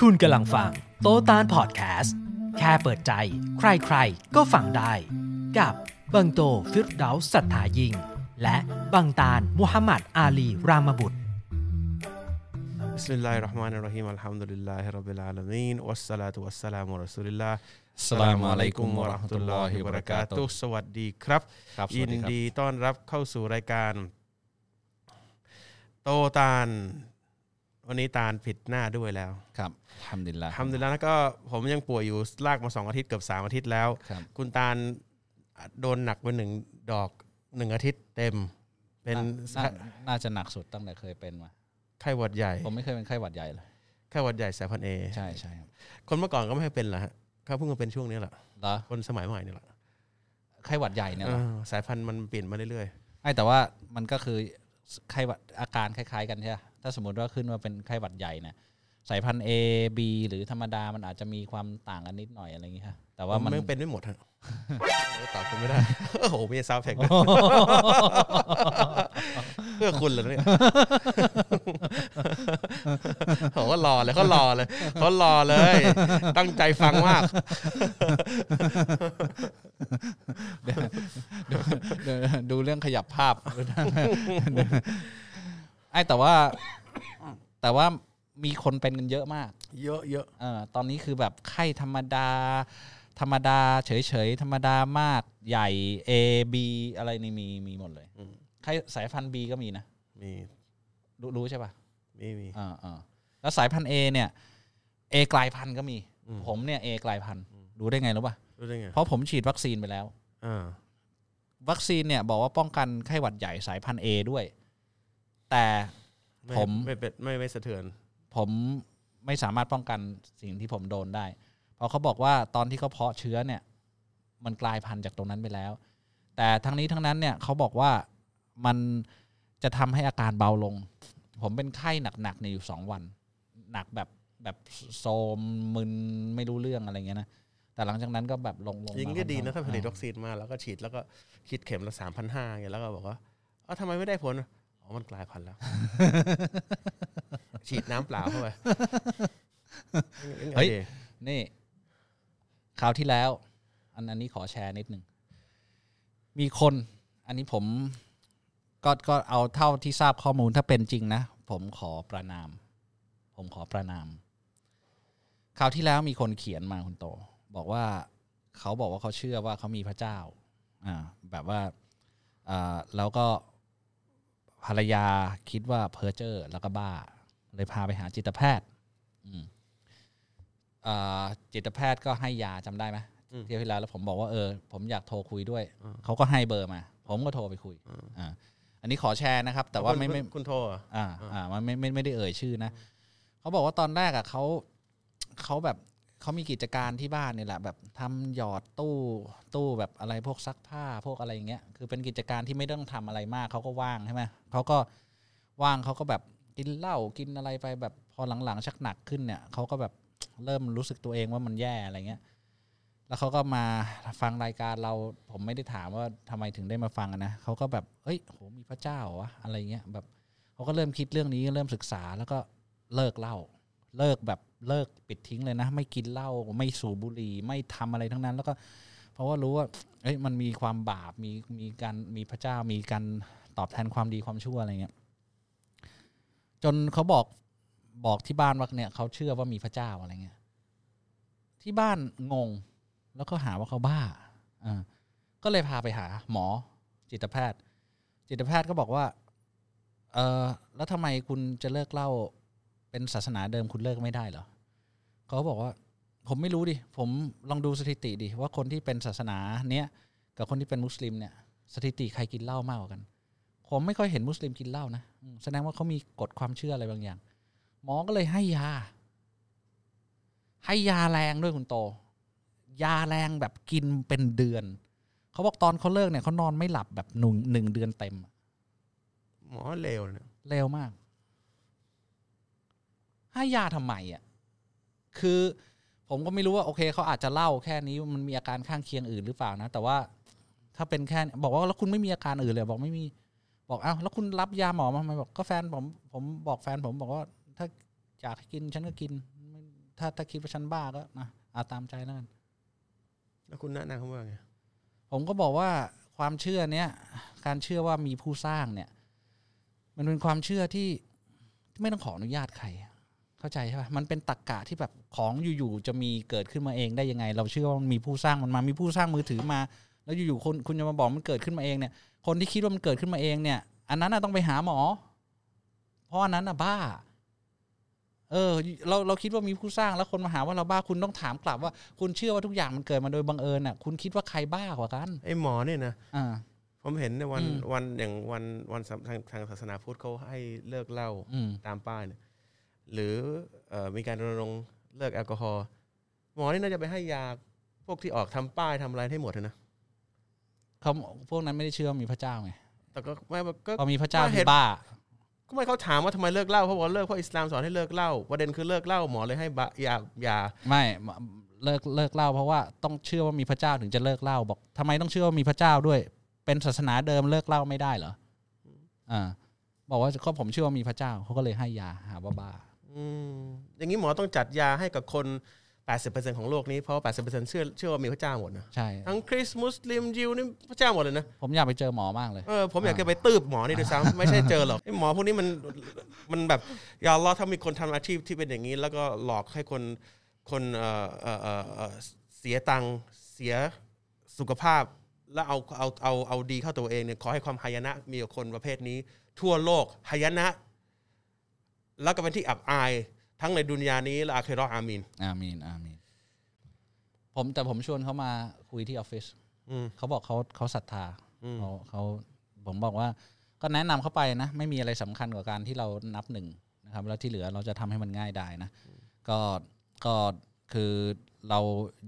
คุณกำลังฟังโตตานพอดแคสต์ แค่เปิดใจ ใครๆ ก็ฟังได้ กับบังโตฟิรดาสัทธายิง และบังตานมุฮัมมัดอาลีรามบุตร بسم الله الرحمن الرحيم الحمد لله رب العالمين والصلاة والسلام على رسول الله สลามอะลัยกุมวะเราะห์มะตุลลอฮิวะบะเราะกาตุฮ์ สวัสดีครับ ครับส ยิ วัส น ดีครับ ดีต้อนรับเข้าสู่รายการ โตตาล วันนี้ตาลผิดหน้าด้วยแล้วครับทำดินละทำดีแล้วนะก็ผมยังป่วยอยู่ลากมาสองอาทิตย์เกือบสามอาทิตย์แล้วครับคุณตาลโดนหนักไปหนึ่งดอกหนึ่งอาทิตย์เต็ม เป็นน่าน่าจะหนักสุดตั้งแต่เคยเป็นมาไข้หวัดใหญ่ ผมไม่เคยเป็นไข้หวัดใหญ่เลยไข้หวัดใหญ่สายพันธุ์เอใช่ใช่ครับคนเมื่อก่อนก็ไม่ให้เป็นเหรอฮะเขาเพิ่งมาเป็นช่วงนี้แหละเหรอคนสมัยใหม่นี่แหละไข้หวัดใหญ่เนี่ยเหรอเออสายพันธุ์มันเปลี่ยนมาเรื่อยไอ้แต่ว่ามันก็คือไข้หวัดอาการคล้าย ๆ กันใช่ไหม ถ้าสมมติว่าขึ้นมาเป็นไข้หวัดใหญ่เนี่ยสายพันธุ์ A B หรือธรรมดามันอาจจะมีความต่างกันนิดหน่อยอะไรอย่างเงี้ยฮะแต่ๆว่ามันไม่เป็นไม่หมดฮะตอบคุณไม่ได้ โอ้โหมีซาวแท็กด้วยเพื่อคุณเหรอเนี่ยเขาก็รอเลยเขารอเลยเขารอเลย ตั้งใจฟังมากเดี๋ยวเดี๋ยวดูเรื่องขยับภาพไอ้แต่ว่า แต่ว่ามีคนเป็นกันเยอะมาก เยอะเยอะเออตอนนี้คือแบบไข้ธรรมดา ธรรมดา เฉยๆ ธรรมดามากใหญ่ A B อะไรนี่มีมีหมดเลยอืมไข้สายพันธุ์ B ก็มีนะ มีรู้รู้ใช่ป่ะมีมี อ่าอ่าแล้วสายพันธุ์ A เนี่ย A กลายพันธุ์ก็มี อืม ผมเนี่ย A กลายพันธุ์รู้ได้ไงรู้ป่ะ รู้ได้ไงเพราะผมฉีดวัคซีนไปแล้ว อ่าวัคซีนเนี่ยบอกว่าป้องกันไข้หวัดใหญ่สายพันธุ์ A ด้วย แต่ไผมไม่เป็นไม่ไม่สะเทือน ผมไม่สามารถป้องกันสิ่งที่ผมโดนได้ เพราะเขาบอกว่าตอนที่เขาเพาะเชื้อเนี่ย มันกลายพันธุ์จากตรงนั้นไปแล้ว แต่ทั้งนี้ทั้งนั้นเนี่ยเขาบอกว่ามันจะทำให้อาการเบาลง ผมเป็นไข้หนักๆเนี่ยอยู่สองวัน หนักแบบแบบโซมมึนไม่รู้เรื่องอะไรเงี้ยนะแต่หลังจากนั้นก็แบบลงลงยิงมาก็ดีนะถ้าผลิตอ่วัคซีนมาแล้วก็ฉีดแล้วก็คิดเข็มละสามพันห้าเงี้ยแล้วก็บอกว่าเอ้าทำไมไม่ได้ผล อ๋อมันกลายพันธุ์แล้ว ฉีดน้ำเปล่าเข้าไปเฮ้ยนี่คราวที่แล้ว อันอันนี้ขอแชร์นิดหนึ่ง มีคน อันนี้ผมก็ก็เอาเท่าที่ทราบข้อมูลถ้าเป็นจริงนะ ผมขอประนาม ผมขอประนาม คราวที่แล้วมีคนเขียนมาคุณโต บอกว่าเขาบอกว่าเขาเชื่อว่าเขามีพระเจ้า อ่า แบบว่าอ่าแล้วก็ ภรรยาคิดว่าเพอเจอร์ แล้วก็บ้า เลยพาไปหาจิตแพทย์อืมอ่าจิตแพทย์ก็ให้ยาจำได้ไหมเที่ยวที่แล้วแล้วผมบอกว่าเออผมอยากโทรคุยด้วย เขาก็ให้เบอร์มา ผมก็โทรไปคุยอ่าอันนี้ขอแชร์นะครับ แต่ว่าไม่ไม่คุณโทรเหรออ่าอ่ามันไม่ไม่ไม่ได้เอ่ยชื่อนะเขาบอกว่าตอนแรกอะเขาเขาแบบ เขามีกิจการที่บ้านเนี่ยแหละแบบทำหยอดตู้ตู้แบบอะไรพวกซักผ้าพวกอะไรอย่างเงี้ยคือเป็นกิจการที่ไม่ต้องทำอะไรมากเขาก็ว่างใช่ไหมเขาก็ว่างเขาก็แบบกินเหล้ากินอะไรไปแบบพอหลังๆชักหนักขึ้นเนี่ยเขาก็แบบเริ่มรู้สึกตัวเองว่ามันแย่อะไรเงี้ย แล้วเขาก็มาฟังรายการเราผมไม่ได้ถามว่าทำไมถึงได้มาฟังนะเขาก็แบบเอ้ยโหมีพระเจ้าวะอะไรเงี้ยแบบเขาก็เริ่มคิดเรื่องนี้เริ่มศึกษาแล้วก็เลิกเหล้าเลิกแบบ เลิกปิดทิ้งเลยนะ ไม่กินเหล้าไม่สูบบุหรี่ไม่ทำอะไรทั้งนั้น แล้วก็ เพราะว่ารู้ว่าเอ้ยมันมีความบาปมีมีการมีพระเจ้ามีการตอบแทนความดีความชั่วอะไรเงี้ยจนเขาบอกบอกที่บ้านว่าเนี่ยเขาเชื่อว่ามีพระเจ้าอะไรเงี้ยที่บ้านงง แล้วก็หาว่าเขาบ้าอ่าก็เลยพาไปหาหมอจิตแพทย์ จิตแพทย์ก็บอกว่า เออแล้วทำไมคุณจะเลิกเหล่าเป็นศาสนาเดิมคุณเลิกไม่ได้เหรอ เขาบอกว่า ผมไม่รู้ดิ ผมลองดูสถิติดิว่าคนที่เป็นศาสนาเนี้ยกับคนที่เป็นมุสลิมเนี่ยสถิติใครกินเหล้ามากกว่ากัน ผมไม่ค่อยเห็นมุสลิมกินเหล้านะอืมแสดงว่าเขามีกฎความเชื่ออะไรบางอย่าง หมอก็เลยให้ยา ให้ยาแรงด้วยคุณโต ยาแรงแบบกินเป็นเดือนเขาบอกตอนเขาเลิกเนี่ยเขานอนไม่หลับแบบหนึ่งหนึ่งเดือนเต็มอะหมอเลวเนี่ยเร็วมากให้ยาทำไมอะ คือ ผมก็ไม่รู้ว่าโอเคเขาอาจจะเล่าแค่นี้มันมีอาการข้างเคียงอื่นหรือเปล่านะ แต่ว่าถ้าเป็นแค่บอกว่าแล้วคุณไม่มีอาการอื่นเลยบอกไม่มีบอกอ้าวแล้วคุณรับยาหมอมาทำไมบอกก็แฟนผมผมบอกแฟนผมบอกว่าถ้าอยากให้กินฉันก็กินไม่ถ้าถ้าคิดว่าฉันบ้าก็นะอาตามใจแล้วกันแล้วคุณแนะนำเขาว่าไงผมก็บอกว่าความเชื่อเนี้ยการเชื่อว่ามีผู้สร้างเนี่ย มันเป็นความเชื่อที่ไม่ต้องขออนุญาตใคร เข้าใจใช่ปะมันเป็นตรกกะที่แบบของอยู่ๆจะมีเกิดขึ้นมาเองได้ยังไง เราเชื่อว่ามันมีผู้สร้างมันมามีผู้สร้างมือถือมา แล้วอยู่ๆคนคุณจะมาบอกมันเกิดขึ้นมาเองเนี่ย คนที่คิดว่ามันเกิดขึ้นมาเองเนี่ย อันนั้นน่ะต้องไปหาหมอ เพราะอันนั้นน่ะบ้า เออ เราเราคิดว่ามีผู้สร้างแล้วคนมาหาว่าเราบ้าคุณต้องถามกลับว่า คุณเชื่อว่าทุกอย่างมันเกิดมาโดยบังเอิญน่ะ คุณคิดว่าใครบ้ากว่ากันไอ้หมอเนี่ยนะอ่าผมเห็นในวันอืมวันอย่างวันวันสำทางทางศาสนาพุทธเขาให้เลิกเหล้าอืมตามป้ายเนี่ย หรือเอ่อมีการรณรงค์เลิกแอลกอฮอล์หมอนี่น่าจะไปให้ยาพวกที่ออกทำป้ายทำอะไรให้หมดเลยนะเขาพวกนั้นไม่ได้เชื่อว่ามีพระเจ้าไงแต่ก็ไม่ก็พอมีพระเจ้าก็เห็ที่นบ้าก็ไม่เขาถามว่าทำไมเลิกเหล้าเขาบอกเลิกเพราะอิสลามสอนให้เลิกเหล้าประเด็นคือเลิกเหล้าหมอเลยให้บะยายาไม่เลิกเลิกเล่าเพราะว่าต้องเชื่อว่ามีพระเจ้าถึงจะเลิกเล่าบอกทำไมต้องเชื่อว่ามีพระเจ้าด้วย เป็นศาสนาเดิมเลิกเล่าไม่ได้เหรออ่าบอกว่าก็ผมเชื่อว่ามีพระเจ้าเขาก็เลยให้ยาหาว่าบ้า อืมอย่างนี้หมอต้องจัดยาให้กับคน 80%ของโลกนี้เพราะว่า80%เชื่อเชื่อว่ามีพระเจ้าหมดนะใช่ทั้งคริสต์มุสลิมยิวนี่พระเจ้าหมดเลยนะ ผมอยากไปเจอหมอมากเลยเออผมอยากจะไปตืบหมอนี่ด้วยซ้ำไม่ใช่เจอหรอกไอ้หมอพวกนี้มันมันแบบอย่าล้อถ้ามีคนทำอาชีพที่เป็นอย่างนี้ แล้วก็หลอกให้คนคนเอ่อเอ่อเอ่อเอ่อเสียตังค์เสียสุขภาพ แล้วเอาเอาเอาเอาดีเข้าตัวเองเนี่ยขอให้ความหายนะมีกับคนประเภทนี้ ทั่วโลกหายนะ แล้วก็เป็นที่อับอายทั้งในดุนยานี้และอาเคเราะห์อามีนอามีนอามีนผมแต่ผมชวนเขามาคุยที่ออฟฟิศอืม เขาบอกเขาเขาศรัทธาอืม เขาเขาผมบอกว่าก็แนะนำเข้าไปนะ ไม่มีอะไรสำคัญกว่าการที่เรานับหนึ่งนะครับ แล้วที่เหลือเราจะทำให้มันง่ายได้นะ ก็ก็คือเรา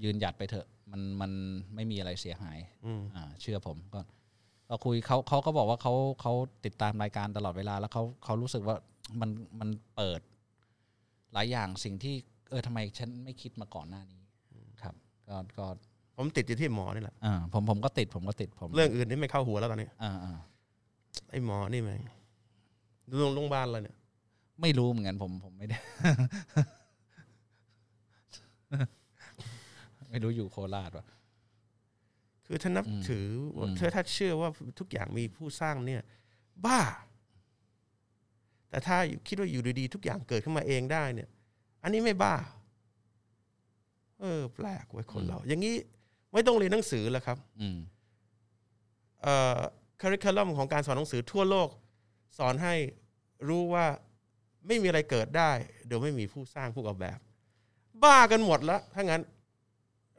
ยืนหยัดไปเถอะ มันมันไม่มีอะไรเสียหาย อืม อ่าเชื่อผมก็ก็คุยเขาเขาก็บอกว่าเขาเขาติดตามรายการตลอดเวลาแล้วเขาเขารู้สึกว่า มันมันเปิด หลายอย่างสิ่งที่ เออทำไมฉันไม่คิดมาก่อนหน้านี้ ครับ ก็ก็ผมติดอยู่ที่หมอนี่แหละอ่าผมผมก็ติดผมก็ติดผมเรื่องอื่นนี่ไม่เข้าหัวแล้วตอนนี้อ่าอ่าไอ้หมอนี่แม่งดูโรงพยาบาลเลยเนี่ย ไม่รู้เหมือนกันผมผมไม่ได้ ไม่รู้อยู่โคราชวะคือถ้านับอืมถืออมถ้าถ้าเชื่อว่าทุกอย่างมีผู้สร้างเนี่ย บ้า แต่ถ้าคิดว่าอยู่ดีๆทุกอย่างเกิดขึ้นมาเองได้เนี่ย อันนี้ไม่บ้า เออ แปลกไว้ยคนเรา อย่างนี้ไม่ต้องเรียนหนังสือแล้วครับอืมเอ่อคาริคัลลัมของการสอนหนังสือทั่วโลก สอนให้รู้ว่าไม่มีอะไรเกิดได้โดยไม่มีผู้สร้างผู้ออกแบบ บ้ากันหมดแล้วถ้างั้น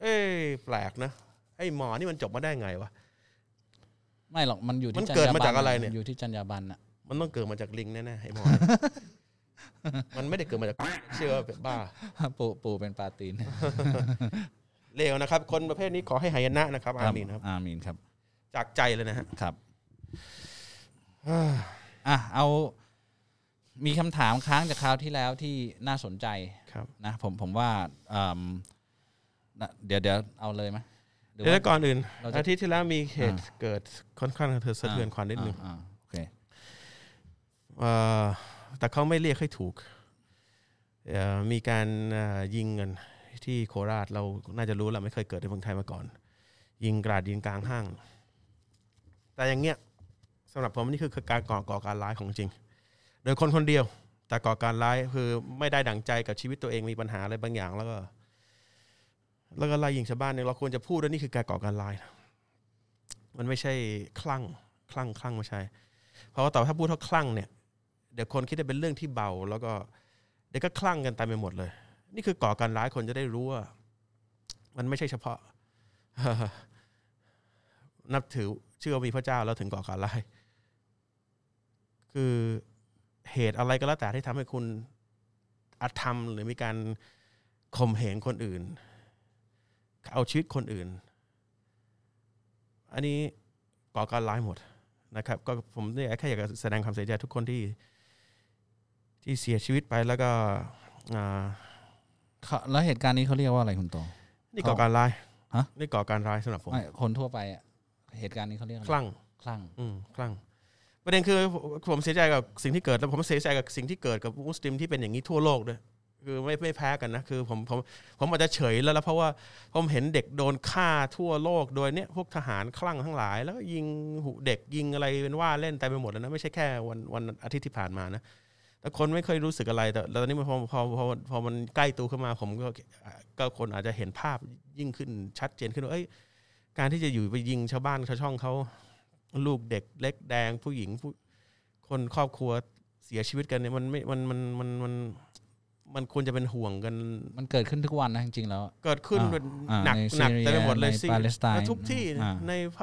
เอ้ยแปลกนะไอ้หมอนี่มันจบมาได้ไงวะไม่หรอกมันอยู่มัที่นเกิดมาจากอะไรเนี่ยอยู่ที่จรรยาบรรณอะ มันต้องเกิดมาจากลิงแน่ๆไอ้หมอ มันไม่ได้เกิดมาจาก เชื่อว่าเป็นบ้า ปู่ปู่เป็นปลาตีน เลวนะครับ คนประเภทนี้ขอให้หายนะนะครับ อามีนครับ อามีนครับ จากใจเลยนะฮะครับอะเอา มีคำถามค้างจากคราวที่แล้วที่น่าสนใจครับนะผมผมว่าอืมนะเดี๋ยวเดี๋ยวเอาเลยไหมหรือเดี๋ยวว่าก่อนอื่นเราจะอาทิตย์ที่แล้วมีเหตุอ่าเกิดค่อนข้างสะเทือนขวัญนิดนึง อ่าอ่าโอเค เอ่อ แต่เขาไม่เรียกให้ถูก มีการยิงกันที่โคราชเราน่าจะรู้แหละไม่เคยเกิดในเมืองไทยมาก่อน ยิงกราดยิงกลางห้าง แต่อย่างเงี้ยสำหรับผมนี่คือการก่อก่อการร้ายของจริง โดยคนคนเดียว แต่ก่อการร้ายคือไม่ได้ดั่งใจกับชีวิตตัวเองมีปัญหาอะไรบางอย่าง แล้วก็ แล้วก็ไล่ยิงชาวบ้านเนี่ยเราควรจะพูดว่านี่คือการก่อการร้ายนะมันไม่ใช่คลั่งคลั่งคลั่งไม่ใช่ เพราะว่าแต่ว่าถ้าพูดว่าคลั่งเนี่ย เดี๋ยวคนคิดว่าเป็นเรื่องที่เบา แล้วก็เดี๋ยวก็คลั่งกันตามไปหมดเลย นี่คือก่อการร้ายคนจะได้รู้ว่า มันไม่ใช่เฉพาะ นับถือเชื่อว่ามีพระเจ้าแล้วถึงก่อการร้าย คือเหตุอะไรก็แล้วแต่ที่ทำให้คุณอาธรรม หรือมีการข่มเหงคนอื่น เอาชีวิตคนอื่น อันนี้ก่อการร้ายหมดนะครับ ก็ผมแค่อยากจะแสดงความเสียใจทุกคนที่ ที่เสียชีวิตไปแล้วก็อ่าเขาแล้วเหตุการณ์นี้เขาเรียกว่าอะไรคุณโต นี่ก่อการร้ายฮะ นี่ก่อการร้ายสำหรับผมไม่คนทั่วไปอะเหตุการณ์นี้เขาเรียกอะคไรลั่งคลั่งอืมคลั่งประเด็นคือผมเสียใจกับสิ่งที่เกิดแล้วผมเสียใจกับสิ่งที่เกิดกับมุสลิมที่เป็นอย่างนี้ทั่วโลกด้วยคือไม่ไม่แพ้กันนะคือผมผมผมอาจจะเฉยแล้วแล้วเพราะว่าผมเห็นเด็กโดนฆ่าทั่วโลกโดยเนี้ยพวกทหารคลั่งทั้งหลาย แล้วก็ยิงหูเด็กยิงอะไรเป็นว่าเล่นแต่ไปหมดแล้วนะไม่ใช่แค่วันวันอาทิตย์ที่ผ่านมานะ แต่คนไม่เคยรู้สึกอะไร แต่แล้วตอนนี้พอพอพอพอมันใกล้ตัวขึ้นมา ผมก็ก็คนอาจจะเห็นภาพยิ่งขึ้นชัดเจนขึ้นว่าเอ้ยการที่จะอยู่ไปยิงชาวบ้านชาวช่องเขาลูกเด็กเล็กแดงผู้หญิงผู้คนครอบครัวเสียชีวิตกันเนี่ยมันไม่มันมันมันมันมันควรจะเป็นห่วงกัน มันเกิดขึ้นทุกวันนะจริงๆแล้ว เกิดขึ้นอ่าเป็นอ่าหนักในหนักซีเรียเต็มไปหมดเลยในสิปาเลสไตน์ทุกที่อ่าในพ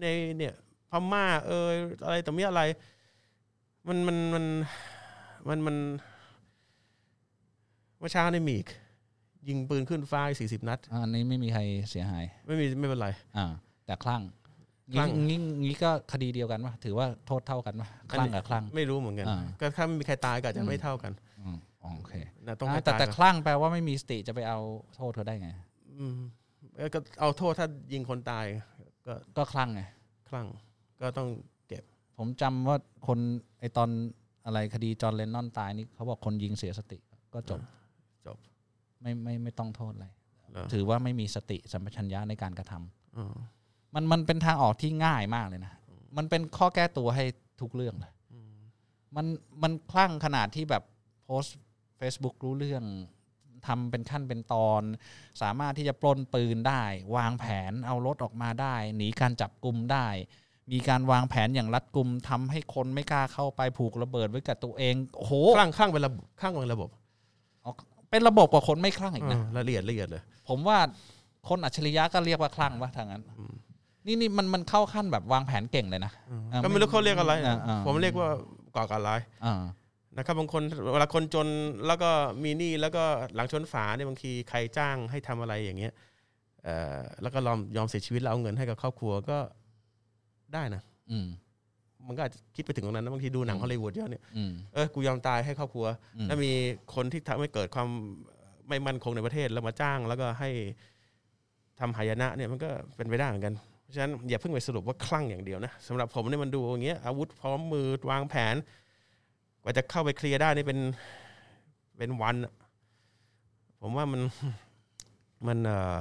ในเนี่ยพม่าเอออะไรแต่ไม่อะไร มันมันมัน มันมันเมื่อเช้าในมีอีก ยิงปืนขึ้นฟ้าสี่สิบนัดอ่าอันนี้ไม่มีใครเสียหาย ไม่มีไม่เป็นไร อ่า แต่คลั่งคลั่งงี้งี้งี้ก็คดีเดียวกันปะถือว่าโทษเท่ากันปะคลั่งกับคลั่งไม่รู้เหมือนกันอ่าก็ถ้าไม่มีใครตายก็อาจจะไม่เท่ากันอืมอ๋อโอเคนะต้องอ่าให้แต่ตายแต่ก่อนคลั่งแปลว่าไม่มีสติจะไปเอาโทษเขาได้ไง อืมเอ้ยก็เอาโทษถ้ายิงคนตาย ก็ก็คลั่งไงคลั่งก็ต้องผมจำว่าคนไอตอน อะไรคดีจอร์นเลนนอนตายนี่เขาบอกคนยิงเสียสติ ก็จบจบไม่ไม่ไม่ต้องโทษอะไรเหรอถือว่าไม่มีสติสัมปชัญญะในการกระทำอ๋อมันมันเป็นทางออกที่ง่ายมากเลยนะมันเป็นข้อแก้ตัวให้ทุกเรื่องเลยอืมมันมันคลั่งขนาดที่แบบโพสต์ Facebook รู้เรื่องทำเป็นขั้นเป็นตอน สามารถที่จะปล้นปืนได้ วางแผนเอารถออกมาได้ หนีการจับกลุ่มได้ มีการวางแผนอย่างรัดกุมทำให้คนไม่กล้าเข้าไปผูกระเบิดไว้กับตัวเองโอ้โหคลั่งคลั่งเป็นระบบคลั่งเป็นระบบเป็นระบบกว่าคนไม่คลั่งอีกนะอ่าละเอียดละเอียดเลย ผมว่าคนอัจฉริยะก็เรียกว่าคลั่งวะทางนั้นอืมนี่นี่มันมันเข้าขั้นแบบวางแผนเก่งเลยนะอ่าก็ไม่รู้เขาเรียกอะไรนะอ่าอ่าผมเรียกว่าก่อการร้ายอ่านะครับบางคนเวลาคนจนแล้วก็มีหนี้แล้วก็หลังชนฝาเนี่ยบางทีใครจ้างให้ทำอะไรอย่างเงี้ยเอ่อแล้วก็ยอมยอมเสียชีวิตแล้วเอาเงินให้กับครอบครัวก็ ได้นะอืมมันก็อาจจะคิดไปถึงตรงนั้นนะบางทีดูหนังฮอลลีวูดเยอะเนี่ยอืมเออกูยอมตายให้ครอบครัวอืมถ้ามีคนที่ทำให้เกิดความไม่มั่นคงในประเทศแล้วมาจ้าง แล้วก็ให้ทำหายนะเนี่ยมันก็เป็นไปได้เหมือนกันเพราะฉะนั้นอย่าเพิ่งไปสรุปว่าคลั่งอย่างเดียวนะสำหรับผมเนี่ยมันดูอย่างเงี้ยอาวุธพร้อมมือวางแผน กว่าจะเข้าไปเคลียร์ได้นี่เป็นเป็นวันอะผมว่ามันมันเอ่อ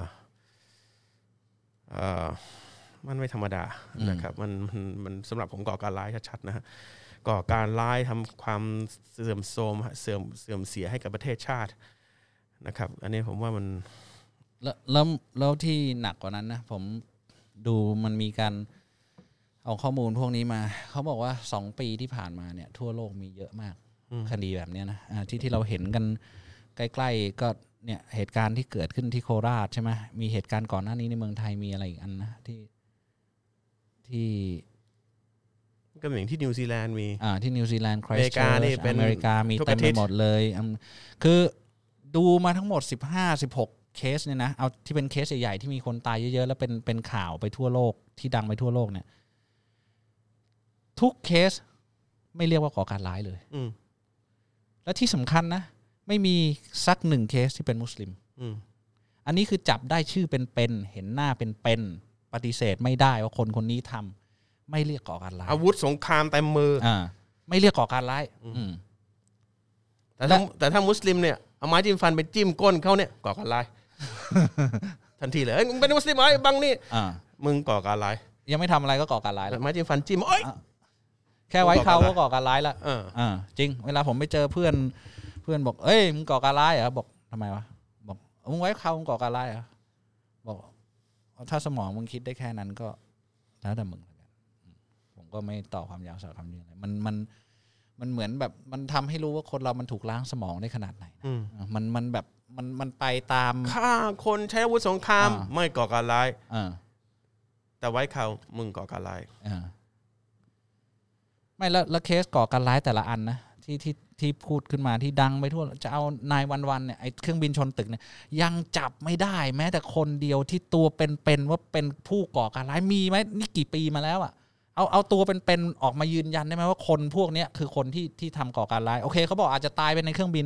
เอ่อ มันไม่ธรรมดาอืมนะครับมันมันมันสำหรับผมก่อการร้ายชัดๆนะฮะก่อการร้ายทำความเสื่อมโทรมเสื่อมเสื่อมเสียให้กับประเทศชาตินะครับ อันนี้ผมว่ามันแล้วแล้วแล้วที่หนักกว่านั้นนะผมดูมันมีการเอาข้อมูลพวกนี้มาเขาบอกว่าสองปีที่ผ่านมาเนี่ย ทั่วโลกมีเยอะมากอืมคดีแบบเนี้ยนะอ่าที่ที่เราเห็นกันใกล้ๆก็เนี่ยเหตุการณ์ที่เกิดขึ้นที่โคราชใช่ไหมมีเหตุการณ์ก่อนหน้านี้ในเมืองไทยมีอะไรอีกอันนะที่ ที่ก็เหมือนที่นิวซีแลนด์มีอ่าที่นิวซีแลนด์คริอเมริกานี่เป็นอเมริกามีทุกเต็มอาทิไปตย์หมดเลยอืมคือดูมาทั้งหมด 15 16 เคสเนี่ยนะเอาที่เป็นเคสใหญ่ๆที่มีคนตายเยอะๆ แล้วเป็นเป็นข่าวไปทั่วโลกที่ดังไปทั่วโลกเนี่ย ทุกเคสไม่เรียกว่าก่อการร้ายเลยอืมและที่สำคัญนะ ไม่มีสักหนึ่งเคสที่เป็นมุสลิมอืมอันนี้คือจับได้ชื่อเป็นๆเห็นหน้าเป็นๆ ปฏิเสธไม่ได้ว่าคนคนนี้ทำไม่เรียกก่อการร้ายอาวุธสงครามเต็มมืออ่าไม่เรียกก่อการร้ายอืมแต่ถ้าแต่ถ้ามุสลิมเนี่ยเอาไม้จิ้มฟันไปจิ้มก้นเขาเนี่ยก่อการร้ายทันทีเลยเอ้ยมึงเป็นมุสลิมเหรอไอ้บังนี่อ่ามึงก่อการร้ายยังไม่ทำอะไรก็ก่อการร้ายแล้วไม้จิ้มฟันจิ้มเอ้ยแค่ไว้เขาก่อการร้ายก็ก่อการร้ายแล้วเอออ่าจริง เวลาผมไปเจอเพื่อนเพื่อนบอก เอ้ยมึงก่อการร้ายเหรอบอกทำไมวะบอกมึงไว้เขามึงก่อการร้ายเหรอบอก ถ้าสมองมึงคิดได้แค่นั้นก็ แล้วแต่มึงแล้วกันอืมผมก็ไม่ต่อความยาวสาวความยืนอะไรมันมันมันเหมือนแบบมันทำให้รู้ว่าคนเรามันถูกล้างสมองได้ขนาดไหนนะอืมอ่ามันมันแบบมันมันไปตามฆ่าคนใช้อาวุธสงครามอ่าไม่ก่อการร้ายอ่าแต่ไว้เขามึงก่อการร้ายอ่าไม่แล้วแล้วเคสก่อการร้ายแต่ละอันนะที่ที่ ที่พูดขึ้นมาที่ดังไปทั่วจะเอานายวันวันๆเนี่ยไอ้เครื่องบินชนตึกเนี่ยยังจับไม่ได้แม้แต่คนเดียวที่ตัวเป็นๆว่าเป็นผู้ก่อการร้ายมีไหมนี่กี่ปีมาแล้วอะ่ะเอาเอาตัวเป็นๆออกมายืนยันได้ไหมว่าคนพวกเนี้ยคือคนที่ที่ทำก่อการร้ายโอเคเขาบอกอาจจะตายไปในเครื่องบิน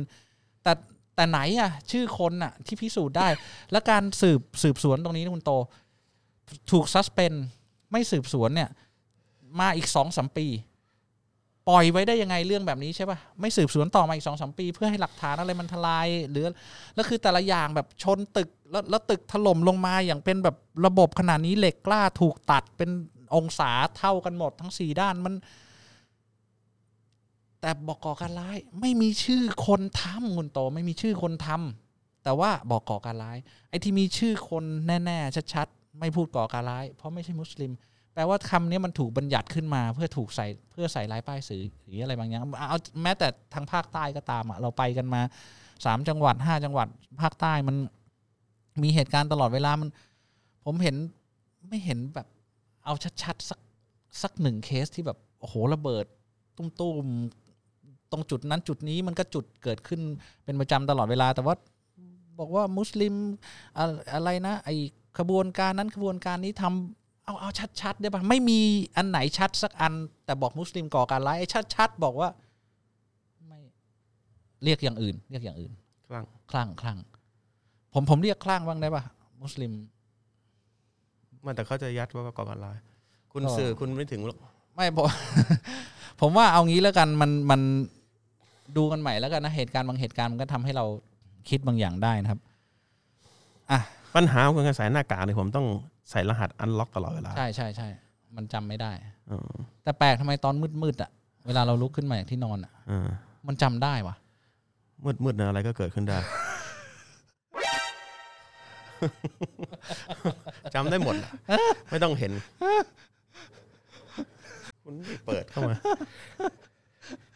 แต่แต่ไหนอะชื่อคนอะที่พิสูจน์ได้ และการสืบสืบสวนตรงนี้คุณโต ถูกซัสเพนไม่สืบสวนเนี่ย มาอีกสองสามปี ปล่อยไว้ได้ยังไงเรื่องแบบนี้ใช่ปะไม่สืบสวนต่อมาอีกสองสามปี เพื่อให้หลักฐานอะไรมันทลายหรือแล้วคือแต่ละอย่างแบบชนตึกแล้วแล้วตึกถล่มลงมาอย่างเป็นแบบระบบขนาดนี้เหล็กกล้าถูกตัดเป็นองศาเท่ากันหมดทั้งสี่ด้านมัน แต่บอกก่อการร้าย ไม่มีชื่อคนทำคุณโตไม่มีชื่อคนทำแต่ว่าบอกก่อการร้าย ไอ้ที่มีชื่อคนแน่ ๆ ชัดๆไม่พูดก่อการร้าย เพราะไม่ใช่มุสลิม แปลว่าคำนี้มันถูกบัญญัติขึ้นมา เพื่อถูกใส่เพื่อใส่ลายป้ายสื่อหรืออะไรบางอย่างเอาแม้แต่ทางภาคใต้ก็ตามอะเราไปกันมาสามจังหวัดห้าจังหวัด ภาคใต้มันมีเหตุการณ์ตลอดเวลามัน ผมเห็นไม่เห็นแบบเอาชัดๆสักสักหนึ่งเคสที่แบบโอ้โหระเบิด ตุ้มๆตรงจุดนั้นจุดนี้มันก็จุดเกิดขึ้นเป็นประจำตลอดเวลา แต่ว่าบอกว่ามุสลิมอะไรนะไอขบวนการนั้นขบวนการนี้ทำ เอาเอาชัดๆได้ปะไม่มีอันไหนชัดสักอัน แต่บอกมุสลิมก่อการร้ายไอ้ชัดๆบอกว่าไม่เรียกอย่างอื่น เรียกอย่างอื่น คลั่งคลั่งคลั่งผมผมเรียกคลั่งบ้างได้ปะมุสลิมมันแต่เขาจะยัดว่าก่อการร้าย คุณก็สื่อคุณไม่ถึงหรอกไม่ผมผมว่าเอางี้แล้วกันมันมันดูกันใหม่แล้วกันนะเหตุการณ์บางเหตุการณ์มันก็ทำให้เราคิดบางอย่างได้นะครับ อะปัญหาของการใส่หน้ากากเนี่ยผมต้อง ใส่รหัสอันล็อกตลอดเวลา ใช่ใช่ใช่ มันจำไม่ได้เออแต่แปลกทำไมตอนมืดๆอะ เวลาเราลุกขึ้นมาจากที่นอนอะเออมันจำได้วะมืดมืดๆนะอะไรก็เกิดขึ้นได้ จำได้หมดอะไม่ต้องเห็น คุณนี่เปิดเข้ามา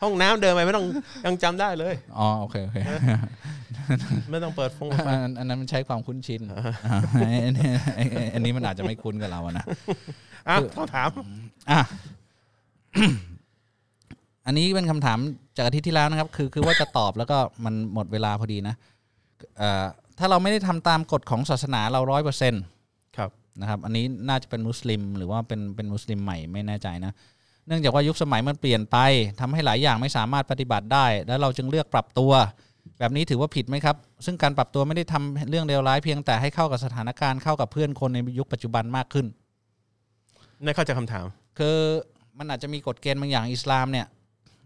ห้องน้ำเดินไปไม่ต้องยังจำได้เลยอ๋อโอเคโอเคไม่ต้องเปิดฟงอันอันนั้นมันใช้ความคุ้นชินอ่าอันนี้อันนี้มันอาจจะไม่คุ้นกับเราอะนะอะต้องถามอะอันนี้เป็นคำถามจากอาทิตย์ที่แล้วนะครับ คือคือว่าจะตอบแล้วก็มันหมดเวลาพอดีนะเอ่อถ้าเราไม่ได้ทำตามกฎของศาสนาเราร้อยเปอร์เซ็นต์ครับนะครับ อันนี้น่าจะเป็นมุสลิม หรือว่าเป็นเป็นมุสลิมใหม่ไม่แน่ใจนะ เนื่องจากว่ายุคสมัยมันเปลี่ยนไปทำให้หลายอย่างไม่สามารถปฏิบัติได้ แล้วเราจึงเลือกปรับตัว แบบนี้ถือว่าผิดไหมครับ ซึ่งการปรับตัวไม่ได้ทำเรื่องเลวร้ายเพียงแต่ให้เข้ากับสถานการณ์เข้ากับเพื่อนคนในยุคปัจจุบันมากขึ้นไม่เข้าใจคำถาม คือมันอาจจะมีกฎเกณฑ์บางอย่างอิสลามเนี่ย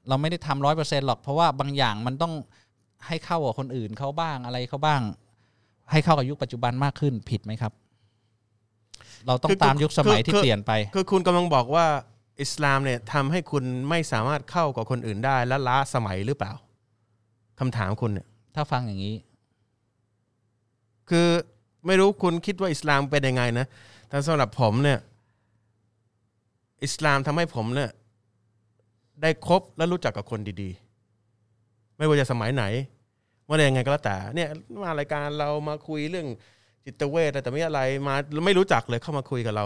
เราไม่ได้ทำร้อยเปอร์เซ็นต์หรอกเพราะว่าบางอย่างมันต้องให้เข้ากับคนอื่นเขาบ้างอะไรเขาบ้าง ให้เข้ากับยุคปัจจุบันมากขึ้นผิดไหมครับ เราต้องคือตามยุคสมัยที่คือเปลี่ยนไป คือคุณกำลังบอกว่า อิสลามเนี่ยทำให้คุณไม่สามารถเข้ากับคนอื่นได้ และล้าสมัยหรือเปล่าคำถามคุณเนี่ย ถ้าฟังอย่างนี้ คือไม่รู้คุณคิดว่าอิสลามเป็นยังไงนะแต่สำหรับผมเนี่ย อิสลามทำให้ผมเนี่ย ได้คบและรู้จักกับคนดีๆ ไม่ว่าจะสมัยไหนว่ายังไงก็แล้วแต่ เนี่ยมารายการเรามาคุยเรื่องจิตเวชแต่ไม่อะไรมาไม่รู้จักเลยเข้ามาคุยกับเรา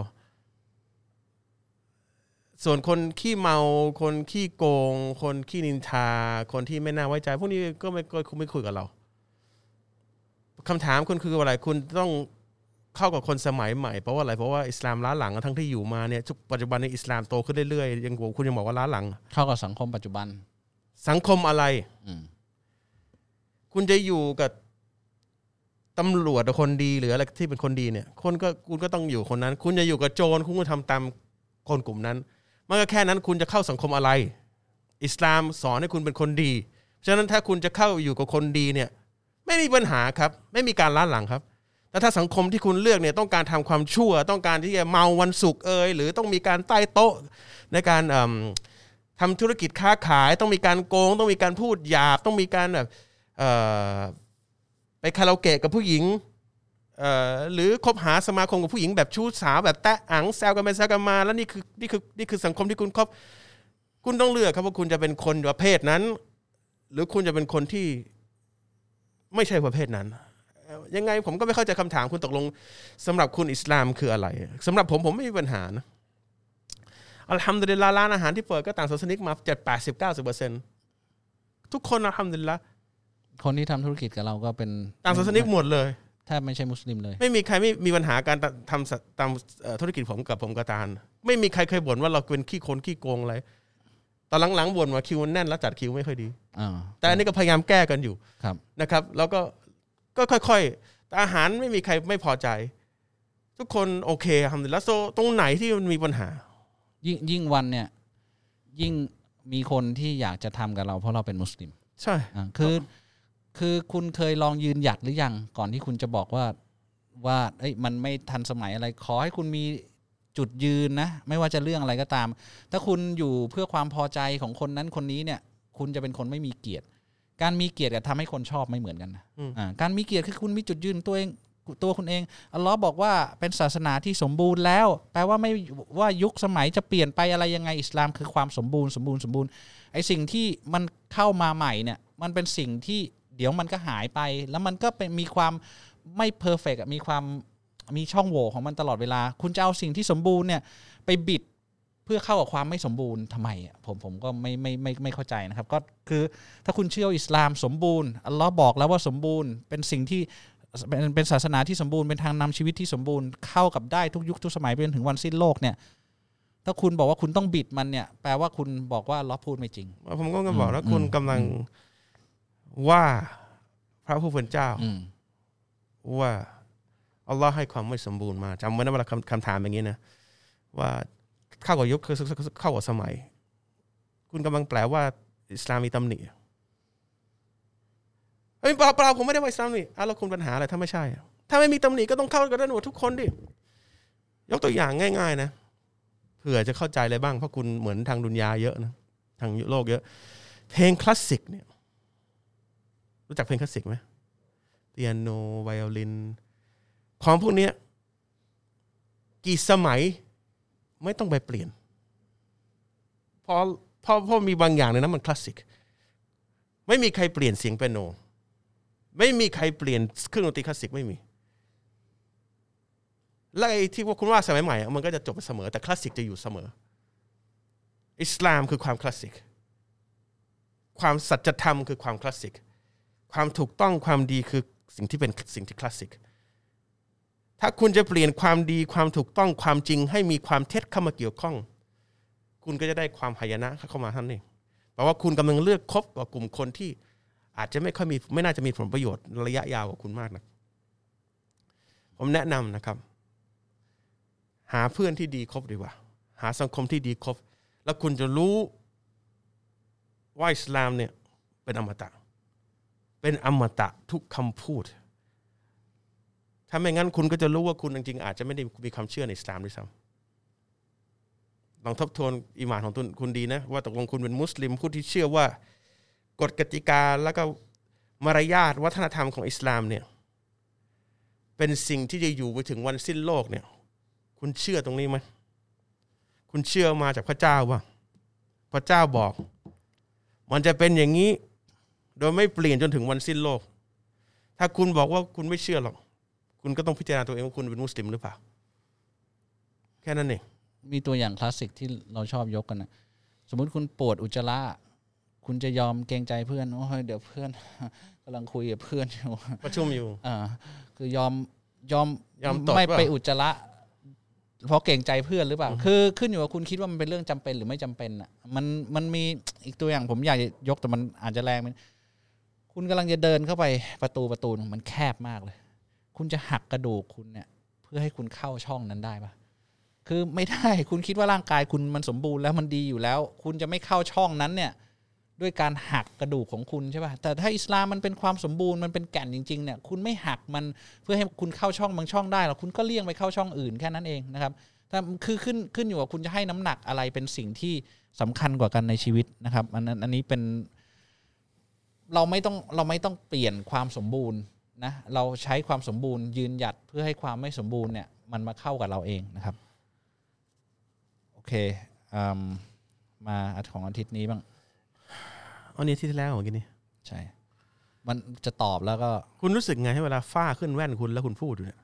ส่วนคนขี้เมา คนขี้โกง คนขี้นินทา คนที่ไม่น่าไว้ใจพวกนี้ก็ไม่ก็ไม่คุยกับเราคำถามคุณคืออะไรคุณต้องเข้ากับคนสมัยใหม่เพราะว่าอะไรเพราะว่าอิสลามล้าหลังทั้งที่อยู่มาเนี่ยทุกปัจจุบันในอิสลามโตขึ้นเรื่อยๆยังคุณยังบอกว่าล้าหลัง เข้ากับสังคมปัจจุบัน สังคมอะไรอืมคุณจะอยู่กับตำรวจหรือคนดีหรืออะไรที่เป็นคนดีเนี่ย คนก็คุณก็ต้องอยู่คนนั้น คุณจะอยู่กับโจรคุณก็ทำตามคนกลุ่มนั้น มันก็แค่นั้นคุณจะเข้าสังคมอะไร อิสลามสอนให้คุณเป็นคนดี ฉะนั้นถ้าคุณจะเข้าอยู่กับคนดีเนี่ย ไม่มีปัญหาครับ ไม่มีการล้าหลังครับแต่ถ้าสังคมที่คุณเลือกเนี่ยต้องการทำความชั่ว ต้องการที่จะเมาวันศุกร์เอยหรือต้องมีการใต้โต๊ะในการเอิ่มทำธุรกิจค้าขาย ต้องมีการโกง ต้องมีการพูดหยาบ ต้องมีการแบบไปคาราโอเกะกับผู้หญิง หรือคบหาสมาคมกับผู้หญิงแบบชู้สาวแบบแตะอังแซวกันไปแซวกันมา แล้วนี่คือนี่คือนี่คือสังคมที่คุณคบคุณต้องเลือกครับว่าคุณจะเป็นคนประเภทนั้น หรือคุณจะเป็นคนที่ไม่ใช่ประเภทนั้นเอ่อยังไงผมก็ไม่เข้าใจคำถามคุณตกลงสำหรับคุณอิสลามคืออะไรสำหรับผมผมไม่มีปัญหานะอัลฮัมดุลิลลาห์ร้านอาหารที่เปิดก็ต่างศาสนิกมาเจ็ดแปดสิบเก้าสิบเปอร์เซ็นทุกคนอัลฮัมดุลิลละคนที่ทำธุรกิจกับเราก็เป็นต่างศาสนิกหมดเลย แทบไม่ใช่มุสลิมเลย ไม่มีใครไม่มีปัญหาการทำสตามเอ่อธุรกิจผมกับผมกบตาลไม่มีใครเคยบ่นว่าเราเป็นขี้คนขี้โกงอะไรตอนหลังๆบ่นว่าคิวมันแน่นแล้วจัดคิวไม่ค่อยดีอ่าแต่อันนี้ก็พยายามแก้กันอยู่ครับนะครับ แล้วก็ก็ค่อยๆแต่อาหารไม่มีใครไม่พอใจ ทุกคนโอเคทำดีแล้วโซตรงไหนที่มันมีปัญหา ยิ่งยิ่งวันเนี่ย ยิ่งมีคนที่อยากจะทำกับเราเพราะเราเป็นมุสลิม ใช่อ่าคือ คือคุณเคยลองยืนหยัดหรือยังก่อนที่คุณจะบอกว่าว่าเอ้ยมันไม่ทันสมัยอะไรขอให้คุณมีจุดยืนนะ ไม่ว่าจะเรื่องอะไรก็ตาม ถ้าคุณอยู่เพื่อความพอใจของคนนั้นคนนี้เนี่ย คุณจะเป็นคนไม่มีเกียรติ การมีเกียรติกับทำให้คนชอบไม่เหมือนกันนะอ่าการมีเกียรติคือคุณมีจุดยืนตัวเองตัวคุณเองอัลลอฮ์บอกว่าเป็นศาสนาที่สมบูรณ์แล้ว แปลว่าไม่ว่ายุคสมัยจะเปลี่ยนไปอะไรยังไงอิสลามคือความสมบูรณ์สมบูรณ์สมบูรณ์ไอสิ่งที่มันเข้ามาใหม่เนี่ย มันเป็นสิ่งที่ เดี๋ยวมันก็หายไป แล้วมันก็เป็นมีความไม่เพอร์เฟกมีความมีช่องโหว่ของมันตลอดเวลา คุณจะเอาสิ่งที่สมบูรณ์เนี่ยไปบิดเพื่อเข้ากับความไม่สมบูรณ์ทำไมอะผมผมก็ไม่ไม่ไม่ไม่เข้าใจนะครับ ก็คือถ้าคุณเชื่ออิสลามสมบูรณ์อัลลอฮ์บอกแล้วว่าสมบูรณ์ เป็นสิ่งที่เป็นเป็นศาสนาที่สมบูรณ์เป็นทางนำชีวิตที่สมบูรณ์เข้ากับได้ทุกยุคทุกสมัยไปจนถึงวันสิ้นโลกเนี่ยถ้าคุณบอกว่าคุณต้องบิดมันเนี่ย แปลว่าคุณบอกว่าอัลลอฮ์พูดไม่จริง ผมก็บอกแล้วอืมคุณกำลัง ว่าพระผู้เป็นเจ้าอืมว่าอัลลอฮ์ให้ความไม่สมบูรณ์มาจำไว้นะเวลาคำคำถามอย่างนี้นะว่าเข้ากับยุคคือเข้ากับสมัย คุณกำลังแปลว่า อิสลามมีตำหนิเฮ้ยเปล่าเปล่าผมไม่ได้ว่าอิสลามนี่อะแล้วคุณปัญหาอะไรถ้าไม่ใช่อะถ้าไม่มีตำหนิก็ต้องเข้ากันได้หมดทุกคนดิยกตัวอย่างง่าย ๆ นะเผื่อจะเข้าใจอะไรบ้างเพราะคุณเหมือนทางดุนยาเยอะนะทางโลกเยอะ เพลงคลาสสิกเนี่ย รู้จักเพลงคลาสสิกไหมเปียโนไวโอลิน ของพวกนี้กี่สมัยไม่ต้องไปเปลี่ยนเพราะเพราะเพราะมีบางอย่างในนั้นมันคลาสสิกไม่มีใครเปลี่ยนเสียงเปียโน ไม่มีใครเปลี่ยนเครื่องดนตรีคลาสสิกไม่มีและไอ้ที่ว่าคุณว่าสมัยใหม่อะมันก็จะจบไปเสมอแต่คลาสสิกจะอยู่เสมอ อิสลามคือความคลาสสิก ความสัจธรรมคือความคลาสสิก ความถูกต้องความดีคือสิ่งที่เป็นสิ่งที่คลาสสิกถ้าคุณจะเปลี่ยนความดีความถูกต้องความจริง ให้มีความเท็จเข้ามาเกี่ยวข้อง คุณก็จะได้ความหายนะเข้ามาท่านเองแปลว่าคุณกำลังเลือกคบกับกลุ่มคนที่อาจจะไม่ค่อยมีไม่น่าจะมีผลประโยชน์ระยะยาวกับคุณมากนะผมแนะนำนะครับ หาเพื่อนที่ดีคบดีกว่า หาสังคมที่ดีคบ แล้วคุณจะรู้ว่าอิสลามเนี่ยเป็นอมตะ เป็นอมตะทุกคำพูด ถ้าไม่งั้นคุณก็จะรู้ว่าคุณจริงๆอาจจะไม่ได้มีความเชื่อในอิสลามด้วยซ้ำลองทบทวนอิมานของคุณดีนะ ว่าตกลงคุณเป็นมุสลิมผู้ที่เชื่อว่ากฎกติกาแล้วก็มารยาทวัฒนธรรมของอิสลามเนี่ยเป็นสิ่งที่จะอยู่ไปถึงวันสิ้นโลกเนี่ย คุณเชื่อตรงนี้ไหมคุณเชื่อมาจากพระเจ้าว่า พระเจ้าบอก มันจะเป็นอย่างนี้ โดยไม่เปลี่ยนจนถึงวันสิ้นโลก ถ้าคุณบอกว่าคุณไม่เชื่อหรอก คุณก็ต้องพิจารณาตัวเองว่าคุณเป็นมุสลิมหรือเปล่า แค่นั้นเอง มีตัวอย่างคลาสสิกที่เราชอบยกกันนะสมมุติคุณปวดอุจจาระคุณจะยอมเกรงใจเพื่อนโอ้ยเดี๋ยวเพื่อนกำลังคุยกับเพื่อนอยู่ประชุมอยู่อ่าคือยอมยอมยอมตดไม่เปล่าไปอุจจาระเพราะเกรงใจเพื่อนหรือเปล่า คือขึ้นอยู่ว่าคุณคิดว่ามันเป็นเรื่องจำเป็นหรือไม่จำเป็นอะ มันมันมีอีกตัวอย่างผมอยากจะยกแต่มันอาจจะแรงมัน คุณกำลังจะเดินเข้าไปประตูประตูหนึ่งมันแคบมากเลย คุณจะหักกระดูกคุณเนี่ย เพื่อให้คุณเข้าช่องนั้นได้ปะคือไม่ได้คุณคิดว่าร่างกายคุณมันสมบูรณ์แล้วมันดีอยู่แล้ว คุณจะไม่เข้าช่องนั้นเนี่ย ด้วยการหักกระดูกของคุณใช่ป่ะแต่ถ้าอิสลามมันเป็นความสมบูรณ์มันเป็นแก่นจริงๆเนี่ยคุณไม่หักมันเพื่อให้คุณเข้าช่องบางช่องได้หรอกคุณก็เลี่ยงไปเข้าช่องอื่นแค่นั้นเองนะครับแต่คือขึ้นขึ้นอยู่ว่าคุณจะให้น้ำหนักอะไรเป็นสิ่งที่สำคัญกว่ากันในชีวิตนะครับอันนั้นอันนี้เป็น เราไม่ต้องเราไม่ต้องเปลี่ยนความสมบูรณ์นะเราใช้ความสมบูรณ์ยืนหยัดเพื่อให้ความไม่สมบูรณ์เนี่ยมันมาเข้ากับเราเองนะครับโอเคอืมมาของอาทิตย์นี้บ้างอันนี้ที่ที่แล้วเมื่อกี้นี้ใช่ มันจะตอบแล้วก็คุณรู้สึกไงให้เวลาฝ้าขึ้นแว่นคุณแล้วคุณพูดอยู่เนี่ย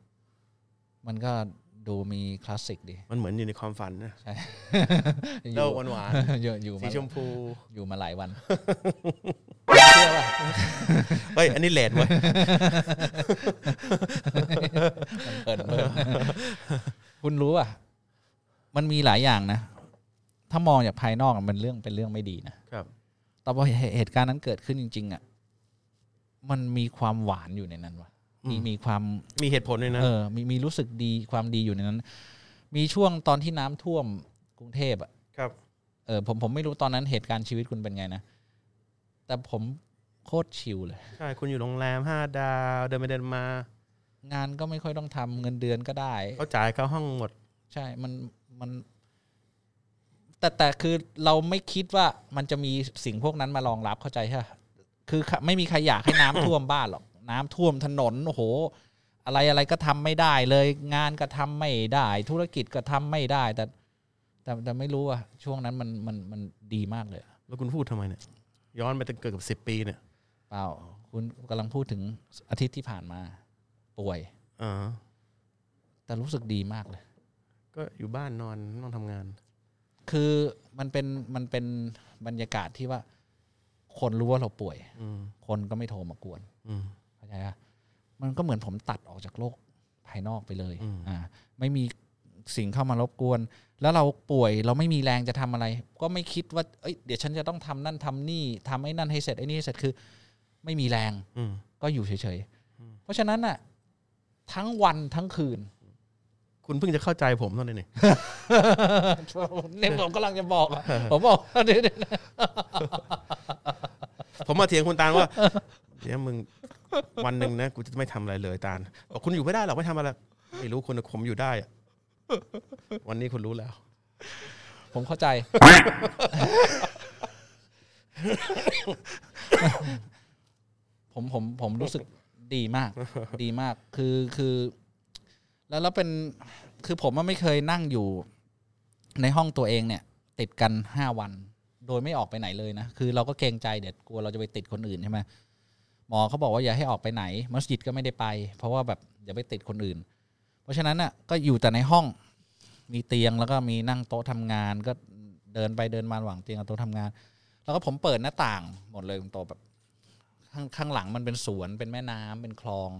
มันก็ดูมีคลาสสิกดีมันเหมือนอยู่ในความฝันนะใช่โลกหวานอยู่อยู่ๆสีมาชมพูอยู่มาหลายวัน เชื่อป่ะเฮ้ยอันนี้เลดเว้ยมันเปิดเปิดคุณรู้ป่ะ มันมีหลายอย่างนะ ถ้ามองจากภายนอกอะมันเรื่องเป็นเรื่องไม่ดีนะครับ แต่พอเหตุการณ์นั้นเกิดขึ้นจริง ๆ อะ มันมีความหวานอยู่ในนั้นว่ะ มีมีความมีเหตุผลด้วยนะเออมีมีรู้สึกดีความดีอยู่ในนั้น มีช่วงตอนที่น้ำท่วมกรุงเทพอะ ครับ เออผมผมไม่รู้ตอนนั้นเหตุการณ์ชีวิตคุณเป็นไงนะแต่ผม โคตรชิลเลย ใช่ คุณอยู่โรงแรมห้าดาว เดินไปเดินมา งานก็ไม่ค่อยต้องทำเงินเดือนก็ได้ เขาจ่ายเข้าห้องหมด ใช่ มันมัน แต่แต่คือเราไม่คิดว่ามันจะมีสิ่งพวกนั้นมารองรับเข้าใจใช่ปะคือไม่มีใครอยากให้น้ำ ท่วมบ้านหรอก น้ำท่วมถนนโอ้โห อะไรอะไรก็ทำไม่ได้เลย งานก็ทำไม่ได้ ธุรกิจก็ทำไม่ได้ แต่ แต่แต่ไม่รู้อะช่วงนั้นมันมันมันดีมากเลยแล้วคุณพูดทำไมเนี่ย ย้อนไปตั้งเกือบสิบปีเนี่ย เปล่าคุณกำลังพูดถึงอาทิตย์ที่ผ่านมา ป่วยอ่าแต่รู้สึกดีมากเลย ก็อยู่บ้านนอนไม่ต้องทำงาน คือมันเป็นมันเป็นบรรยากาศที่ว่า คนรู้ว่าเราป่วย อืม คนก็ไม่โทรมากวนอืม เข้าใจปะมันก็เหมือนผมตัดออกจากโลกภายนอกไปเลยอืม อ่าไม่มีสิ่งเข้ามารบกวน แล้วเราป่วยเราไม่มีแรงจะทำอะไร ก็ไม่คิดว่าเอ้ยเดี๋ยวฉันจะต้องทำนั่นทำนี่ทำไอ้นั่นให้เสร็จไอ้นี่ให้เสร็จคือ ไม่มีแรงอืมก็อยู่เฉยๆ เพราะฉะนั้นน่ะ ทั้งวันทั้งคืน คุณเพิ่งจะเข้าใจผมเท่านั้นเองเนี่ยผมกำลังจะบอกอะผมบอกเดี๋ยวๆผมมาเถียงคุณตาลว่าเดี๋ยวมึงวันหนึ่งนะกูจะไม่ทำอะไรเลยตาลบอกคุณอยู่ไม่ได้หรอกไม่ทำอะไรไม่รู้คุณผมอยู่ได้อะวันนี้คุณรู้แล้ว ผมเข้าใจ ผมผมผมรู้สึกดีมาก ดีมาก คือคือ แล้วแล้วเป็นคือผมว่าไม่เคยนั่งอยู่ ในห้องตัวเองเนี่ย ติดกันห้าวัน โดยไม่ออกไปไหนเลยนะ คือเราก็เกรงใจเด็ดกลัวเราจะไปติดคนอื่นใช่ไหมหมอเขาบอกว่าอย่าให้ออกไปไหน มัสยิดก็ไม่ได้ไป เพราะว่าแบบอย่าไปติดคนอื่น เพราะฉะนั้นน่ะก็อยู่แต่ในห้องมีเตียงแล้วก็มีนั่งโต๊ะทำงาน ก็เดินไปเดินมาระหว่างเตียงกับโต๊ะทำงาน แล้วก็ผมเปิดหน้าต่างหมดเลยคุณโตแบบ ข้างข้างหลังมันเป็นสวนเป็นแม่น้ำเป็นคลอง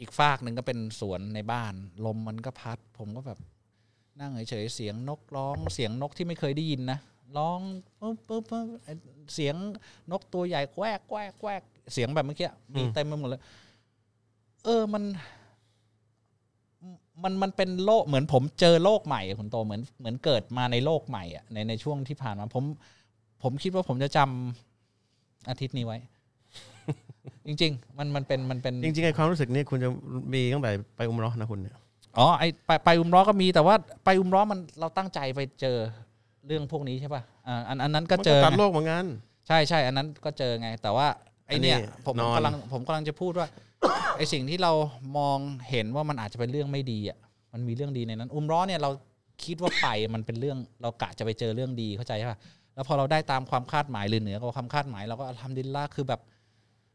อีกฟากหนึ่งก็เป็นสวนในบ้าน ลมมันก็พัด ผมก็แบบนั่งเฉยๆเสียงนกร้องเสียงนกที่ไม่เคยได้ยินนะร้องปุ๊บปุ๊บปุ๊บไอ้เสียงนกตัวใหญ่แควกแควกแควกเสียงแบบเมื่อกี้มีเต็มไปหมดเลย เออมัน มันมันเป็นโลกเหมือนผมเจอโลกใหม่อะคุณโตเหมือนเหมือนเกิดมาในโลกใหม่อะในในช่วงที่ผ่านมาผม ผมคิดว่าผมจะจำอาทิตย์นี้ไว้ จริง ๆ มันมันเป็นมันเป็นจริงๆไอ้ความรู้สึกนี้คุณจะมีตั้งแต่ไปอุมเเราะห์นะคุณเนี่ยอ๋อไอไปไปอุมร้อก็มีแต่ว่าไปอุมร้อมันเราตั้งใจไปเจอเรื่องพวกนี้ใช่ป่ะอ่าอันอันนั้นก็มันเจอตัดไงโลกเหมือนกันใช่ใช่อันนั้นก็เจอไง แต่ว่าไอเนี่ยอันนี้ผมนอนกำลังผมกำลังจะพูดว่าไอสิ่งที่เรามองเห็นว่ามันอาจจะเป็นเรื่องไม่ดีอะมันมีเรื่องดีในนั้น อุมร้อเนี่ยเราคิดว่าไปมันเป็นเรื่องเรากะจะไปเจอเรื่องดีเข้าใจป่ะแล้วพอเราได้ตามความคาดหมายหรือเหนือกว่าความคาดหมายเราก็อัลฮัมดุลิลละคือแบบ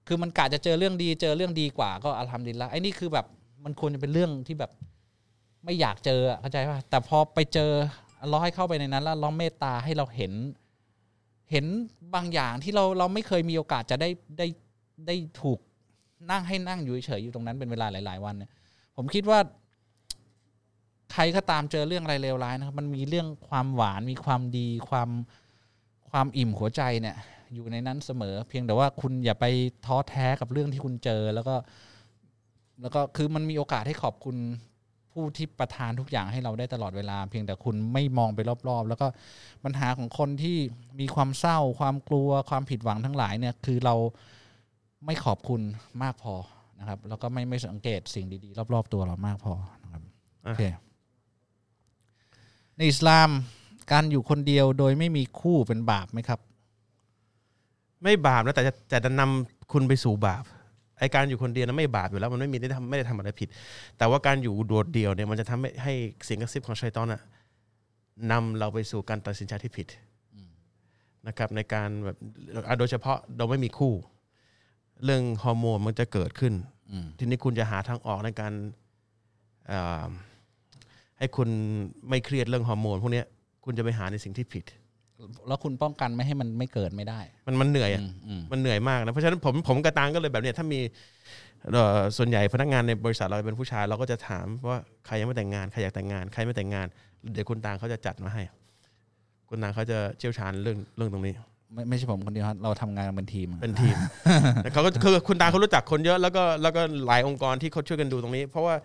คือมันกะจะเจอเรื่องดีเจอเรื่องดีกว่าก็อัลฮัมดุลิลละไอ้นี่คือแบบมันควรจะเป็นเรื่องที่แบบ ไม่อยากเจอเข้าใจป่ะแต่พอไปเจอลเลอให้เข้าไปในนั้นแล้วลเลอเมตตาให้เราเห็น เห็นบางอย่างที่เราเราไม่เคยมีโอกาสจะได้ได้ได้ถูกนั่งให้นั่งอยู่เฉยอยู่ตรงนั้นเป็นเวลาหลาย ๆ วันเนี่ยผมคิดว่า ใครก็ตามเจอเรื่องอะไรเลวร้ายนะครับ มันมีเรื่องความหวานมีความดีความความอิ่มหัวใจเนี่ย อยู่ในนั้นเสมอ เพียงแต่ว่าคุณอย่าไปท้อแท้กับเรื่องที่คุณเจอ แล้วก็ แล้วก็คือมันมีโอกาสให้ขอบคุณผู้ที่ประทานทุกอย่างให้เราได้ตลอดเวลา เพียงแต่คุณไม่มองไปรอบๆ แล้วก็ปัญหาของคนที่มีความเศร้า ความกลัวความผิดหวังทั้งหลายเนี่ยคือเราไม่ขอบคุณมากพอนะครับ แล้วก็ไม่ไม่สังเกตสิ่งดีๆ รอบๆ ตัวเรามากพอนะครับโอเคในอิสลามการอยู่คนเดียวโดยไม่มีคู่เป็นบาปไหมครับ ไม่บาปนะแต่จะจะนำคุณไปสู่บาปไอการอยู่คนเดียวนั้นไม่บาปอยู่แล้ว มันไม่มีได้ทำไม่ได้ทำอะไรผิด แต่ว่าการอยู่โดดเดี่ยวเนี่ยมันจะทำให้ให้เสียงกระซิบของชัยตอนอะนำเราไปสู่การตัดสินใจที่ผิดนะครับในการแบบอะโดยเฉพาะเราไม่มีคู่ เรื่องฮอร์โมนมันจะเกิดขึ้นทีนี้คุณจะหาทางออกในการอ่าให้คุณไม่เครียดเรื่องฮอร์โมนพวกนี้คุณจะไปหาในสิ่งที่ผิด แล้วคุณป้องกันไม่ให้มันไม่เกิดไม่ได้ มันมันเหนื่อยอะอืมอืมมันเหนื่อยมากนะเพราะฉะนั้นผมผมกระตังก็เลยแบบเนี้ยถ้ามีเอ่อส่วนใหญ่พนักงานในบริษัทเราเป็นผู้ชายเราก็จะถามว่าใครยังไม่แต่งงานใครอยากแต่งงานใครไม่แต่งงาน เดี๋ยวคุณตางเขาจะจัดมาให้ คุณตางเขาจะเชี่ยวชาญเรื่องเรื่องตรงนี้ ไม่ไม่ใช่ผมคนเดียวครับเราทำงานกันเป็นทีมเป็นทีมแล้วเขาก็คือคุณตาเขารู้จักคนเยอะแล้วก็แล้วก็หลายองค์กรที่เขาช่วยกันดูตรงนี้ เพราะว่า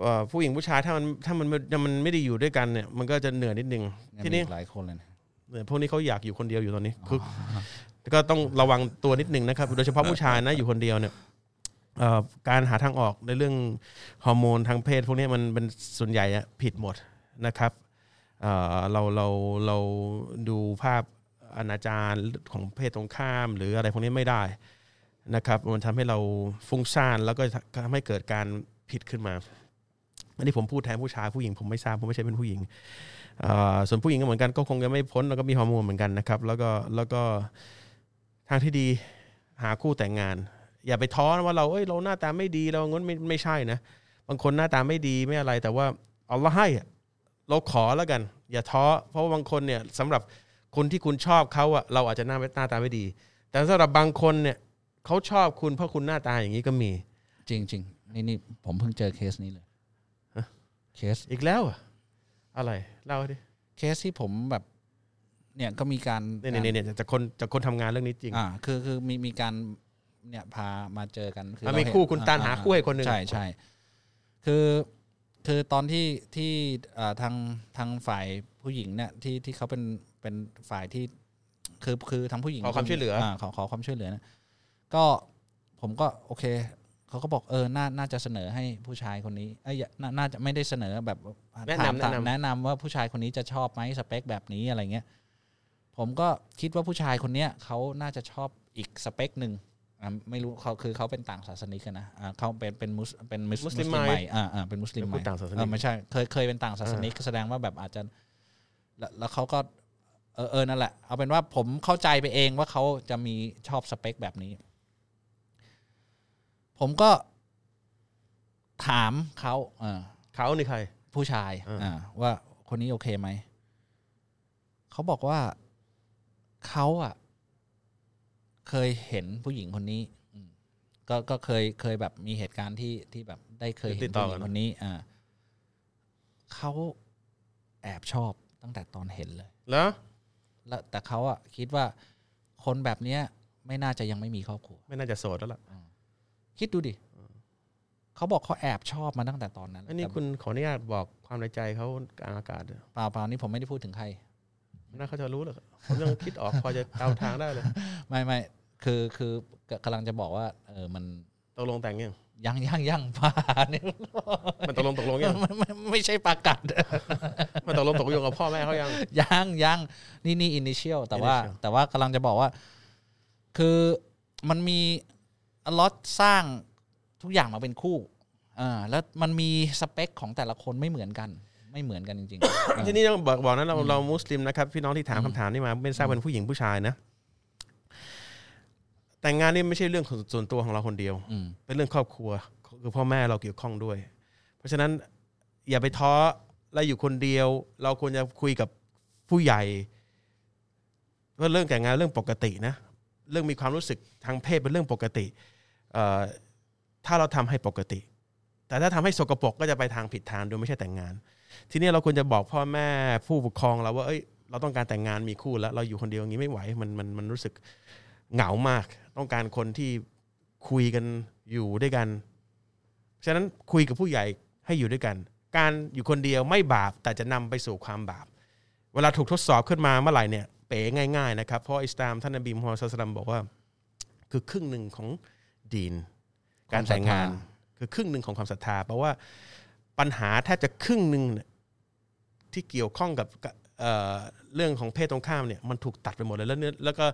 เอ่อผู้หญิงผู้ชายถ้ามันถ้ามันมันมันไม่ได้อยู่ด้วยกันเนี่ยมันก็จะเหนื่อยนิดนึงงานทีมีนี้หลายคนเลยนะ เนี่ยพวกนี้เขาอยากอยู่คนเดียวอยู่ตอนนี้คืออก็ต้องระวังตัวนิดนึงนะครับ โดยเฉพาะผู้ชายนะอยู่คนเดียวเนี่ยเอ่อการหาทางออกในเรื่องฮอร์โมนทางเพศ พวกนี้มันเป็นส่วนใหญ่อะผิดหมดนะครับเอ่อเราเราเราดูภาพอนาจารของเพศตรงข้าม หรืออะไรพวกนี้ไม่ได้นะครับ มันทำให้เราฟุ้งซ่านแล้วก็ทำให้เกิดการผิดขึ้นมาอันนี้ผมพูดแทนผู้ชายผู้หญิงผมไม่ทราบผมไม่ใช่เป็นผู้หญิงเอ่อ ส่วนผู้หญิงก็เหมือนกันก็คงจะไม่พ้นแล้วก็มีฮอร์โมนเหมือนกันนะครับ แล้วก็แล้วก็ทางที่ดีหาคู่แต่งงาน อย่าไปท้อนะว่าเราเอ้ยเราหน้าตาไม่ดีเรางั้นไม่ไม่ใช่นะบางคนหน้าตาไม่ดีไม่อะไร แต่ว่าเอาละให้อะเราขอแล้วกัน อย่าท้อเพราะว่าบางคนเนี่ยสำหรับคนที่คุณชอบเขาอะเราอาจจะหน้าหน้าตาไม่ดี แต่สำหรับบางคนเนี่ยเขาชอบคุณเพราะคุณหน้าตาอย่างนี้ก็มี จริงจริงๆนี่นี่ผมเพิ่งเจอเคสนี้เลยฮะเคสอีกแล้วอะ อะไรเล่าดิเคสที่ผมแบบ เนี่ยก็มีการเนี่ยเนี่ยเนี่ยจากคนจากคนทำงานเรื่องนี้จริง อ่า คือคือมีมีการเนี่ยพามาเจอกันคืออะเรามีเห็นคู่คุณตามอ่หาคู่ให้คนหนึ่งใช่ใช่คือคือตอนที่ที่อ่าทางทางฝ่ายผู้หญิงเนี่ยที่ที่เขาเป็นเป็นฝ่ายที่คือคือทางผู้หญิงขอความช่วยเหลือขอขอความช่วยเหลือนะก็ผมก็โอเค เขาก็บอกเออน่าน่าจะเสนอให้ผู้ชายคนนี้เอ้ยน่าน่าจะไม่ได้เสนอแบบแนะถามนำแนะนำ แนะนำว่าผู้ชายคนนี้จะชอบไหมสเปคแบบนี้อะไรเงี้ยผมก็คิดว่าผู้ชายคนเนี้ยเขาน่าจะชอบอีกสเปคหนึ่งอ่าไม่รู้เขาคือเขาเป็นต่างศาสนิกกันนะอ่าเขาเป็นเป็นมุสเป็นมุสมุสลิมใหใหม่ม่อ่าอ่าเป็นมุสลิมเดี๋ยวใหพูม่ดต่างศาสนิก เออไม่ใช่เคยเคยเป็นต่างศาสนิกแสดงว่าแบบอาจจะ แล้วแล้วเขาก็เออเออนั่นแหละ เอาเป็นว่าผมเข้าใจไปเองว่าเขาจะมีชอบสเปคแบบนี้ ผมก็ถามเขาเออเขานี่ใคร ผู้ชายอ่า อ่าว่าคนนี้โอเคไหม เขาบอกว่าเขาอะ เคยเห็นผู้หญิงคนนี้อืมก็ก็เคยเคยแบบมีเหตุการณ์ที่ที่แบบได้เคยเห็นผู้หญิงคนนี้ อ่าเขาแอบชอบตั้งแต่ตอนเห็นเลย แล้วแล้วแต่เขาอะคิดว่าคนแบบเนี้ย ไม่น่าจะยังไม่มีครอบครัว ไม่น่าจะโสดแล้วล่ะ คิดดูดิเขาบอกเขาแอบชอบมาตั้งแต่ตอนนั้นอันนี้แต่คุณขออนุญาตบอกความในใจเขากลางอากาศเถอะเปล่าเปล่านี่ผมไม่ได้พูดถึงใครน่าเขาจะรู้เหรอผมยังคิดออกพอจะเดาทางได้เลย ไม่ไม่คือคือกำลังจะบอกว่า เออมันตกลงแต่งยังยังยังยังผ่าเนี่ยมันตกลงตกลงยังไม่ไม่ไม่ใช่ประกาศมันตกลงตกลงกับพ่อแม่เขายังยังยังนี่นี่อินิเชียลแต่ว่า Initial แต่ว่ากำลังจะบอกว่า คือมันมี อลอตสร้างทุกอย่างมาเป็นคู่อ่าแล้วมันมีสเปคของแต่ละคนไม่เหมือนกัน ไม่เหมือนกันจริงๆเออทีนี้ต้องบอกบอกนะเราเรามุสลิมนะครับ พี่น้องที่ถามคำถามนี้มาไม่ทราบเป็นผู้หญิงผู้ชายนะ แต่งงานนี่ไม่ใช่เรื่องของส่วนตัวของเราคนเดียว อืม เป็นเรื่องครอบครัวคือพ่อแม่เราเกี่ยวข้องด้วย เพราะฉะนั้นอย่าไปท้อและอยู่คนเดียว เราควรจะคุยกับผู้ใหญ่ว่าเรื่องแต่งงานเรื่องปกตินะ เรื่องมีความรู้สึกทางเพศเป็นเรื่องปกติเอ่อ ถ้าเราทำให้ปกติ แต่ถ้าทำให้สกปรกก็จะไปทางผิดทางโดยไม่ใช่แต่งงาน ทีนี้เราควรจะบอกพ่อแม่ผู้ปกครองเราว่าเอ้ยเราต้องการแต่งงานมีคู่แล้ว เราอยู่คนเดียวอย่างนี้ไม่ไหวมันมันมันรู้สึกเหงามาก ต้องการคนที่คุยกันอยู่ด้วยกัน ฉะนั้นคุยกับผู้ใหญ่ให้อยู่ด้วยกัน การอยู่คนเดียวไม่บาปแต่จะนำไปสู่ความบาป เวลาถูกทดสอบขึ้นมาเมื่อไหร่เนี่ยเป๋ง่าย ๆ นะครับ เพราะอิสลามท่านนบีมุฮัมมัดศ็อลลัลลอฮุอะลัยฮิวะซัลลัมบอกว่า คือครึ่งหนึ่งของ ดีน การแต่งงานคือครึ่งหนึ่งของความศรัทธา เพราะว่าปัญหาแทบจะครึ่งหนึ่งเนี่ยที่เกี่ยวข้องกับเอ่อเรื่องของเพศตรงข้ามเนี่ยมันถูกตัดไปหมดเลยแล้วเนื้อแล้วก็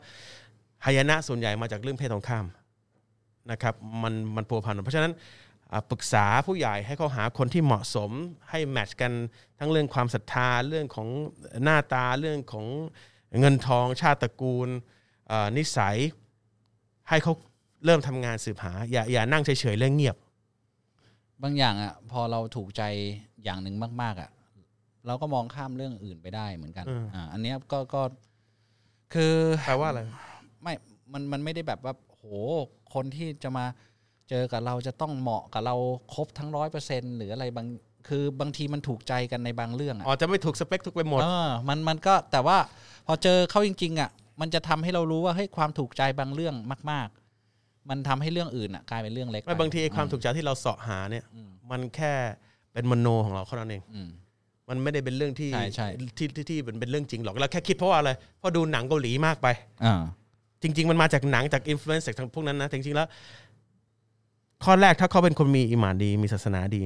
หายนะส่วนใหญ่มาจากเรื่องเพศตรงข้ามนะครับมันมันพัวพันเพราะฉะนั้นอ่าปรึกษาผู้ใหญ่ให้เขาหาคนที่เหมาะสมให้แมทช์กันทั้งเรื่องความศรัทธาเรื่องของหน้าตาเรื่องของเงินทองชาติตระกูลเอ่อนิสัยให้เขา เริ่มทำงานสืบหา อย่าอย่านั่งเฉยๆเรื่องเงียบ บางอย่างอะ พอเราถูกใจอย่างหนึ่งมาก ๆ อะ เราก็มองข้ามเรื่องอื่นไปได้เหมือนกันอืมอ่าอันเนี้ยก็ก็คือแปลว่าอะไรไม่มันมันไม่ได้แบบว่าโหคนที่จะมาเจอกับเราจะต้องเหมาะกับเราครบทั้งร้อยเปอร์เซ็นหรืออะไรบางคือบางทีมันถูกใจกันในบางเรื่องอะอ๋อจะไม่ถูกสเปคทุกไปหมดเออมันมันก็แต่ว่าพอเจอเขาจริง ๆ อะ มันจะทำให้เรารู้ว่าเฮ้ยความถูกใจบางเรื่องมาก ๆ มันทำให้เรื่องอื่นอะกลายเป็นเรื่องเล็กไม่ไปบางทีไอ้ความถูกใจที่เราเสาะหาเนี่ยอืมมันแค่เป็นมโนของเราเท่านั้นเองอืมมันไม่ได้เป็นเรื่องที่ใช่ใช่ที่ที่ที่เป็นเป็นเรื่องจริงหรอกเราแค่คิดเพราะว่าอะไรเพราะดูหนังเกาหลีมากไปอ่าจริง ๆ มันมาจากหนังจาก influence จากพวกนั้นนะแต่จริงๆแล้ว ข้อแรกถ้าเขาเป็นคนมีอิมานดี มีศาสนาดี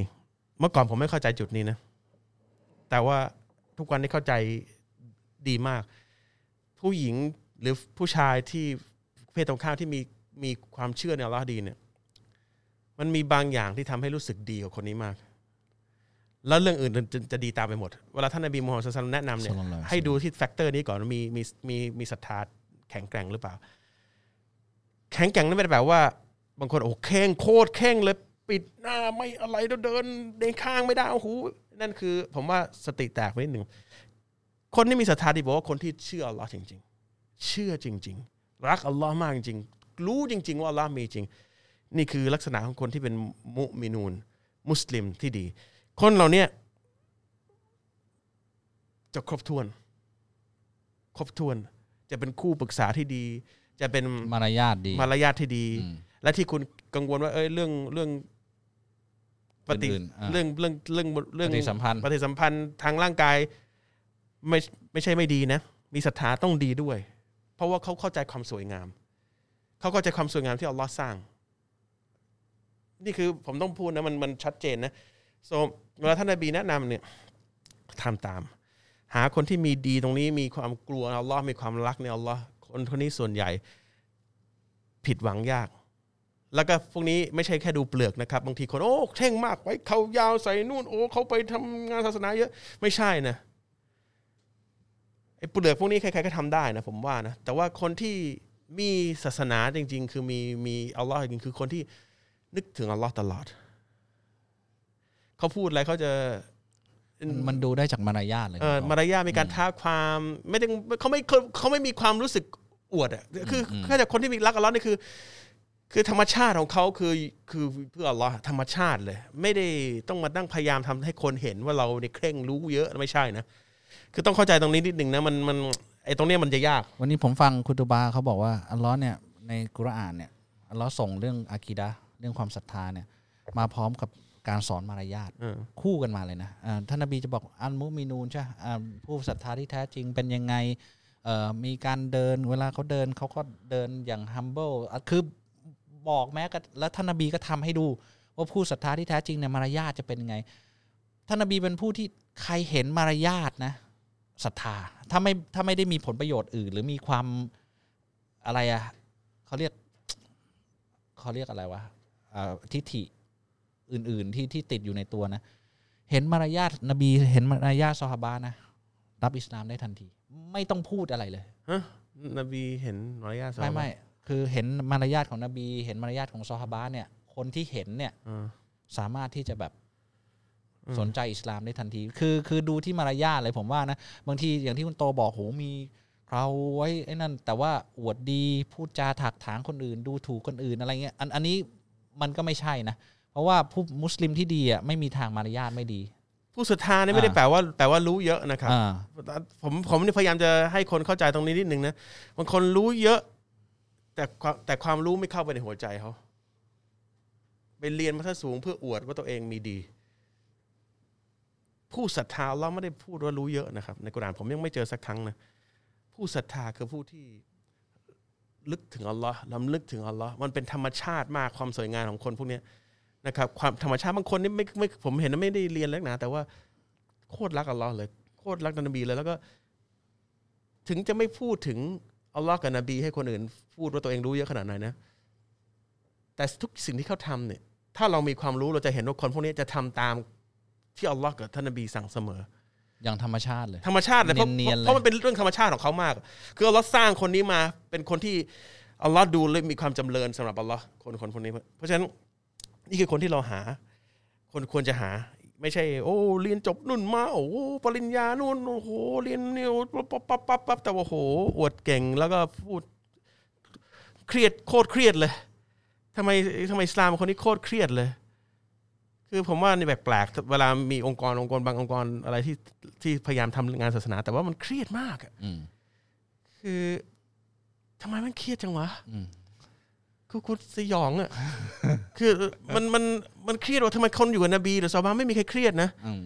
เมื่อก่อนผมไม่เข้าใจจุดนี้นะแต่ว่าทุกวันนี้เข้าใจดีมาก ผู้หญิงหรือผู้ชายที่เพศตรงข้ามที่มี มีความเชื่อในอัลลอฮ์ดีเนี่ยมันมีบางอย่างที่ทำให้รู้สึกดีกับคนนี้มาก แล้วเรื่องอื่นจะจะดีตามไปหมด เวลาท่านนบีมูฮัมมัดصلى الله عليه وسلم แนะนำเนี่ยصلى الله عليه وسلم ให้ดูที่ factor นี้ก่อนว่ามีมีมีมีศรัทธาแข็งแกร่งหรือเปล่า แข็งแกร่งนั่นไม่ได้แปลว่า บางคนโอ้เคร่งโคตรเคร่งเลย ปิดหน้าไม่อะไรเดินเดินเดินข้างไม่ได้โอ้โหนั่นคือ ผมว่าสติแตกไปนิดหนึ่งคนที่มีศรัทธาดีบอกว่าคนที่เชื่ออัลลอฮ์จริง ๆ เชื่อจริง ๆ รักอัลลอฮ์มากจริงๆ รู้จริง ๆ ว่าอัลลอฮ์มีจริง นี่คือลักษณะของคนที่เป็นมุมินูน มุสลิมที่ดี คนเหล่าเนี้ยจะครบถ้วน ครบถ้วน จะเป็นคู่ปรึกษาที่ดี จะเป็นมารยาทดี มารยาทที่ดีอืมและที่คุณกังวลว่า เอ้ยเรื่องเรื่องปฏิอื่นๆอ่าเรื่องเรื่องเรื่องเรื่องปฏิสัมพันธ์ปฏิสัมพันธ์ทางร่างกายไม่ไม่ใช่ไม่ดีนะ มีศรัทธาต้องดีด้วย เพราะว่าเขาเข้าใจความสวยงาม เขาเข้าใจความสวยงามที่อัลลอฮ์สร้าง นี่คือผมต้องพูดนะมันมันชัดเจนนะ so เวลาท่านนบีแนะนำเนี่ยทำตาม หาคนที่มีดีตรงนี้มีความกลัวอัลลอฮ์มีความรักในอัลลอฮ์คนคนนี้ส่วนใหญ่ ผิดหวังยาก แล้วก็พวกนี้ไม่ใช่แค่ดูเปลือกนะครับ บางทีคนโอ้เท่งมากไว้เขายาวใส่นู่นโอ้เขาไปทำงานศาสนาเยอะ ไม่ใช่นะไอ้เปลือกพวกนี้ใครๆก็ทำได้นะผมว่านะแต่ว่าคนที่ มีศาสนาจริง ๆ คือมีมีอัลลอฮ์จริงๆคือคนที่นึกถึงอัลลอฮ์ตลอด เขาพูดอะไรเขาจะมันมันดูได้จากมารยาทเลยเออมารยาทมีการท้าความไม่ได้เขาไม่เขาเขาไม่มีความรู้สึกอวดอะคืออแค่แต่คนที่มีรักอัลลอฮ์นี่คือ คือธรรมชาติของเขาคือคือเพื่ออัลลอฮ์ธรรมชาติเลย ไม่ได้ต้องมาตั้งพยายามทำให้คนเห็นว่าเราเนี่ยเคร่งรู้เยอะไม่ใช่นะคือต้องเข้าใจตรงนี้นิดหนึ่งนะมันมัน ไอ้ตรงเนี้ยมันจะยาก วันนี้ผมฟังคุณตูบาเขาบอกว่าอัลลอฮ์เนี่ยในกุรอานเนี่ยอัลลอฮ์ส่งเรื่องอากีดะห์เรื่องความศรัทธาเนี่ยมาพร้อมกับการสอนมารยาทเออคู่กันมาเลยนะอ่าท่านนบีจะบอกอันมุมินูนใช่อ่าผู้ศรัทธาที่แท้จริงเป็นยังไงเอ่อมีการเดินเวลาเขาเดินเขาก็เดินอย่าง humble อะคือบอกแม้กับแล้วท่านนบีก็ทำให้ดู ว่าผู้ศรัทธาที่แท้จริงเนี่ยมารยาทจะเป็นยังไง ท่านนบีเป็นผู้ที่ใครเห็นมารยาทนะ ศรัทธา ถ้าไม่ถ้าไม่ได้มีผลประโยชน์อื่น หรือมีความอะไรอะเขาเรียกเขาเรียกอะไรวะอ่าทิฏฐิอื่น ๆ ที่ที่ติดอยู่ในตัวนะ เห็นมารยาทนบี เห็นมารยาทซอฮาบะนะรับอิสลามได้ทันที ไม่ต้องพูดอะไรเลยฮะนบีเห็นมารยาทสอนไม่ไม่คือเห็นมารยาทของนบี เห็นมารยาทของซอฮาบะเนี่ย คนที่เห็นเนี่ยเออสามารถที่จะแบบ สนใจอิสลามได้ทันที คือคือดูที่มารยาทเลยผมว่านะ บางทีอย่างที่คุณโตบอกโหมีเราไว้ไอ้นั่น แต่ว่าอวดดีพูดจาถักถางคนอื่น ดูถูกคนอื่นอะไรเงี้ยอันอันนี้มันก็ไม่ใช่นะ เพราะว่าผู้มุสลิมที่ดีอะไม่มีทางมารยาทไม่ดี ผู้ศรัทธานี่ไม่ได้อ่าแปลว่าแปลว่ารู้เยอะนะครับอ่าผมผมนี่พยายามจะให้คนเข้าใจตรงนี้นิดนึงนะบางคนรู้เยอะ แต่ความแต่ความรู้ไม่เข้าไปในหัวใจเขาไปเรียนมาซะสูงเพื่ออวดว่าตัวเองมีดี ผู้ศรัทธาเราไม่ได้พูดว่ารู้เยอะนะครับ ในกุรานผมยังไม่เจอสักครั้งนะผู้ศรัทธาคือผู้ที่ลึกถึงอัลลอฮ์ลำลึกถึงอัลลอฮ์มันเป็นธรรมชาติมากความสวยงามของคนพวกนี้นะครับความธรรมชาติบางคนนี่ไม่ไม่ผมเห็นว่าไม่ได้เรียนแล้วนะแต่ว่าโคตรรักอัลลอฮ์เลยโคตรรักนบีเลยแล้วก็ ถึงจะไม่พูดถึงอัลลอฮ์กับนบี ให้คนอื่น พูดว่าตัวเองรู้เยอะขนาดไหนนะ แต่ทุกสิ่งที่เขาทำเนี่ย ถ้าเรามีความรู้เราจะเห็นว่าคนพวกนี้จะทำตาม ที่อัลลอฮ์กับท่านนบีสั่งเสมอ อย่างธรรมชาติเลย ธรรมชาติเลยเพราะเนียนๆเลย เพราะมันเป็นเรื่องธรรมชาติของเขามาก คืออัลลอฮ์สร้างคนนี้มาเป็นคนที่อัลลอฮ์ดูเลยมีความจำเริญสำหรับอัลลอฮ์คนคนคนนี้ เพราะฉะนั้นนี่คือคนที่เราหา คนควรจะหา ไม่ใช่ โอ้เรียนจบนุ่นมาโอ้ปริญญานู่นโอ้โหเรียนนิวปั๊บปั๊บปั๊บปั๊บแต่ว่าโอ้โหอวดเก่งแล้วก็พูดเครียดโคตรเครียดเลยทำไมทำไมอิสลามคนนี้โคตรเครียดเลย คือผมว่านี่แปลกๆเวลามีองค์กรองค์กรบางองค์กรอะไรที่ที่พยายามทำงานศาสนา แต่ว่ามันเครียดมากอะอืมคือทำไมมันเครียดจังวะอืมคือคุณสยองอะคือมันมันมันเครียดว่าทำไมคนอยู่กับนบีหรือซอฮาบะห์ไม่มีใครเครียดนะอืม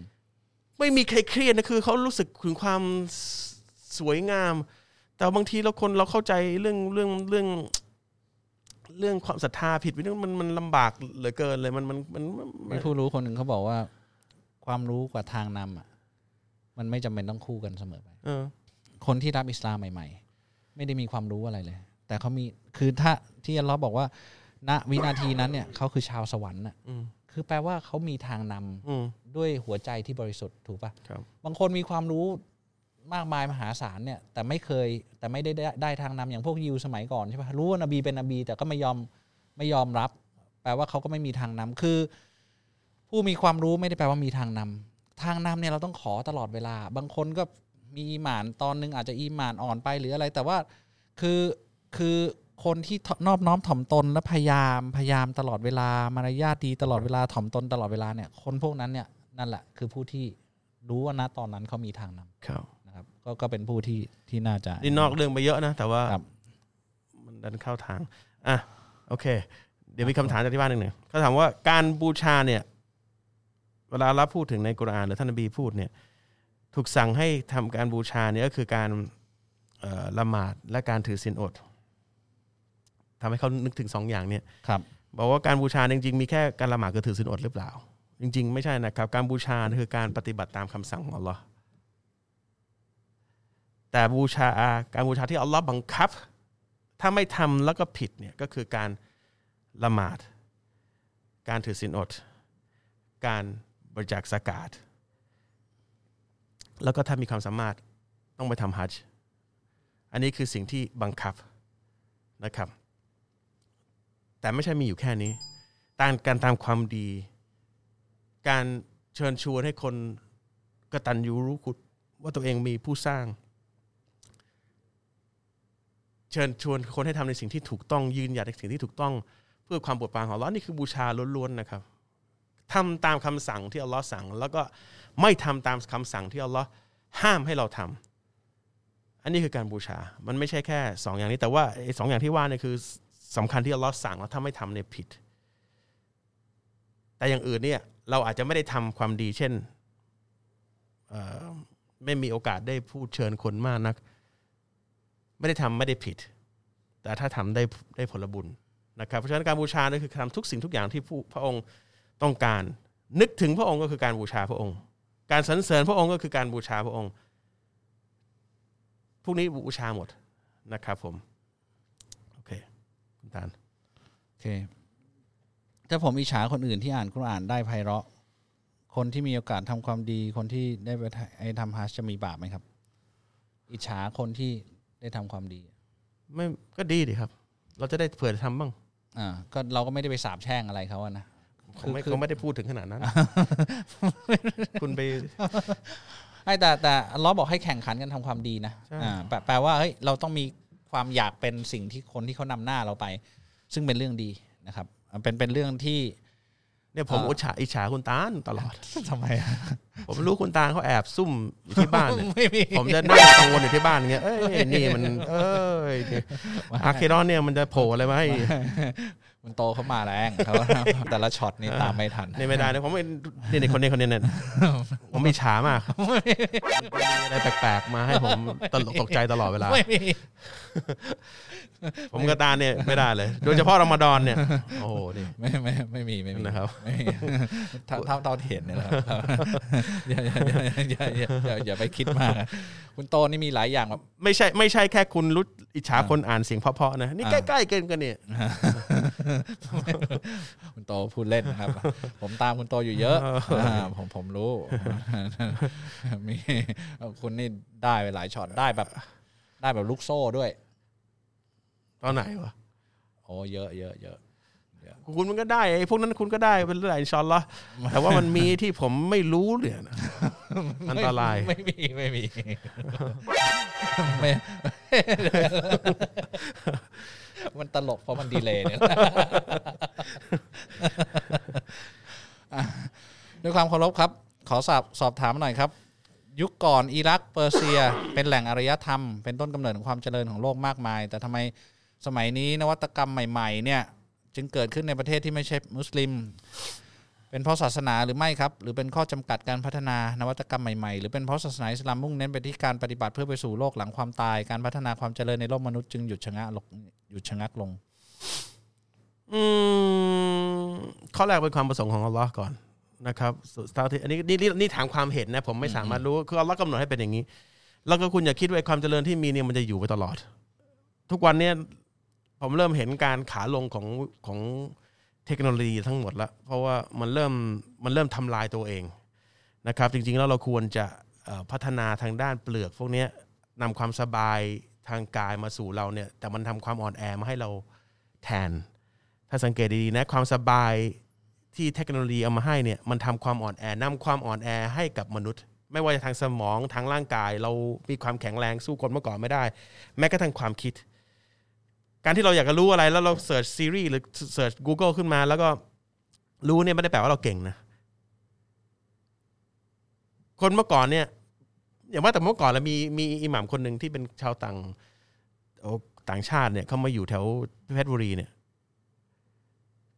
ไม่มีใครเครียดนะคือเขารู้สึกถึงความสสวยงาม แต่บางทีเราคนเราเข้าใจเรื่องเรื่องเรื่อง เรื่องความศรัทธาผิดไปนึงมันมันลำบากเหลือเกินเลยมันมันมันมันมีผู้รู้คนหนึ่งเขาบอกว่า ความรู้กับทางนำอะ มันไม่จำเป็นต้องคู่กันเสมอไป เออ คนที่รับอิสลามใหม่ ๆ ไม่ได้มีความรู้อะไรเลย แต่เขามีคือถ้าที่อัลเลอฮ์บอกว่า ณวินาทีนั้นเนี่ยเขาคือชาวสวรรค์น่ะอืมคือแปลว่าเขามีทางนำอืมด้วยหัวใจที่บริสุทธิ์ถูกปะ ครับ บางคนมีความรู้ มากมายมหาศาลเนี่ยแต่ไม่เคยแต่ไม่ได้ได้ไดทางนำอย่างพวกยิวสมัยก่อนใช่ปะรู้ว่านบีเป็นนบี แต่ก็ไม่ยอมไม่ยอมรับ แปลว่าเขาก็ไม่มีทางนำคือ ผู้มีความรู้ไม่ได้แปลว่ามีทางนำทางนำเนี่ยเราต้องขอตลอดเวลา บางคนก็มีอีหมานตอนหนึงอาจจะอีหมานอ่อนไปหรืออะไร แต่ว่าคือคือคนที่นอบน้อมถ่อมตนและพยายามพยายามตลอดเวลามารยาทดีตลอดเวลาถ่อมตนตลอดเวลาเนี่ยคนพวกนั้นเนี่ยนั่นแหละคือผู้ที่รู้ว่าณตอนนั้นเขามีทางนำครับ ก็ก็เป็นผู้ที่ที่น่าจะนี่นอกเรื่องไปเยอะนะ แต่ว่าครับมันดันเข้าทาง อะ โอเค เดี๋ยวมีคำถามจากที่บ้านหนึ่งหนึ่งเขาถามว่าการบูชาเนี่ย เวลาเราพูดถึงในกุรอานหรือท่านนบีพูดเนี่ย ถูกสั่งให้ทำการบูชาเนี่ยก็คือการเอ่อละหมาดและการถือศีลอดทำให้เขานึกถึงสองอย่างเนี่ย ครับ บอกว่าการบูชาจริงๆ มีแค่การละหมาดกับถือศีลอดหรือเปล่า จริง ๆ ไม่ใช่นะครับ การบูชาคือการปฏิบัติตามคำสั่งของอัลลอฮ์ แต่บูชาการบูชาที่อัลลอฮ์บังคับ ถ้าไม่ทำแล้วก็ผิดเนี่ยก็คือการละหมาด การถือศีลอด การบริจาคสกาดแล้วก็ถ้ามีความสามารถต้องไปทำฮัจญ์อันนี้คือสิ่งที่บังคับนะครับ แต่ไม่ใช่มีอยู่แค่นี้การการตามความดี การเชิญชวนให้คนกระตัญญูรู้คุณว่าตัวเองมีผู้สร้าง เชิญชวนคนให้ทำในสิ่งที่ถูกต้องยืนหยัดในสิ่งที่ถูกต้อง เพื่อความปรดปานของอัลลอฮ์นี่คือบูชาล้วนๆนะครับทำตามคำสั่งที่อัลลอฮ์สั่ง แล้วก็ไม่ทำตามคำสั่งที่อัลลอฮ์ห้ามให้เราทำอันนี้คือการบูชา มันไม่ใช่แค่สองอย่างนี้ แต่ว่าไอ้สองอย่างที่ว่าเนี่ยคือสำคัญที่อัลลอฮ์สั่งแล้วถ้าไม่ทำเนี่ยผิด แต่อย่างอื่นเนี่ยเราอาจจะไม่ได้ทำความดี เช่นไม่มีโอกาสได้พูดเชิญคนมากนัก ไม่ได้ทำไม่ได้ผิด แต่ถ้าทำได้ได้ผลบุญนะครับเพราะฉะนั้นการบูชานี่คือทำทุกสิ่งทุกอย่างที่ผู้พระองค์ต้องการ นึกถึงพระองค์ก็คือการบูชาพระองค์ การสรรเสริญพระองค์ก็คือการบูชาพระองค์พวกนี้บูชาหมดนะครับผมโอเคคุณตาลโอเคถ้าผมอิจฉาคนอื่นที่อ่านคุรอานได้ไพเราะ คนที่มีโอกาสทำความดี คนที่ได้ไปทำฮัสจะมีบาปไหมครับ อิจฉาคนที่ ได้ทำความดี ไม่ก็ดีดีครับ เราจะได้เผื่อทำบ้างอ่าก็เราก็ไม่ได้ไปสาบแช่งอะไรเขาอะนะผมไม่คือเขาไม่ได้พูดถึงขนาดนั้น คุณไปไอ้แต่แต่อัลเลอฮ์บอกให้แข่งขันกันทำความดีนะใช่อ่าแปลแปลว่าเฮ้ยเราต้องมีความอยากเป็นสิ่งที่คนที่เขานำหน้าเราไป ซึ่งเป็นเรื่องดีนะครับอ่าเป็นเป็นเรื่องที่ เนี่ยผมอ่าอิจฉาอิจฉาคุณตาลตลอดทำไมอะผมรู้คุณตาลเขาแอบซุ่มอยู่ที่บ้านเนี่ยไม่มีผมจะนั่งกังวลอยู่ที่บ้านเงี้ยเอ้ยนี่มัน เอ้ยนี่อาร์เคดอนเนี่ยมันจะโผล่อะไรมาให้มันโตเขามาแรงเขาแต่ละช็อตนี่ตามไม่ทันนี่ไม่ได้นะผมเป็นนี่ในคนนี้คนนี้เนี่ยผมมีฉามากมีอะไรแปลกๆมาให้ผมตลกตกใจตลอดเวลาไม่มี ผมกับตาลเนี่ยไม่ได้เลย โดยเฉพาะรอมฎอนเนี่ย โอ้โหนี่ไม่ไม่ไม่มีไม่มีนะครับไม่มีเท่าเท่าเท่าที่เห็นเนี่ยนะครับอย่าอย่าอย่าอย่าอย่าอย่าอย่าไปคิดมากนะคุณโตนี่มีหลายอย่างแบบไม่ใช่ไม่ใช่แค่คุณรู้อิจฉาคนอ่านเสียงเพราะๆนะ นี่ใกล้ๆเกินกันเนี่ยคุณโตพูดเล่นนะครับ ผมตามคุณโตอยู่เยอะาผมผมรู้มีคุณนี่ได้ไปหลายช็อตได้แบบได้แบบลูกโซ่ด้วย ตอนไหนวะโอ้เยอะเยอะเยอะคุณมันก็ได้ไอ้พวกนั้นคุณก็ได้เป็นเรื่องอินชาอนละแต่ว่ามันมีที่ผมไม่รู้เนี่ยนะอันตรายไม่มีไม่มีไม่มันตลกเพราะมันดีเลยเนี่ยอะด้วยความเคารพครับ ขอสอบสอบถามหน่อยครับ ยุคก่อนอิรักเปอร์เซีย เป็นแหล่งอารยธรรม เป็นต้นกำเนิดของความเจริญของโลกมากมาย แต่ทำไม สมัยนี้นวัตกรรมใหม่ๆเนี่ยจึงเกิดขึ้นในประเทศที่ไม่ใช่มุสลิม เป็นเพราะศาสนาหรือไม่ครับ หรือเป็นข้อจำกัดการพัฒนานวัตกรรมใหม่ๆ หรือเป็นเพราะศาสนาอิสลามมุ่งเน้นไปที่การปฏิบัติเพื่อไปสู่โลกหลังความตาย การพัฒนาความเจริญในโลกมนุษย์จึงหยุดชะงักลงหยุดชะงักลง อืมข้อแรกเป็นความประสงค์ของอัลลอฮ์ก่อนนะครับสุดท้ายที่อันนี้นี่นี่นี่ถามความเห็นนะผมไม่สามารถรู้คืออัลลอฮ์กำหนดให้เป็นอย่างนี้ แล้วก็คุณอย่าคิดว่าไอ้ความเจริญที่มีเนี่ยมันจะอยู่ไปตลอด ทุกวันเนี้ย ผมเริ่มเห็นการขาลงของของเทคโนโลยีทั้งหมดแล้วเพราะว่ามันเริ่มมันเริ่มทำลายตัวเองนะครับ จริงๆแล้วเราควรจะพัฒนาทางด้านเปลือก พวกนี้นำความสบายทางกายมาสู่เราเนี่ย แต่มันทำความอ่อนแอมาให้เราแทน ถ้าสังเกตดีๆนะความสบายที่เทคโนโลยีเอามาให้เนี่ยมันทำความอ่อนแอนำความอ่อนแอให้กับมนุษย์ ไม่ว่าจะทางสมองทางร่างกาย เรามีความแข็งแรงสู้คนเมื่อก่อนไม่ได้ แม้กระทั่งความคิด การที่เราอยากจะรู้อะไรแล้วเรา search Siri หรือเสิร์ช Google ขึ้นมาแล้วก็รู้เนี่ยไม่ได้แปลว่าเราเก่งนะ คนเมื่อก่อนเนี่ย อย่างว่าแต่เมื่อก่อนแล้วมีมีอิหม่ามคนหนึ่งที่เป็นชาวต่างโอ้ต่างชาติเนี่ยเขามาอยู่แถวเพชรบุรีเนี่ย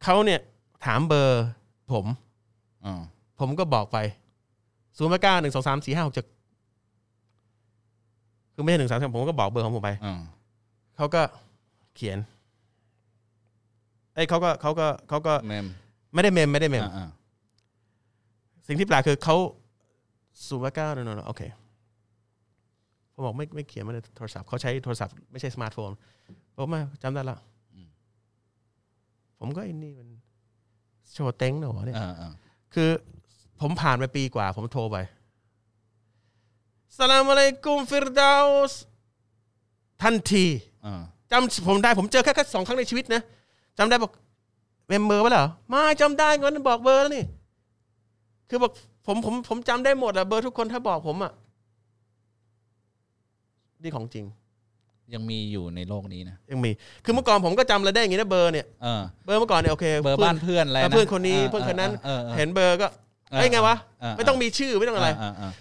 เขาเนี่ยถามเบอร์ผมอ่าผมก็บอกไปศูนย์แปดเก้าหนึ่งสองสามสี่ห้าหกเจ็ดคือไม่ใช่หนึ่งสามผมก็บอกเบอร์ของผมไปอ่าเขาก็ เขียนเอ้ยเขาก็เขาก็เขาก็ mem ไม่ได้ mem ไม่ได้ mem อ่าอ่าสิ่งที่แปลกคือเขาศูนย์แปดเก้า no no โอเคผมบอกไม่ไม่เขียนมาในโทรศัพท์เขาใช้โทรศัพท์ไม่ใช่สมาร์ทโฟนผมไม่จำได้ละผมก็ไอ้นี่มันโชว์เก่งเหรอวะเนี่ย อ่าอ่าคือผมผ่านไปปีกว่า ผมโทรไปسلام عليكم ฟิรดาวส์ทันที อ่า จำผมได้ผมเจอแค่แค่สองครั้งในชีวิตนะจำได้บอก mem เบอร์ไว้เหรอไม่จำได้เงินบอกเบอร์แล้วนี่ คือบอกผมผมผมจำได้หมดอะเบอร์ทุกคนถ้าบอกผมอะนี่ของจริง ยังมีอยู่ในโลกนี้นะยังมี คือเมื่อก่อนผมก็จำอะไรได้อย่างงี้นะเบอร์เนี่ยเออเบอร์เมื่อก่อนเนี่ยโอเคเบอร์บ้านเพื่อนอะไรเพื่อนนะเพื่อนคนนี้าเพื่อนคนนั้นออออเห็นเบอร์ก็เอ้ยไงวะเออไม่ต้องมีชื่อไม่ต้องอะไราาา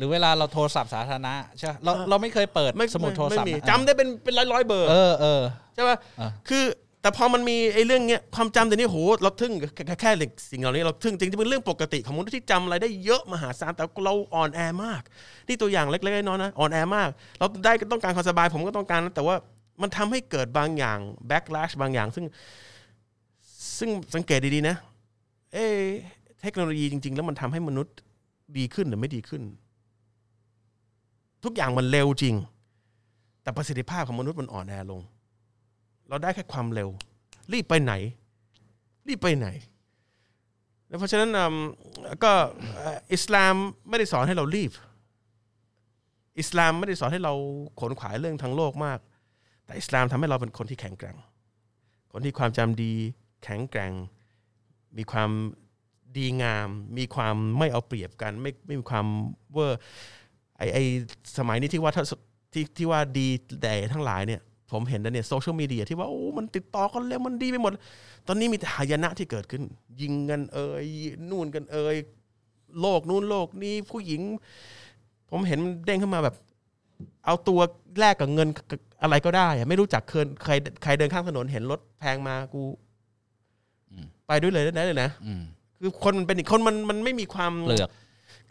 หรือเวลาเราโทรศัพท์สาธารณะใช่ปะเราเราไม่เคยเปิดไม่สมุดโทรศัพท์ไม่มีนะจำได้เป็นเป็นร้อยร้อยๆเบอร์ เออเออ ใช่ป่ะ อะ คือแต่พอมันมีไอ้เรื่องเนี้ยความจำแต่นี้โหเราทึ่งแค่แค่แค่สิ่งเหล่านี้เราทึ่งจริงๆเป็นเรื่องปกติของมนุษย์ที่จำอะไรได้เยอะมหาศาลแต่เราอ่อนแอมาก นี่ตัวอย่างเล็กๆน้อยๆนะอ่อนแอมาก เราได้ก็ต้องการความสบายผมก็ต้องการนะแต่ว่ามันทำให้เกิดบางอย่าง backlash บางอย่าง ซึ่งซึ่งสังเกตดีๆนะ เอะเทคโนโลยีจริง ๆ แล้วมันทำให้มนุษย์ดีขึ้นหรือไม่ดีขึ้น ทุกอย่างมันเร็วจริง แต่ประสิทธิภาพของมนุษย์มันอ่อนแอลง เราได้แค่ความเร็ว รีบไปไหน รีบไปไหนแล้วเพราะฉะนั้นก็อิสลามไม่ได้สอนให้เรารีบ อิสลามไม่ได้สอนให้เราขวนขวายเรื่องทางโลกมาก แต่อิสลามทำให้เราเป็นคนที่แข็งแกร่ง คนที่ความจำดี แข็งแกร่ง มีความดีงาม มีความไม่เอาเปรียบกัน ไม่ไม่มีความเวอร์ ไอไอสมัยนี้ที่ว่าถ้าที่ที่ว่าดีแต่ทั้งหลายเนี่ย ผมเห็นแล้วเนี่ยโซเชียลมีเดียที่ว่าโอ้มันติดต่อกันแล้วมันดีไปหมด ตอนนี้มีแต่หายนะที่เกิดขึ้น ยิงกันเอ่ยนู่นกันเอ่ยโลกนู่นโลกนี้ผู้หญิง ผมเห็นมันเด้งขึ้นมาแบบ เอาตัวแลกกับเงินกับอะไรก็ได้อะไม่รู้จักเคยใครใครเดินข้างถนนเห็นรถแพงมากูอืมไปด้วยเลยได้เลยนะอืมคือคนมันเป็นอีกคนมันมันไม่มีความเปลือก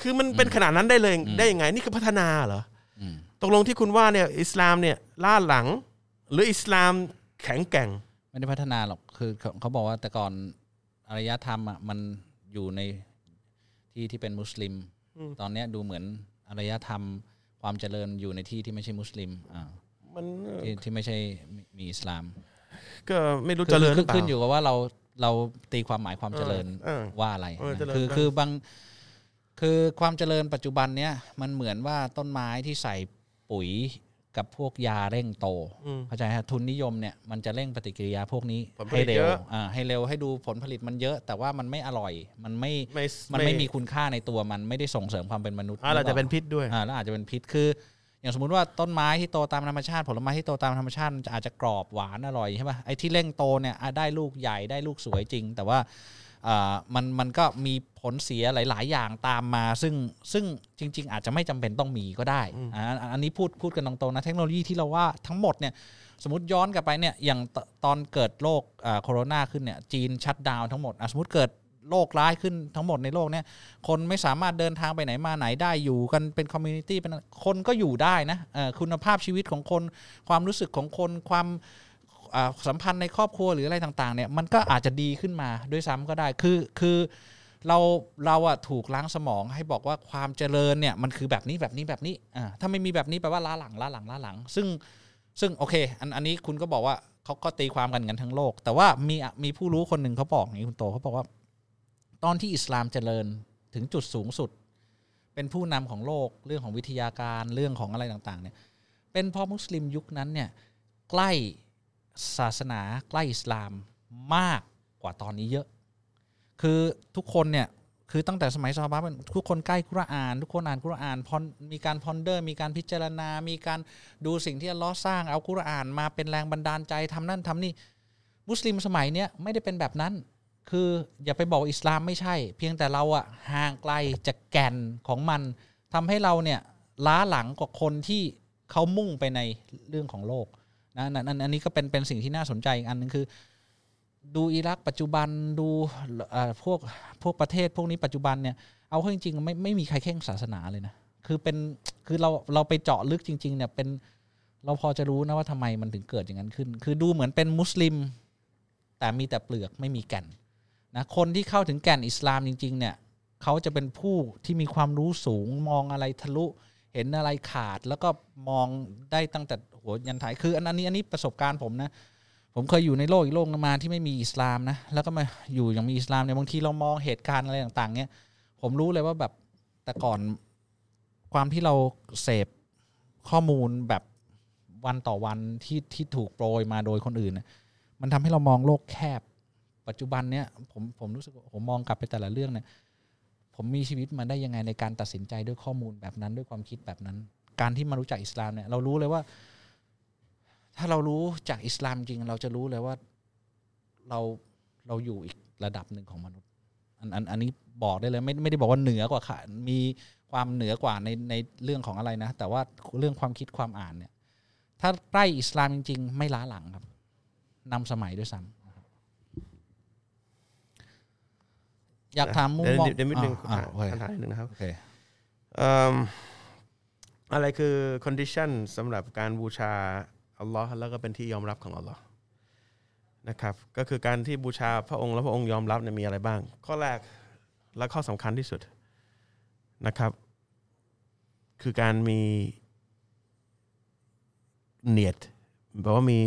คือมันเป็นขนาดนั้นได้เลยอืมได้ยังไง นี่คือพัฒนาเหรออืมตกลงที่คุณว่าเนี่ยอิสลามเนี่ยล่าหลัง หรืออิสลามแข็งแกร่ง ไม่ได้พัฒนาหรอกคือเขาเขาบอกว่าแต่ก่อนอารยธรรมอะมันอยู่ในที่ที่เป็นมุสลิมอืมตอนเนี้ยดูเหมือนอารยธรรม ความเจริญอยู่ในที่ที่ไม่ใช่มุสลิมอ่ามันที่ที่ไม่ใช่มีมีอิสลาม ก็ไม่รู้คือเจริญหคืรืออเปล่าขึ้นอยู่กับว่าเราเราตีความหมายความเจริญเออว่าอะไรเออนะเจริญคือได้คือบาง คือความเจริญปัจจุบันเนี้ยมันเหมือนว่าต้นไม้ที่ใส่ปุ๋ยกับพวกยาเร่งโตอืมเข้าใจฮะทุนนิยมเนี่ยมันจะเร่งปฏิกิริยาพวกนี้ผลผลิให้ตเร็เยวอะอ่าให้เร็วให้ดูผลผลิตมันเยอะ แต่ว่ามันไม่อร่อย มันไม่ไม่มันไม่มีคุณค่าในตัวมันไม่ได้ส่งเสริมความเป็นมนุษย์อ่าเราจะเป็นพิษด้วยอ่าแล้วอาจจะเป็นพิษคือ อย่างสมมุติว่าต้นไม้ที่โตตามธรรมชาติ ผลไม้ที่โตตามธรรมชาติมันจะอาจจะกรอบหวานอร่อยใช่ป่ะไอ้ที่เร่งโตเนี่ยอะได้ลูกใหญ่ได้ลูกสวยจริง แต่ว่าอ่า มันมันก็มีผลเสียหลาย ๆ อย่างตามมา ซึ่งซึ่งจริง ๆ อาจจะไม่จำเป็นต้องมีก็ได้อ่าอันนี้พูดพูดกันตรงๆนะเทคโนโลยีที่เราว่าทั้งหมดเนี่ยสมมติย้อนกลับไปเนี่ยอย่างตตอนเกิดโรคอ่าโคโรนาขึ้นเนี่ยจีน shutdown ทั้งหมดอะสมมติเกิดโรคร้ายขึ้นทั้งหมดในโลกเนี้ยคนไม่สามารถเดินทางไปไหนมาไหนได้อยู่กันเป็น community เป็นคนก็อยู่ได้นะเอ่อคุณภาพชีวิตของคนความรู้สึกของคนความอ่า สัมพันธ์ในครอบครัวหรืออะไรต่างๆเนี่ยมันก็อาจจะดีขึ้นมาด้วยซ้ำก็ได้คือคือเราเราอะถูกล้างสมองให้บอกว่าความเจริญเนี่ยมันคือแบบนี้แบบนี้แบบนี้อ่าถ้าไม่มีแบบนี้แปลว่าล้าหลังล้าหลังล้าหลัง ซึ่งซึ่งโอเค อันอันนี้คุณก็บอกว่าเขาก็ตีความกันกันทั้งโลก แต่ว่ามีมีผู้รู้คนหนึ่งเขาบอกอย่างนี้คุณโตเขาบอกว่า ตอนที่อิสลามเจริญถึงจุดสูงสุด เป็นผู้นำของโลกเรื่องของวิทยาการเรื่องของอะไรต่างๆเนี่ยเป็นเพราะมุสลิมยุคนั้นเนี่ยใกล้ ศาสนาใกล้อิสลามมากกว่าตอนนี้เยอะ คือทุกคนเนี่ยคือตั้งแต่สมัยซอฮาบะห์มันทุกคนใกล้กุรอาน ทุกคนอ่านกุรอาน pon มีการ ponder มีการพิจารณา มีการดูสิ่งที่อัลลอฮ์สร้างเอากุรอานมาเป็นแรงบันดาลใจทำนั่นทำนี่ มุสลิมสมัยเนี้ยไม่ได้เป็นแบบนั้น คืออย่าไปบอกอิสลามไม่ใช่ เพียงแต่เราอะห่างไกลจากแก่นของมันทำให้เราเนี่ยล้าหลังกว่าคนที่เขามุ่งไปในเรื่องของโลก นะนั่นอันนี้ก็เป็นเป็นสิ่งที่น่าสนใจอีกอันหนึงคือ ดูอิรักปัจจุบันดูพวกพวกประเทศพวกนี้ปัจจุบันเนี่ยเอาเข้าจริงๆไม่ไม่มีใครเข่งศาสนาเลยนะคือเป็นคือเราเราไปเจาะลึกจริง ๆ เนี่ยเป็นเราพอจะรู้นะว่าทำไมมันถึงเกิดอย่างนั้นขึ้น คือดูเหมือนเป็นมุสลิม แต่มีแต่เปลือกไม่มีแก่นนะคนที่เข้าถึงแก่นอิสลามจริง ๆ เนี่ยเขาจะเป็นผู้ที่มีความรู้สูงมองอะไรทะลุ เห็นอะไรขาดแล้วก็มองได้ตั้งแต่หัวยันท้ายคืออันอันนี้อันนี้ประสบการณ์ผมนะผมเคยอยู่ในโลกอีกโลกนึงมาที่ไม่มีอิสลามนะแล้วก็มาอยู่อย่างมีอิสลามเนี่ยบางทีเรามองเหตุการณ์อะไรต่างๆ เนี่ยผมรู้เลยว่าแบบแต่ก่อนความที่เราเสพข้อมูลแบบวันต่อวันที่ที่ถูกโปรยมาโดยคนอื่น มันทำให้เรามองโลกแคบ ปัจจุบันเนี่ยผมผมรู้สึกผมมองกลับไปแต่ละเรื่องเนี่ย ผมมีชีวิตมาได้ยังไงในการตัดสินใจด้วยข้อมูลแบบนั้นด้วยความคิดแบบนั้น การที่มารู้จักอิสลามเนี่ยเรารู้เลยว่า ถ้าเรารู้จากอิสลามจริง เราจะรู้เลยว่าเราเราอยู่อีกระดับหนึ่งของมนุษย์อันอันอันนี้บอกได้เลยไม่ไม่ได้บอกว่าเหนือกว่าค่ะมีความเหนือกว่าในในเรื่องของอะไรนะ แต่ว่าเรื่องความคิดความอ่านเนี่ย ถ้าใกล้อิสลามจริง ๆ ไม่ล้าหลังครับนำสมัยด้วยซ้ำนะครับ อยากถามมุมเดี๋ยวมองเดี๋ยวนิดนึงอ่าอ่าโอเคคำถามนิดนึงนะครับโอเคเอิ่มอะไรคือ condition สำหรับการบูชาอัลลอฮ์แล้วก็เป็นที่ยอมรับของอัลลอฮ์นะครับก็คือการที่บูชาพระองค์แล้วพระองค์ยอมรับเนี่ยมีอะไรบ้าง ข้อแรกและข้อสำคัญที่สุดนะครับ คือการมีเนียดแปลว่ามี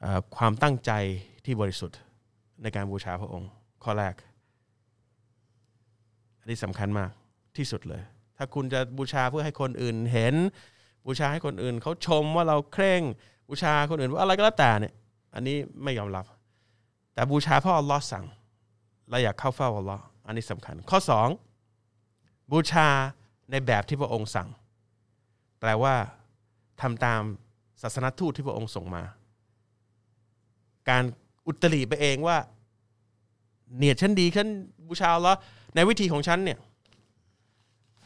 เอ่อความตั้งใจที่บริสุทธิ์ในการบูชาพระองค์ ข้อแรก อันนี้สำคัญมากที่สุดเลย ถ้าคุณจะบูชาเพื่อให้คนอื่นเห็น บูชาให้คนอื่นเขาชมว่าเราเคร่ง บูชาคนอื่นว่าอะไรก็แล้วแต่เนี่ย อันนี้ไม่ยอมรับ แต่บูชาเพราะอัลลอฮ์สั่งเราอยากเข้าเฝ้าอัลลอฮ์อันนี้สำคัญ ข้อสองบูชาในแบบที่พระองค์สั่ง แปลว่าทำตามศาสนทูตที่พระองค์ส่งมา การอุตริไปเองว่า เนียดฉันดีฉันบูชาอัลลอฮ์ ในวิธีของฉันเนี่ย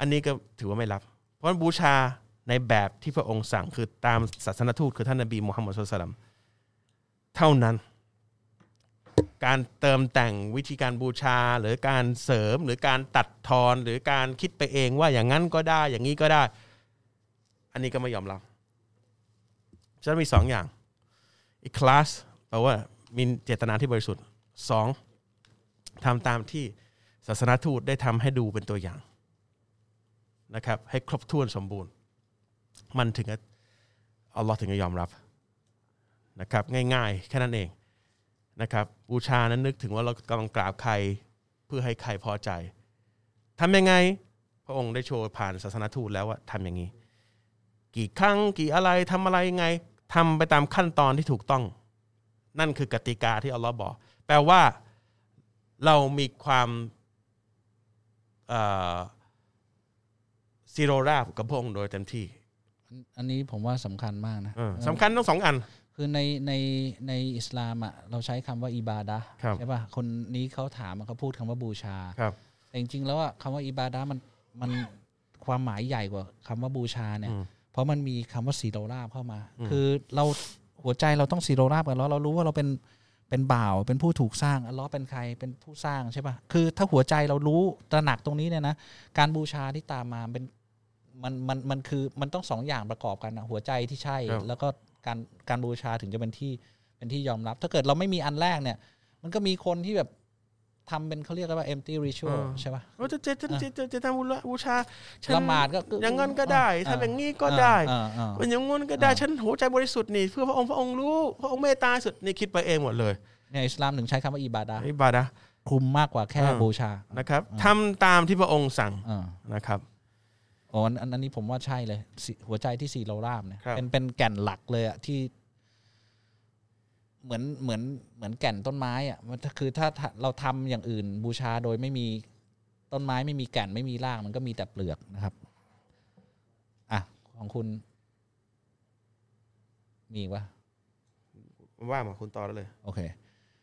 อันนี้ก็ถือว่าไม่รับ เพราะบูชาในแบบที่พระองค์สั่งคือตามศาสนทูตคือท่านนบีมุฮัมมัดสุลตัลลัมเท่านั้น การเติมแต่งวิธีการบูชาหรือการเสริมหรือการตัดทอนหรือการคิดไปเองว่าอย่างนั้นก็ได้อย่างนี้ก็ได้ อันนี้ก็ไม่ยอมรับฉันมีสองอย่างอีกคลาสแปลว่ามีเจตนาที่บริสุทธิ์สองทำตามที่ ศาสนทูตได้ทำให้ดูเป็นตัวอย่างนะครับ ให้ครบถ้วนสมบูรณ์ มันถึงอัลลอฮ์ถึงจะยอมรับนะครับ ง่ายๆ แค่นั้นเองนะครับ บูชานั้นนึกถึงว่าเรากำลังกราบใครเพื่อให้ใครพอใจทำยังไงพระองค์ได้โชว์ผ่านศาสนทูตแล้วว่าทำอย่างนี้ กี่ครั้งกี่อะไรทำอะไรยังไงทำไปตามขั้นตอนที่ถูกต้อง นั่นคือกติกาที่อัลลอฮ์บอก แปลว่าเรามีความ ซีโรราบกับพระองค์โดยเต็มที่ อันอันนี้ผมว่าสำคัญมากนะเออสำคัญทั้งสองอัน คือในในในอิสลามอะเราใช้คำว่าอิบาดะห์ครับใช่ป่ะคนนี้เขาถามอะเขาพูดคำว่าบูชาครับแต่จริงๆแล้วอะคำว่าอิบาดะห์มันมันความหมายใหญ่กว่าคำว่าบูชาเนี่ยอืมเพราะมันมีคำว่าสีโรราบเข้ามาอืมคือเราหัวใจเราต้องสีโรราบกันแล้วเรารู้ว่าเราเป็น เป็นบ่าวเป็นผู้ถูกสร้างอัลเลอฮ์เป็นใครเป็นผู้สร้างใช่ปะคือถ้าหัวใจเรารู้ตระหนักตรงนี้เนี่ยนะการบูชาที่ตามมาเป็นมันมันมันคือมันต้องสองอย่างประกอบกันนะหัวใจที่ใช่ครับแล้วก็การการบูชาถึงจะเป็นที่เป็นที่ยอมรับ ถ้าเกิดเราไม่มีอันแรกเนี่ย มันก็มีคนที่แบบ ทำเป็นเขาเรียกกันว่า empty ritual ใช่ปะว่าจะจะจะจะจะจะทำบูชาฉันละหมาดก็อย่างนั้นก็ได้ทำอย่างนี้ก็อ่าได้อ่าอ่าเป็นอย่างงั้นก็ได้อ่าฉันหัวใจบริสุทธิ์นี่เพื่อพระองค์พระองค์รู้พระองค์เมตตาสุดนี่คิดไปเองหมดเลยเนี่ยอิสลามถึงใช้คำว่าอิบาดะห์อิบาดะห์คลุมมากกว่าแค่อ่าบูชานะครับทำตามที่พระองค์สั่งอ่านะครับอ๋ออันอันอันนี้ผมว่าใช่เลยสิหัวใจที่สี่เรารามเนี่ยครับเป็นเป็นแก่นหลักเลยอะที่ เหมือนเหมือนเหมือนแก่นต้นไม้อะมันคือถ้าถ้าเราทำอย่างอื่นบูชาโดยไม่มีต้นไม้ไม่มีแก่นไม่มีรากมันก็มีแต่เปลือกนะครับอะของคุณ มีอีกปะว่ามาคุณต่อได้เลย โอเค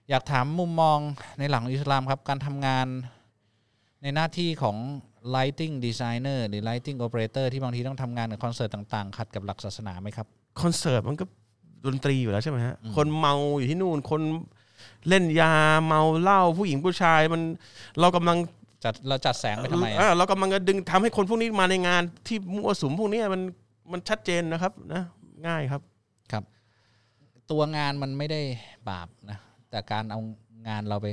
อยากถามมุมมองในหลังอิสลามครับ การทำงานในหน้าที่ของ lighting designer หรือ lighting operator ที่บางทีต้องทำงานกับคอนเสิร์ตต่าง ๆ ขัดกับหลักศาสนาไหมครับ คอนเสิร์ตมันก็ ดนตรีอยู่แล้วใช่ไหมฮะคนเมาอยู่ที่นู่น คนเล่นยาเมาเหล้าผู้หญิงผู้ชายมันเรากำลังจัดเราจัดแสงไปทำไมเออะอเรากำลังจะดึงทำให้คนพวกนี้มาในงานที่มั่วสุมพวกนี้มันมันชัดเจนนะครับนะ ง่ายครับครับ ตัวงานมันไม่ได้บาปนะแต่การเอางานเราไป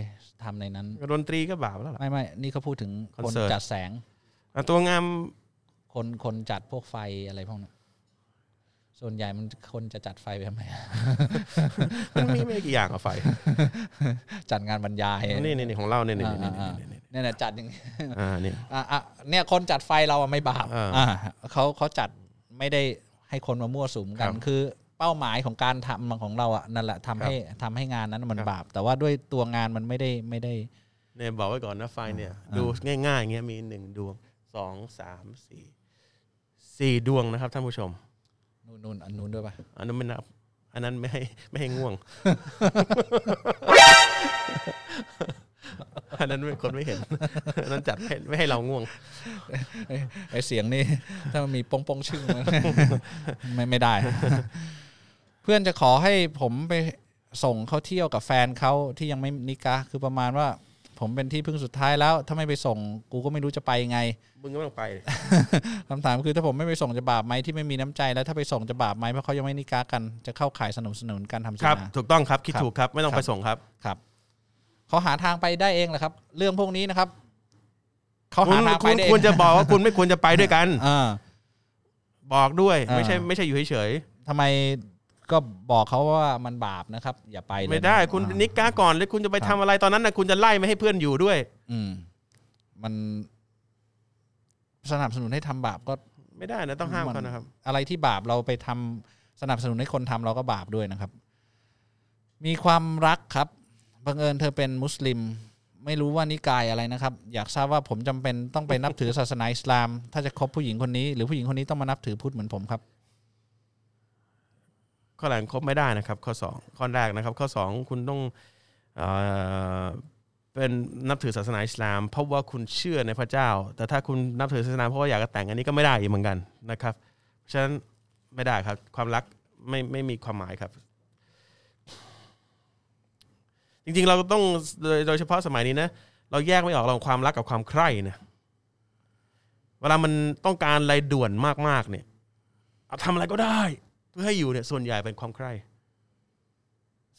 ทำในนั้นดนตรีก็บาปแล้วล่ะไม่ไม่นี่เขาพูดถึงคอนคนเสิร์ตจัดแสงอะตัวงามคนคนจัดพวกไฟอะไรพวกนั้น ส่วนใหญ่มันคนจะจัดไฟไปทำไมมันมีไม่กี่อย่างอะไฟ จัดงานบรรยายนี่นี่นี่ของเราเนี่ยนี่อ่านี่อ่านี่นี่เนี่ยนะจัดอย่างนี้อ่านี่อะอะเนี่ยคนจัดไฟเราอะไม่บาปอ่าอ่าเขาเขาจัดไม่ได้ให้คนมามั่วสุมกันครับคือเป้าหมายของการทำของเราอะนั่นแหละทำให้ทำให้งานนั้นมันครับบาป แต่ว่าด้วยตัวงานมันไม่ได้ไม่ได้เนี่ยบอกไว้ก่อนนะไฟเนี่ยอ่าดูง่ายๆอย่างเงี้ยมีหนึ่งดวงสองสามสี่สี่ดวงนะครับท่านผู้ชม นู่นนู่นอันนู้นด้วยป่ะอันนั้นไม่นับ อันนั้นไม่ให้ไม่ให้ง่วง อันนั้นไม่คนไม่เห็นอันนั้นจัดให้ไม่ให้เราง่วงไอเสียงนี่ถ้ามันมีปงปงชึ่งมันไม่ไม่ได้ เพื่อนจะขอให้ผมไปส่งเขาเที่ยวกับแฟนเขาที่ยังไม่นิกะห์คือประมาณว่า ผมเป็นที่พึ่งสุดท้ายแล้ว ถ้าไม่ไปส่งกูก็ไม่รู้จะไปไง มึงก็ต้องไปคำถามคือถ้าผมไม่ไปส่งจะบาปไหมที่ไม่มีน้ำใจแล้วถ้าไปส่งจะบาปไหมเพราะเขายังไม่นิกากันจะเข้าข่ายสนับสนุนการทำคซิรับนาถูกต้องครับ คิดครับถูกครับ ไม่ต้องครับไปส่งครับครับเขาหาทางไปได้เองแหละครับ เรื่องพวกนี้นะครับเขาคุหาณทางคุไปณได้เอควรจะงบอกว่าคุณไม่ควรจะไปด้วยกันอ่าบอกด้วยอ่าไม่ใช่ไม่ใช่อยู่เฉยทำไม ก็บอกเขาว่ามันบาปนะครับ อย่าไปๆเลยไม่ได้ นะคุณอ่านิกก้าก่อนแล้วคุณจะไปทำอะไรตอนนั้นนะคุณจะไล่ไม่ให้เพื่อนอยู่ด้วย อืม มันสนับสนุนให้ทำบาปก็ ไม่ได้นะต้องห้ามมันเขานะครับ อะไรที่บาปเราไปทำสนับสนุนให้คนทำเราก็บาปด้วยนะครับ มีความรักครับบังเอิญเธอเป็นมุสลิม ไม่รู้ว่านิกายอะไรนะครับ อยากทราบว่าผมจำเป็นต้องไปนับถือศาสนาอิสลาม ถ้าจะคบผู้หญิงคนนี้ หรือผู้หญิงคนนี้ต้องมานับถือพุทธเหมือนผมครับ ข้อแรกครบไม่ได้นะครับ ข้อสองข้อแรกนะครับ ข้อสองคุณต้องเอเป็นนับถือศาสนาอิสลาม เพราะว่าคุณเชื่อในพระเจ้า แต่ถ้าคุณนับถือศาสนาเพราะว่าอยากจะแต่งอันนี้ก็ไม่ได้อีกเหมือนกันนะครับฉะนั้นไม่ได้ครับความรักไม่ไม่มีความหมายครับ จริงๆเราต้องโดยโดยเฉพาะสมัยนี้นะเราแยกไม่ออกระหว่างความรักกับความใคร่เนี่ยเวลามันต้องการอะไรด่วนมากๆเนี่ยเอาทำอะไรก็ได้ เพื่อให้อยู่เนี่ยส่วนใหญ่เป็นความใคร่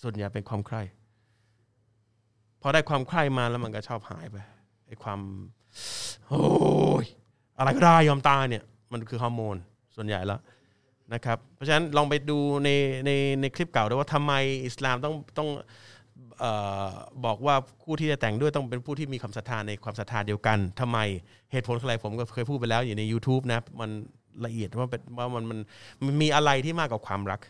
ส่วนใหญ่เป็นความใคร่พอได้ความใคร่มาแล้วมันก็ชอบหายไปไอ้ความโอ้ยอะไรก็ได้ยอมตายเนี่ย มันคือฮอร์โมนส่วนใหญ่แล้วนะครับ เพราะฉะนั้นลองไปดูในในในคลิปเก่าด้วยว่าทำไมอิสลามต้องต้องออบอกว่าผู้ที่จะแต่งด้วยต้องเป็นผู้ที่มีความศรัทธาในความศรัทธาเดียวกันทำไมเหตุผลอะไรผมก็เคยพูดไปแล้วอยู่ใน YouTube นะมัน ละเอียดว่าเป็นว่ามันมันมันมีอะไรที่มากกว่าความรัก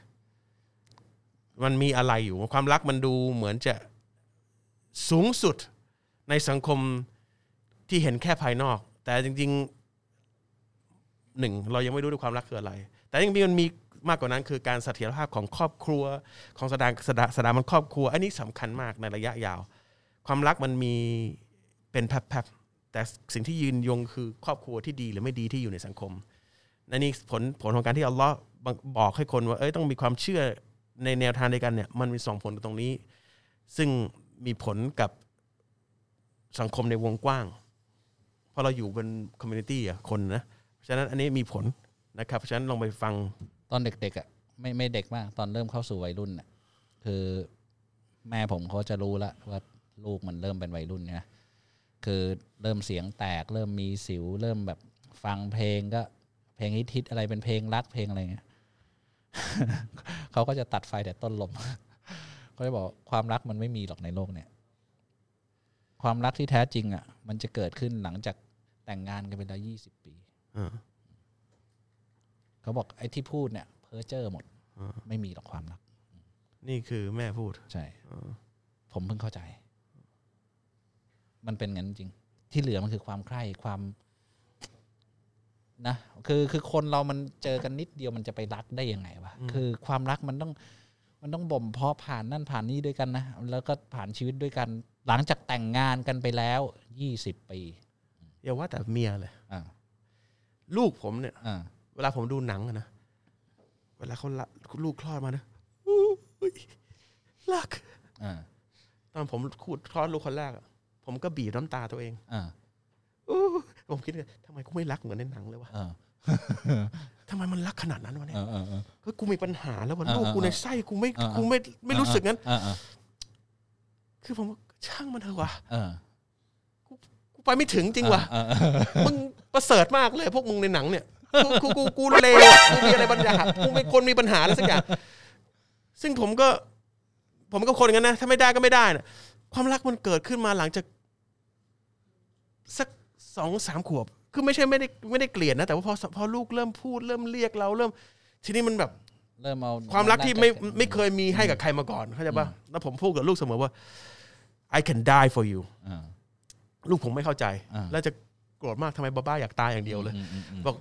มันมีอะไรอยู่ความรักมันดูเหมือนจะสูงสุดในสังคมที่เห็นแค่ภายนอก แต่จริงๆหนึ่งเรายังไม่รู้ด้วยความรักคืออะไร แต่ยังมีมันมีมากกว่านั้นคือการเสถียรภาพของครอบครัวของสถานสถานสถาบันครอบครัว อันนี้สำคัญมากในระยะยาว ความรักมันมีเป็นแพบๆแต่สิ่งที่ยืนยงคือครอบครัวที่ดีหรือไม่ดีที่อยู่ในสังคม นั่นนี่ผลผลของการที่อัลลอฮ์บอกให้คนว่าเอ้ยต้องมีความเชื่อในแนวทางเดียวกันเนี่ยมันมีสองผลตรงนี้ ซึ่งมีผลกับสังคมในวงกว้างเพราะเราอยู่เป็นคอมมูนิตี้อะคนนะเพราะฉะนั้นอันนี้มีผลนะครับเพราะฉะนั้นลองไปฟังตอนเด็กๆอะไม่ไม่เด็กมาก ตอนเริ่มเข้าสู่วัยรุ่นอะคือแม่ผมเขาจะรู้ละว่าลูกมันเริ่มเป็นวัยรุ่นเนี่ยคือเริ่มเสียงแตก เริ่มมีสิว เริ่มแบบฟังเพลงก็ เพลงฮิตๆอะไรเป็นเพลงรักเพลงอะไรเงี้ยเขาก็จะตัดไฟแต่ต้นลมเขาจะบอกความรักมันไม่มีหรอกในโลกเนี่ย ความรักที่แท้จริง อะ มันจะเกิดขึ้นหลังจากแต่งงานกันไปแล้วยี่สิบปีเออเขาบอกไอ้ที่พูดเนี่ย เพ้อเจ้อหมดไม่มีหรอกความรัก นี่คือแม่พูดใช่ผมเพิ่งเข้าใจ มันเป็นงั้นจริง ที่เหลือมันคือความใคร่ความ นะคือคือคนเรามันเจอกันนิดเดียวมันจะไปรักได้ยังไงวะคือความรักมันต้องมันต้องบ่มเพาะผ่านนั่นผ่านนี่ด้วยกันนะ แล้วก็ผ่านชีวิตด้วยกัน หลังจากแต่งงานกันไปแล้วยี่สิบปีอย่าว่าแต่เมียเลยอ่าลูกผมเนี่ยอ่าเวลาผมดูหนังอะนะเวลาเขาละลูกคลอดมานะอู้ยรักอ่าตอนผมคูดคลอดลูกคนแรกอะผมก็บีบน้ำตาตัวเองอ่าอู้ ผมคิดว่าทำไมกูไม่รักเหมือนในหนังเลยวะอ่าทำไมมันรักขนาดนั้นวะเนี่ยอ่าอ่าอ่าเฮ้ยกูมีปัญหาแล้ววันอ่าลูกกูอ่าในไส้กูไม่อ่ากูไม่ไม่รู้สึกงั้นอ่าอ่าคือผมว่าช่างมันเถอะวะอ่ากูไปไม่ถึงจริงวะอ่าอ่ามึงประเสริฐมากเลย พวกมึงในหนังเนี่ยกูกูกูกูเลวอะกูมีอะไรบางอย่างกูเป็นคนมีปัญหาอะไรสักอย่างซึ่งผมก็ ผมก็คนอย่างนั้นนะ ถ้าไม่ได้ก็ไม่ได้นะความรักมันเกิดขึ้นมาหลังจากสัก สองสามขวบ คือไม่ใช่ไม่ได้ไม่ได้เกลียดนะแต่ว่าพอพอลูกเริ่มพูดเริ่มเรียกเราเริ่ม ทีนี้มันแบบเริ่มเอาความรักที่ไม่ไม่เคยมีให้กับใครมาก่อนเข้าใจปะแล้วผมพูดกับลูกเสมอว่า I can die for you อ่าลูกผมไม่เข้าใจอ่าแล้วจะโกรธมากทำไมบ้าๆอยากตายอย่างเดียวเลยอืมอืมอืมบอก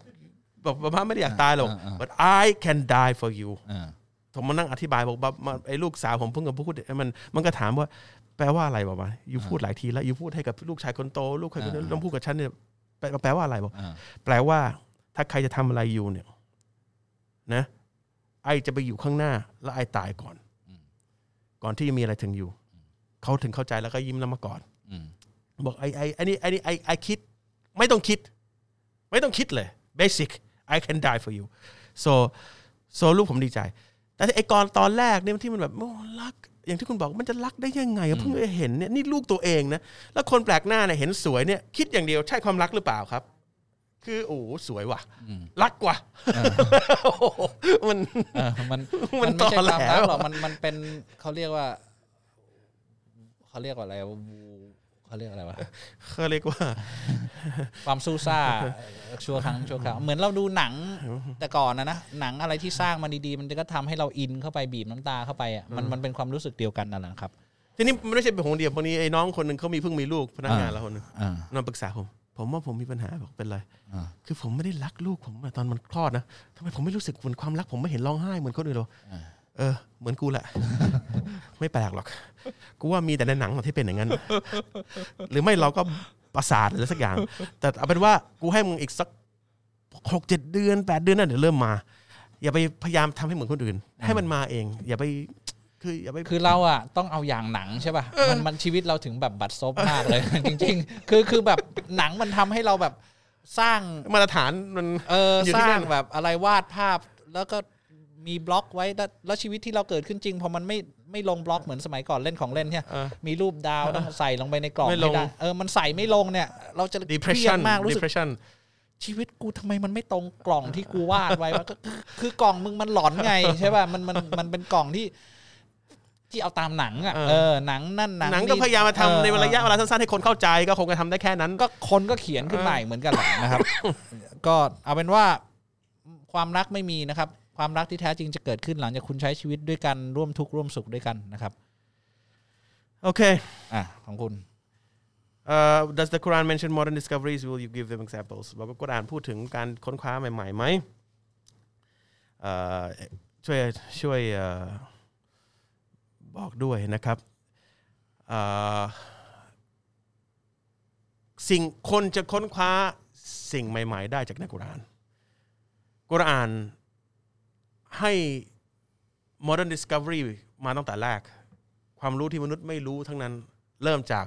บอกบ้าๆไม่ได้อยากตายหรอกอ่าอ่า but I can die for you อ่าผมมานั่งอธิบายบอกบ้ามาไอ้ลูกสาวผมเพิ่งกับพูดมันมันก็ถามว่า แปลว่าอะไรบอกว่ายูพูดหลายทีแล้วยูพูดให้กับลูกชายคนโต ลูกใครคนนั้นต้องพูดกับฉันเนี่ยแปลแปลว่าอะไรบอกอ่าแปลว่า ถ้าใครจะทำอะไรอยู่เนี่ย นะ ไอจะไปอยู่ข้างหน้า แล้วไอตายก่อน ก่อนที่จะมีอะไรถึงอยู่ เขาถึงเข้าใจแล้วก็ยิ้มแล้วมากอดอืมบอกไอไอไอนี่ไอนี่ไอไอคิด ไม่ต้องคิด ไม่ต้องคิดเลย basic I can die for you so so ลูกผมดีใจ แต่ไอก่อนตอนแรกเนี่ยที่มันแบบโอ้รัก อย่างที่คุณบอกมันจะรักได้ยังไงอะเพิ่งได้เห็นเนี่ยนี่ลูกตัวเองนะแล้วคนแปลกหน้าเนี่ยเห็นสวยเนี่ยคิดอย่างเดียวใช่ความรักหรือเปล่าครับ คือโอ้โหสวยว่ะ รักว่ะโอ้โหมันเออมันมัมันนไม่ใช่ตอแหลความรักหรอกมันมันเป็นเขาเรียกว่าเขาเรียกว่าอะไรวะวู เขาเรียกอะไรวะเขาเรียกว่า ความสู้ซ่าชั่วครั้งชั่วคราวเหมือนเราดูหนังแต่ก่อนนะนะหนังอะไรที่สร้างมาดีๆ มันก็ทำให้เราอินเข้าไปบีบน้ำตาเข้าไปอะมันมันเป็นความรู้สึกเดียวกันนั่นแหละครับ ทีนี้มันไม่ใช่เป็นของเดียวพอนี้ไอ้น้องคนหนึ่งเขามีเพิ่งมีลูกพนักงานแล้วคนหนึ่งอ่านอนปรึกษาผมผมว่าผมมีปัญหาบอกเป็นไรอ่าคือผมไม่ได้รักลูกผมอะตอนมันคลอดนะทำไมผมไม่รู้สึกเหมือนความรัก ผมไม่เห็นร้องไห้เหมือนคนอื่นหรอก เออ เหมือนกูแหละ ไม่แปลกหรอก กูว่ามีแต่ในหนังที่เป็นอย่างนั้น หรือไม่เราก็ประสาทหรือสักอย่าง แต่เอาเป็นว่ากูให้มึงอีกสักหกเจ็ดเดือนแปดเดือนนั่นเดี๋ยวเริ่มมา อย่าไปพยายามทำให้เหมือนคนอื่น ให้มันมาเอง อย่าไปคืออย่าไปคือเราอะต้องเอาอย่างหนังใช่ป่ะมันมันชีวิตเราถึงแบบบัดซบมากเลย จริง ๆ คือคือแบบหนังมันทำให้เราแบบสร้างมาตรฐานมันเอออยู่สที่ร้างนั่นแบบอะไรวาดภาพแล้วก็ มีบล็อกไว้แล้วแล้วชีวิตที่เราเกิดขึ้นจริงพอมันไม่ไม่ลงบล็อกเหมือนสมัยก่อนเล่นของเล่นเนี่ยเออ มีรูปดาวต้องใส่ลงไปในกล่องไม่ลง ให้ได้เออมันใส่ไม่ลงเนี่ย เราจะเครีย depression ดมากรู้สึก depression ชีวิตกูทำไมมันไม่ตรงกล่องที่กูวาดไว้วะก็คือคือกล่องมึงมันหลอนไง ใช่ป่ะมันมันมันเป็นกล่องที่ ที่เอาตามหนังอะเออ เออหนังนั่นหนังหนังก็นี่พยายามมาเออทำในระยะเวลาสั้นๆให้คนเข้าใจก็คงจะทำได้แค่นั้น ก็คนก็เขียนขึ้นมาอีกเหมือนกันแหละนะครับ ก็เอาเป็นว่าความรักไม่มีนะครับ ความรักที่แท้จริงจะเกิดขึ้นหลังจากคุณใช้ชีวิตด้วยกันร่วมทุกข์ร่วมสุขด้วยกันนะครับ โอเค อะของคุณ Uh, does the Quran mention modern discoveries? Will you give them examples? บอกว่ากุรอานพูดถึงการค้นคว้าใหม่ๆไหมเอ่อช่วยช่วยเอ่อบอกด้วยนะครับเอ่อสิ่งคนจะค้นคว้าสิ่งใหม่ ๆ ได้จากในกุรอานกุรอาน ให้ modern discovery มาตั้งแต่แรก ความรู้ที่มนุษย์ไม่รู้ทั้งนั้นเริ่มจาก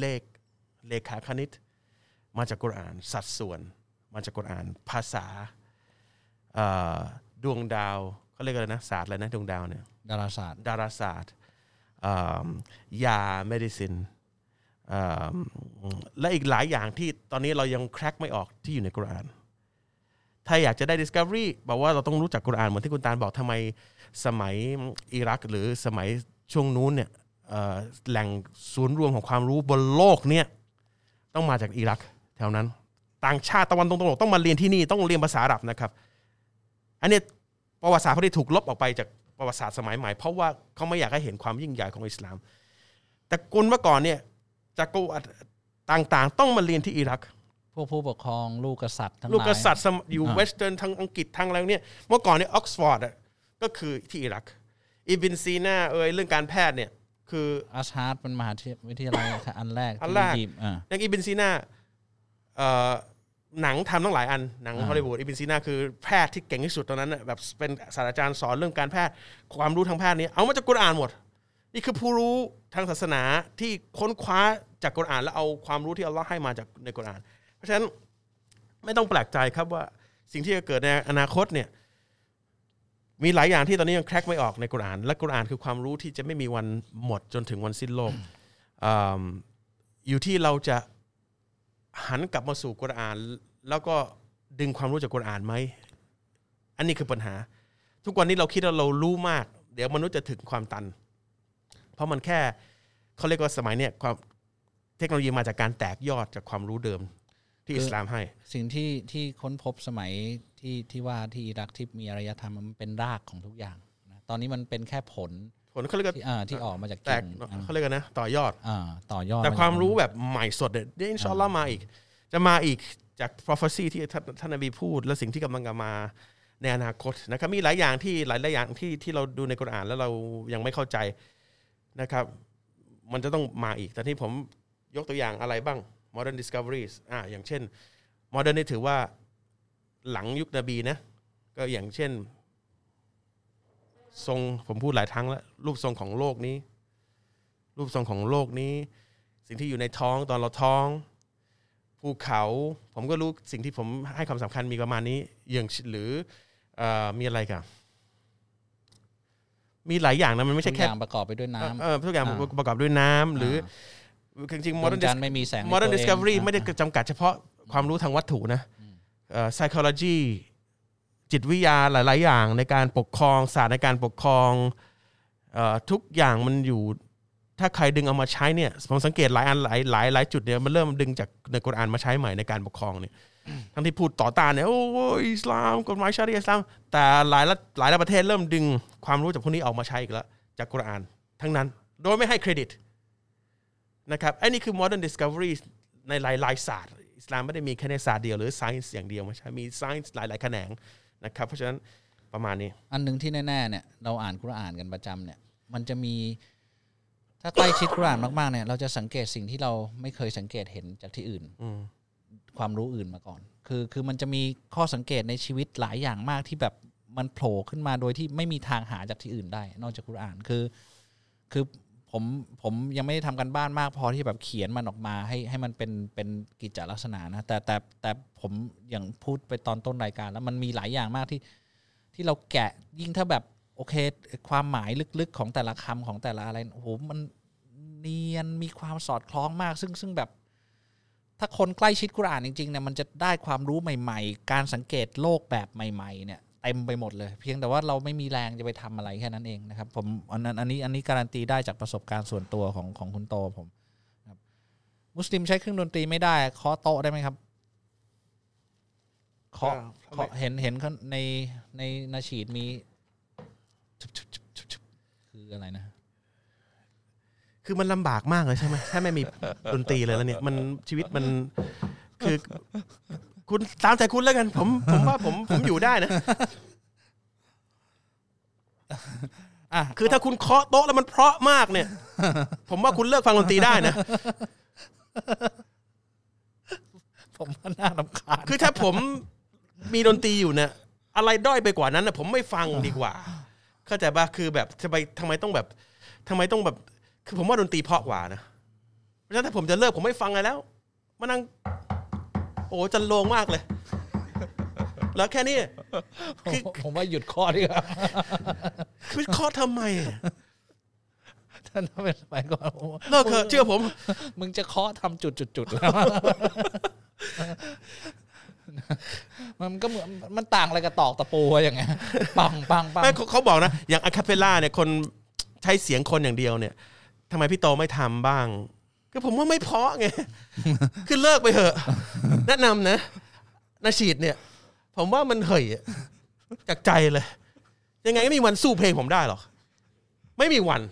เลขเลขาคณิต มาจากกุรอานสัดส่วน มาจากกุรอานภาษาเอ่อดวงดาวเขาเรียกอะไรนะศาสตร์อะไรนะดวงดาวเนี่ยดาราศาสตร์ดาราศาสตร์เอิ่มยา medicine เอิ่มและอีกหลายอย่างที่ตอนนี้เรายังแคร็กไม่ออกที่อยู่ในกุรอาน ถ้าอยากจะได้ discovery บอกว่าเราต้องรู้จักกุรอานเหมือนที่คุณตาลบอกทำไมสมัยอิรักหรือสมัยช่วงนู้นเนี่ยแหล่งศูนย์รวมของความรู้บนโลกเนี่ยต้องมาจากอิรักแถวนั้น ต่างชาติตะวันตกตะวันตกต้องมาเรียนที่นี่ต้องเรียนภาษาอาหรับนะครับ อันนี้ประวัติศาสตร์พวกนี้ถูกลบออกไปจากประวัติศาสตร์สมัยใหม่ เพราะว่าเขาไม่อยากให้เห็นความยิ่งใหญ่ของอิสลาม แต่คนเมื่อก่อนเนี่ยจากกวัตต่างๆ ต้องมาเรียนที่อิรัก พวกผู้ปกครองลูกกษัตริย์ทั้งหลูกลายกษัตริย์สมอยู่อ่าเวสเทิร์นทางอังกฤษทางอะไรเนี่ยเมื่อก่อนเนี่ยออกซฟอร์ดก็คือที่อิรักอิบินซีนาเอยเรื่องการแพทย์เนี่ย คืออัชฮาร์ดเป็นมหาวิทยาลัยอันแรกอันแรกที่อียิปต์อ่าอย่างอิบินซีนาเอ่อหนังทำตั้งหลายอันหนังอ่าฮอลลีวูดอิบินซีนาคือแพทย์ที่เก่งที่สุดตอนนั้นน่ะแบบเป็นศาสตราจารย์สอนเรื่องการแพทย์ความรู้ทางแพทย์นี้เอามาจากกุรอานหมด นี่คือผู้รู้ทางศาสนาที่ค้นคว้าจากกุรอาน แล้วเอาความรู้ที่อัลลอฮ์ให้มาจากในกุรอานเพ ราะฉะนั้นไม่ต้องแปลกใจครับว่าสิ่งที่จะเกิดในอนาคตเนี่ยมีหลายอย่างที่ตอนนี้ยังแคร็กไม่ออกในกุรอาน และกุรอานคือความรู้ที่จะไม่มีวันหมดจนถึงวันสิ้นโลกออยู่ที่เราจะหันกลับมาสู่กุรอาน แล้วก็ดึงความรู้จากกุรอานไหมอันนี้คือปัญหา ทุกวันนี้เราคิดว่าเรารู้มาก เดี๋ยวมนุษย์จะถึงความตัน เพราะมันแค่เขาเรียกว่าสมัยเนี่ยความเทคโนโลยีมาจากการแตกยอดจากความรู้เดิม ที่อิสลามให้ สิ่งที่ที่ค้นพบสมัยที่ที่ว่าที่อิรักที่มีอารยธรรมมันเป็นรากของทุกอย่างนะตอนนี้มันเป็นแค่ผลผลเขาเรียกว่าที่อ่าที่ออกมาจากแตกิ่กงเขาเรียกกันนะ ต่อยอดอ่าต่อยอด แต่จกความรู้แบบใหม่สดเนี่ยเดี๋ยวอินชาอัลลอฮ์มาอีก จะมาอีกจาก prophecy ที่ท่านท่านนบีพูด และสิ่งที่กำลังจะมาในอนาคตนะครับมีหลายอย่างที่หลายหลายอย่างที่ที่เราดูในกุรอานแล้วเรายังไม่เข้าใจนะครับ มันจะต้องมาอีกแต่ที่ผมยกตัวอย่างอะไรบ้าง modern discoveries อ่าอย่างเช่น modern นี่ถือว่าหลังยุคนบีนะ ก็อย่างเช่น ทรงผมพูดหลายครั้งแล้ว รูปทรงของโลกนี้ รูปทรงของโลกนี้ สิ่งที่อยู่ในท้องตอนเราท้องภูเขา ผมก็รู้สิ่งที่ผมให้ความสำคัญมีประมาณนี้อย่างหรือเอ่อมีอะไรกันมีหลายอย่างนะมันไม่ใช่ทุกแค่อย่างประกอบไปด้วยน้ำเออทุกอย่างอ่าประกอบด้วยน้ำหรือ จริงๆดว modern งจันทร์ไม่มีแสงใน modern ตัวเอง discovery อ่าไม่ได้จำกัดเฉพาะความรู้ทางวัตถุนะเอ่อ psychology จิตวิทยาหลาย ๆ อย่างในการปกครองศาสตร์ในการปกครองเอ่อทุกอย่างมันอยู่ถ้าใครดึงเอามาใช้เนี่ยผมสังเกตหลายอันหลายหลายหลายจุดเนี่ยมันเริ่มดึงจากในกุรอานมาใช้ใหม่ในการปกครองเนี่ยทั้งที่พูดต่อต้านเนี่ยโอ้ยอิสลามกฎหมายชารีอะห์อิสลามแต่หลายละหลายประเทศเริ่มดึงความรู้จากพวกนี้ออกมาใช้อีกแล้วจากกุรอาน ทั้งนั้นโดยไม่ให้เครดิต นะครับไอ้นี่คือ modern discovery ในหลายๆศาสตร์อิสลามไม่ได้มีแค่ในศาสตร์เดียวหรือ science อย่างเดียวไม่ใช่มี science หลายๆแขนงนะครับเพราะฉะนั้นประมาณนี้ อันหนึ่งที่แน่ๆเนี่ยเราอ่านกุรอานกันประจำเนี่ยมันจะมีถ้าใกล้ชิดกุรอานมากๆเนี่ยเราจะสังเกตสิ่งที่เราไม่เคยสังเกตเห็นจากที่อื่นอืมความรู้อื่นมาก่อน คือคือมันจะมีข้อสังเกตในชีวิตหลายอย่างมากที่แบบมันโผล่ขึ้นมาโดยที่ไม่มีทางหาจากที่อื่นได้ นอกจากกุรอานคือ คือ ผมผมยังไม่ได้ทำกันบ้านมากพอที่แบบเขียนมันออกมาให้ให้มันเป็นเป็นกิจลักษณะนะแต่แต่แต่ผมอย่างพูดไปตอนต้นรายการ แล้วมันมีหลายอย่างมากที่ที่เราแกะยิ่งถ้าแบบโอเค ความหมายลึกๆของแต่ละคำของแต่ละอะไรโอ้โหมันเนียนมีความสอดคล้องมาก ซึ่งซึ่งแบบ ถ้าคนใกล้ชิดกุรอานจริงๆเนี่ยมันจะได้ความรู้ใหม่ ๆ การสังเกตโลกแบบใหม่ ๆ เนี่ย เต็มไปหมดเลย เพียงแต่ว่าเราไม่มีแรงจะไปทำอะไรแค่นั้นเองนะครับผมอันนั้นอันนี้อันนี้การันตีได้จากประสบการณ์ส่วนตัวของของคุณโตผมครับมุสลิมใช้เครื่องดนตรีไม่ได้เคาะโต๊ะได้ไหมครับเคาะทำไมเคาะเห็นเห็นเขาในในนาชีดมีชุบชุบชุบชุบชุบคืออะไรนะ คือมันลำบากมากเลยใช่ไหมถ้าไม่มีดนตรีเลยแล้วเนี่ย มันชีวิตมันคือ คุณตามใจคุณแล้วกัน ผมผมว่าผมผมอยู่ได้นะอะคือถ้าคุณเคาะโต๊ะแล้วมันเพราะมากเนี่ย ผมว่าคุณเลิกฟังดนตรีได้นะ ผมว่าน่ารำคาญคือถ้าผมมีดนตรีอยู่เนี่ยอะไรด้อยไปกว่านั้นนะผมไม่ฟังดีกว่า เข้าใจป่ะคือแบบทำไมทำไมต้องแบบทำไมต้องแบบ คือผมว่าดนตรีเพราะกว่านะเพราะฉะนั้นถ้าผมจะเลิกผมไม่ฟังอะไรแล้วมานั่งโอ้จันโลงมากเลย แล้วแค่นี้คือผมว่าหยุดข้อดีกว่าคือข้อทำไมอะท่านเป็นสมัยก่อนผมว่าเลิกเถอะเชื่อผม มึงจะเคาะทำจุดจุดจุดแล้วมันก็เหมือนมันต่างอะไรกับตอกตะปูอะอย่างเงี้ยปังปังปังไม่เขาเขาบอกนะ อย่างอะคาเปลล่าเนี่ยคนใช้เสียงคนอย่างเดียวเนี่ยทำไมพี่โตไม่ทำบ้าง ก็ผมว่าไม่เพราะไงคือเลิกไปเถอะ แนะนำนะนาชีดเนี่ย ผมว่ามันเหยอะจากใจเลย ยังไงก็ไม่มีวันสู้เพลงผมได้หรอก ไม่มีวัน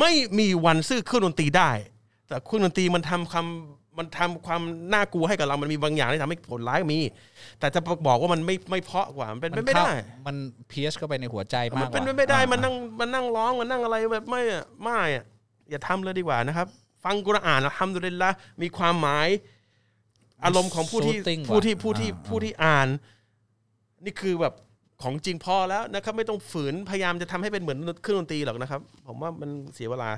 ไม่มีวันซื้อเครื่องดนตรีได้ แต่เครื่องดนตรีมันทำคำมันทำความน่ากลัวให้กับเรา มันมีบางอย่างที่ทำให้ผลร้ายมี แต่จะบอกว่ามันไม่ไม่เพราะกว่า มันเป็นไปไม่ได้เข้ามันเพียสเข้าไปในหัวใจมากมันเป็นกไปว่าไม่ได้อ่ามันนั่งมันนั่งร้อง มันนั่งอะไรแบบไม่อะไม่อะอย่าทำเลยดีกว่านะครับ ฟังกุรอานทำดุลิลละมีความหมาย อารมณ์ของผู้ที่ Soothing ผู้ที่กว่าผู้ที่อ่า ผู้ที่อ่าน นี่คือแบบของจริงพอแล้วนะครับ ไม่ต้องฝืนพยายามจะทำให้เป็นเหมือนเครื่องดนตรีหรอกนะครับ ผมว่ามันเสียเวลา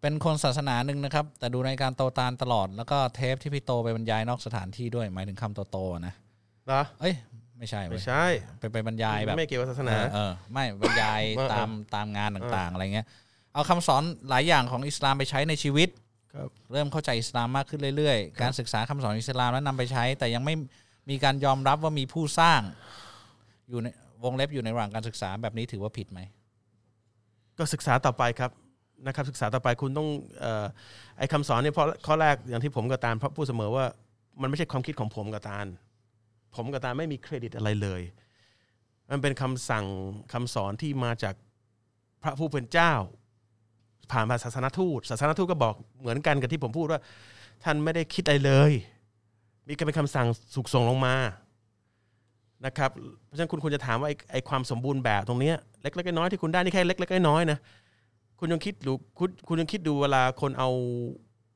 เป็นคนศาสนาหนึ่งนะครับ แต่ดูในการโตตาลตลอดแล้วก็เทปที่พี่โตไปบรรยายนอกสถานที่ด้วย หมายถึงคำโตๆนะ นะเอ้ย ไม่ใช่เว้ไม่ยใช่ไปไปบรรยายแบบ ไม่เกี่ยวกับศาสนา เออเออไม่บรรยายเออเออตามตามงานต่างๆอะไรเงี้ย เอาคำสอนหลายอย่างของอิสลามไปใช้ในชีวิตครับเริ่มเข้าใจอิสลามมากขึ้นเรื่อยๆ การศึกษาคำสอนอิสลามแล้วนำไปใช้ แต่ยังไม่มีการยอมรับว่ามีผู้สร้าง อยู่ในวงเล็บอยู่ในระหว่างการศึกษาแบบนี้ถือว่าผิดไหม ก็ศึกษาต่อไปครับนะครับ ศึกษาต่อไปคุณต้องเอ่อไอ้คำสอนเนี่ยเพราะข้อแรกอย่างที่ผมกับตาลพูดเสมอว่า มันไม่ใช่ความคิดของผมกับตาลผมกับตาลไม่มีเครดิตอะไรเลย มันเป็นคำสั่งคำสอนที่มาจากพระผู้เป็นเจ้า ผ่านมาศาสนทูตศาสนทูตก็บอกเหมือนกันกับที่ผมพูดว่า ท่านไม่ได้คิดอะไรเลย มีการเป็นคำสั่งสุกส่งลงมานะครับเพราะฉะนั้นคุณควรจะถามว่าไอ้ไอความสมบูรณ์แบบตรงนี้ยเล็กๆน้อยๆที่คุณได้นี่แค่เล็กๆน้อยๆนะคุณยังคิดดูคุณคุณยังคิดดูเวลาคนเอา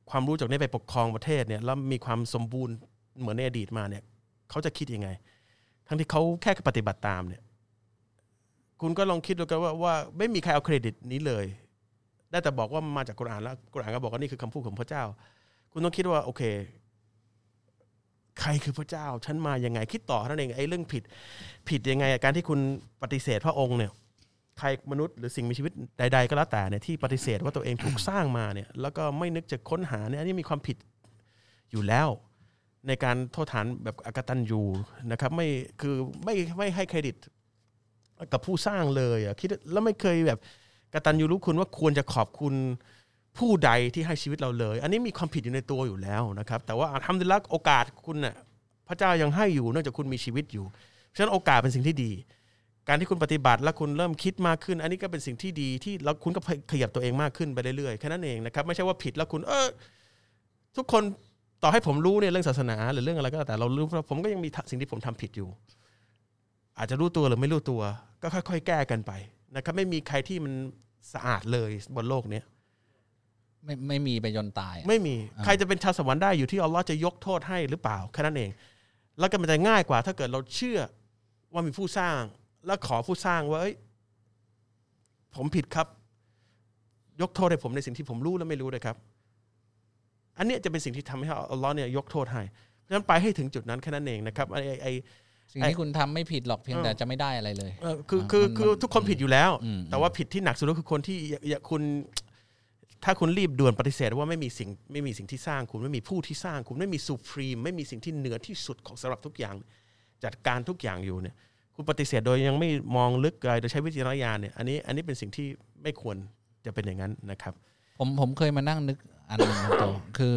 ความรู้จากนี้ไปปกครองประเทศเนี่ยแล้วมีความสมบูรณ์เหมือนในอดีตมาเนี่ยเขาจะคิดยังไง ทั้งที่เขาแค่ปฏิบัติตามเนี่ย คุณก็ลองคิดดูกันว่าว่าไม่มีใครเอาเครดิตนี้เลย ได้แต่บอกว่ามาจากกุรอานแล้วกุรอานก็บอกว่านี่คือคำพูดของพระเจ้า คุณต้องคิดว่าโอเค ใครคือพระเจ้า ฉันมายังไง คิดต่อเท่านั้นเองไอ้เรื่องผิด ผิดยังไงการที่คุณปฏิเสธพระองค์เนี่ยใครมนุษย์หรือสิ่งมีชีวิตใด ๆ ก็แล้วแต่เนี่ยที่ปฏิเสธว่าตัวเองถูกสร้างมาเนี่ย แล้วก็ไม่นึกจะค้นหาเนี่ยอันนี้มีความผิดอยู่แล้ว ในการโทษฐานแบบอากตันยูนะครับไม่คือไม่ไม่ให้เครดิตกับผู้สร้างเลยอะคิดแล้วไม่เคยแบบ กตัญญูรู้คุณว่าควรจะขอบคุณผู้ใดที่ให้ชีวิตเราเลย อันนี้มีความผิดอยู่ในตัวอยู่แล้วนะครับ แต่ว่าทำดีแล้วโอกาสคุณน่ะพระเจ้ายังให้อยู่เนื่องจากคุณมีชีวิตอยู่ฉะนั้นโอกาสเป็นสิ่งที่ดี การที่คุณปฏิบัติแล้วคุณเริ่มคิดมากขึ้น อันนี้ก็เป็นสิ่งที่ดีที่แล้วคุณก็ขยับตัวเองมากขึ้นไปเรื่อยๆแค่นั้นเองนะครับไม่ใช่ว่าผิดแล้วคุณเออทุกคนต่อให้ผมรู้เนี่ยเรื่องศาสนา หรือเรื่องอะไรก็แต่เรารู้ว่าผมก็ยังมีสิ่งที่ผมทำผิดอยู่ อาจจะรู้ตัวหรือไม่รู้ตัว ก็ค่อย ๆ แก้กันไป นะครับไม่มีใครที่มันสะอาดเลยบนโลกเนี้ยไม่ไม่มีไปจนตายอะ ไม่มีอ่าใครจะเป็นชาวสวรรค์ได้อยู่ที่อัลลอฮ์จะยกโทษให้หรือเปล่าแค่นั้นเอง แล้วก็มันจะง่ายกว่า ถ้าเกิดเราเชื่อว่ามีผู้สร้าง แล้วขอผู้สร้างว่าเอ้ยผมผิดครับ ยกโทษให้ผมในสิ่งที่ผมรู้และไม่รู้เลยครับ อันเนี้ยจะเป็นสิ่งที่ทำให้อัลลอฮ์เนี่ยยกโทษให้เพราะฉะนั้นไปให้ถึงจุดนั้นแค่นั้นเองนะครับไอ้ไอ้ไอ้ สิ่งที่คุณทำไม่ผิดหรอกเพียงแต่จะไม่ได้อะไรเลยเออคือคือมันคือมันทุกคนผิดอยู่แล้วอืมแต่ว่าผิดที่หนักสุดก็คือคนที่อย่าอย่าคุณถ้าคุณรีบด่วนปฏิเสธว่าไม่มีสิ่งไม่มีสิ่งที่สร้างคุณไม่มีผู้ที่สร้างคุณไม่มีสุพรีมไม่มีสิ่งที่เหนือที่สุดของสำหรับทุกอย่าง จัดการทุกอย่างอยู่เนี่ย คุณปฏิเสธโดยยังไม่มองลึกเลยโดยใช้วิจารณญาณเนี่ยอันนี้อันนี้เป็นสิ่งที่ไม่ควรจะเป็นอย่างนั้นนะครับ ผมผมเคยมานั่งนึกอันหนึ่งคุณโตคือ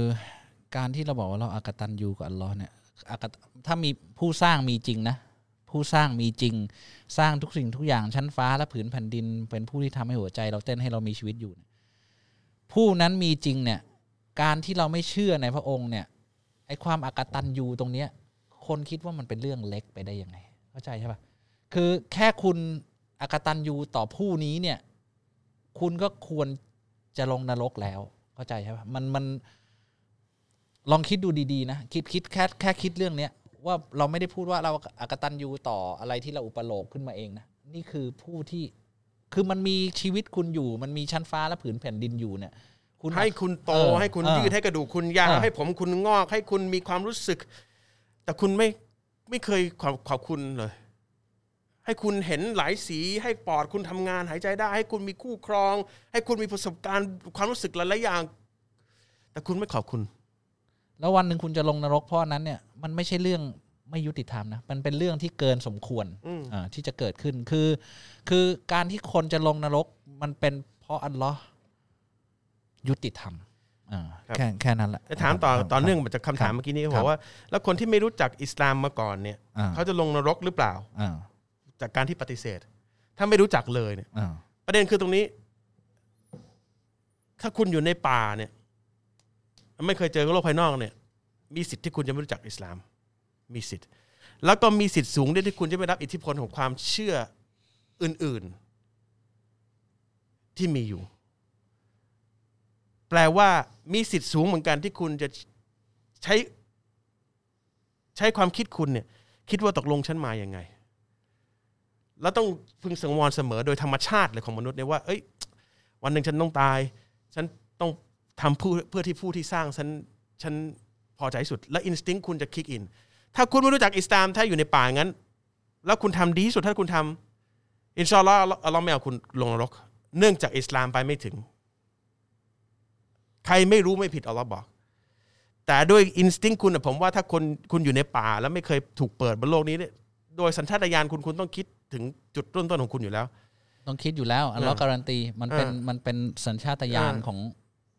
การที่เราบอกว่าเราอากตันยูกับอัลลอฮ์เนี่ยอากต ถ้ามีผู้สร้างมีจริงนะผู้สร้างมีจริง สร้างทุกสิ่งทุกอย่างชั้นฟ้าและผืนแผ่นดิน เป็นผู้ที่ทำให้หัวใจ เราเต้นให้เรามีชีวิตอยู่ ผู้นั้นมีจริงเนี่ย การที่เราไม่เชื่อในพระองค์เนี่ยไอความอากตันยูตรงเนี้ย คนคิดว่ามันเป็นเรื่องเล็กไปได้ยังไงเข้าใจใช่ปะคือแค่คุณอากตันยูต่อผู้นี้เนี่ย คุณก็ควรจะลงนรกแล้ว เข้าใจใช่ปะมันมัน ลองคิดดูดีๆนะคิดคิดแค่แค่คิดเรื่องเนี้ยว่าเราไม่ได้พูดว่าเราอากตันยูต่ออะไรที่เราอุปโลกขึ้นมาเองนะนี่คือผู้ที่คือมันมีชีวิตคุณอยู่ มันมีชั้นฟ้าและผืนแผ่นดินอยู่เนี่ยคุณให้คุณโตเออให้คุณเออยืดให้กระดูกคุณยาวเออให้ผมคุณงอก ให้คุณมีความรู้สึก แต่คุณไม่ไม่เคยขอบขอบคุณเลย ให้คุณเห็นหลายสี ให้ปอดคุณทำงานหายใจได้ ให้คุณมีคู่ครอง ให้คุณมีประสบการณ์ความรู้สึกหลายๆอย่าง แต่คุณไม่ขอบคุณ แล้ววันหนึ่งคุณจะลงนรกเพราะอันนั้นเนี่ยมันไม่ใช่เรื่องไม่ยุติธรรมนะมันเป็นเรื่องที่เกินสมควรอืมอ่าที่จะเกิดขึ้นคือ คือการที่คนจะลงนรกมันเป็นเพราะอัลลอฮ์ยุติธรรมอ่าแค่แค่นั้นแหละจะถามต่อครับต่อเนื่องมาจากคำถามครับเมื่อกี้นี้เขาครับบอกว่า แล้วคนที่ไม่รู้จักอิสลามมาก่อนเนี่ยอ่าเขาจะลงนรกหรือเปล่าอ่าจากการที่ปฏิเสธ ถ้าไม่รู้จักเลยเนี่ยอ่าประเด็นคือตรงนี้ ถ้าคุณอยู่ในป่าเนี่ย ไม่เคยเจอโลกภายนอกเนี่ย มีสิทธิ์ที่คุณจะไม่รู้จักอิสลาม มีสิทธิ์ แล้วก็มีสิทธิ์สูงด้วยที่คุณจะไม่รับอิทธิพลของความเชื่ออื่น ๆ ที่มีอยู่ แปลว่ามีสิทธิ์สูงเหมือนกันที่คุณจะใช้ใช้ความคิดคุณเนี่ย คิดว่าตกลงฉันมาอย่างไง แล้วต้องพึงสังวรเสมอโดยธรรมชาติเลยของมนุษย์เนี่ยว่า เอ้ย วันหนึ่งฉันต้องตาย ฉันต้อง ทำเพื่อเพื่อที่ผู้ที่สร้างฉันฉันพอใจสุด และ instinct คุณจะ kick inถ้าคุณไม่รู้จักอิสลามถ้าอยู่ในป่างั้น แล้วคุณทำดีที่สุดถ้าคุณทำإن شاء الله อัลลอฮ์อัลลอฮ์ไม่เอาคุณลงนรก เนื่องจากอิสลามไปไม่ถึง ใครไม่รู้ไม่ผิดอัลลอฮ์บอก แต่ด้วย instinct คุณผมว่าถ้าคนคุณอยู่ในป่า แล้วไม่เคยถูกเปิดบนโลกนี้เนี่ยโดยสัญชาตญาณคุณคุณต้องคิดถึงจุดเริ่มต้นของคุณอยู่แล้ว ต้องคิดอยู่แล้วอัลลอฮ์การันตีมันเป็นมันเป็นสัญชาตญาณของ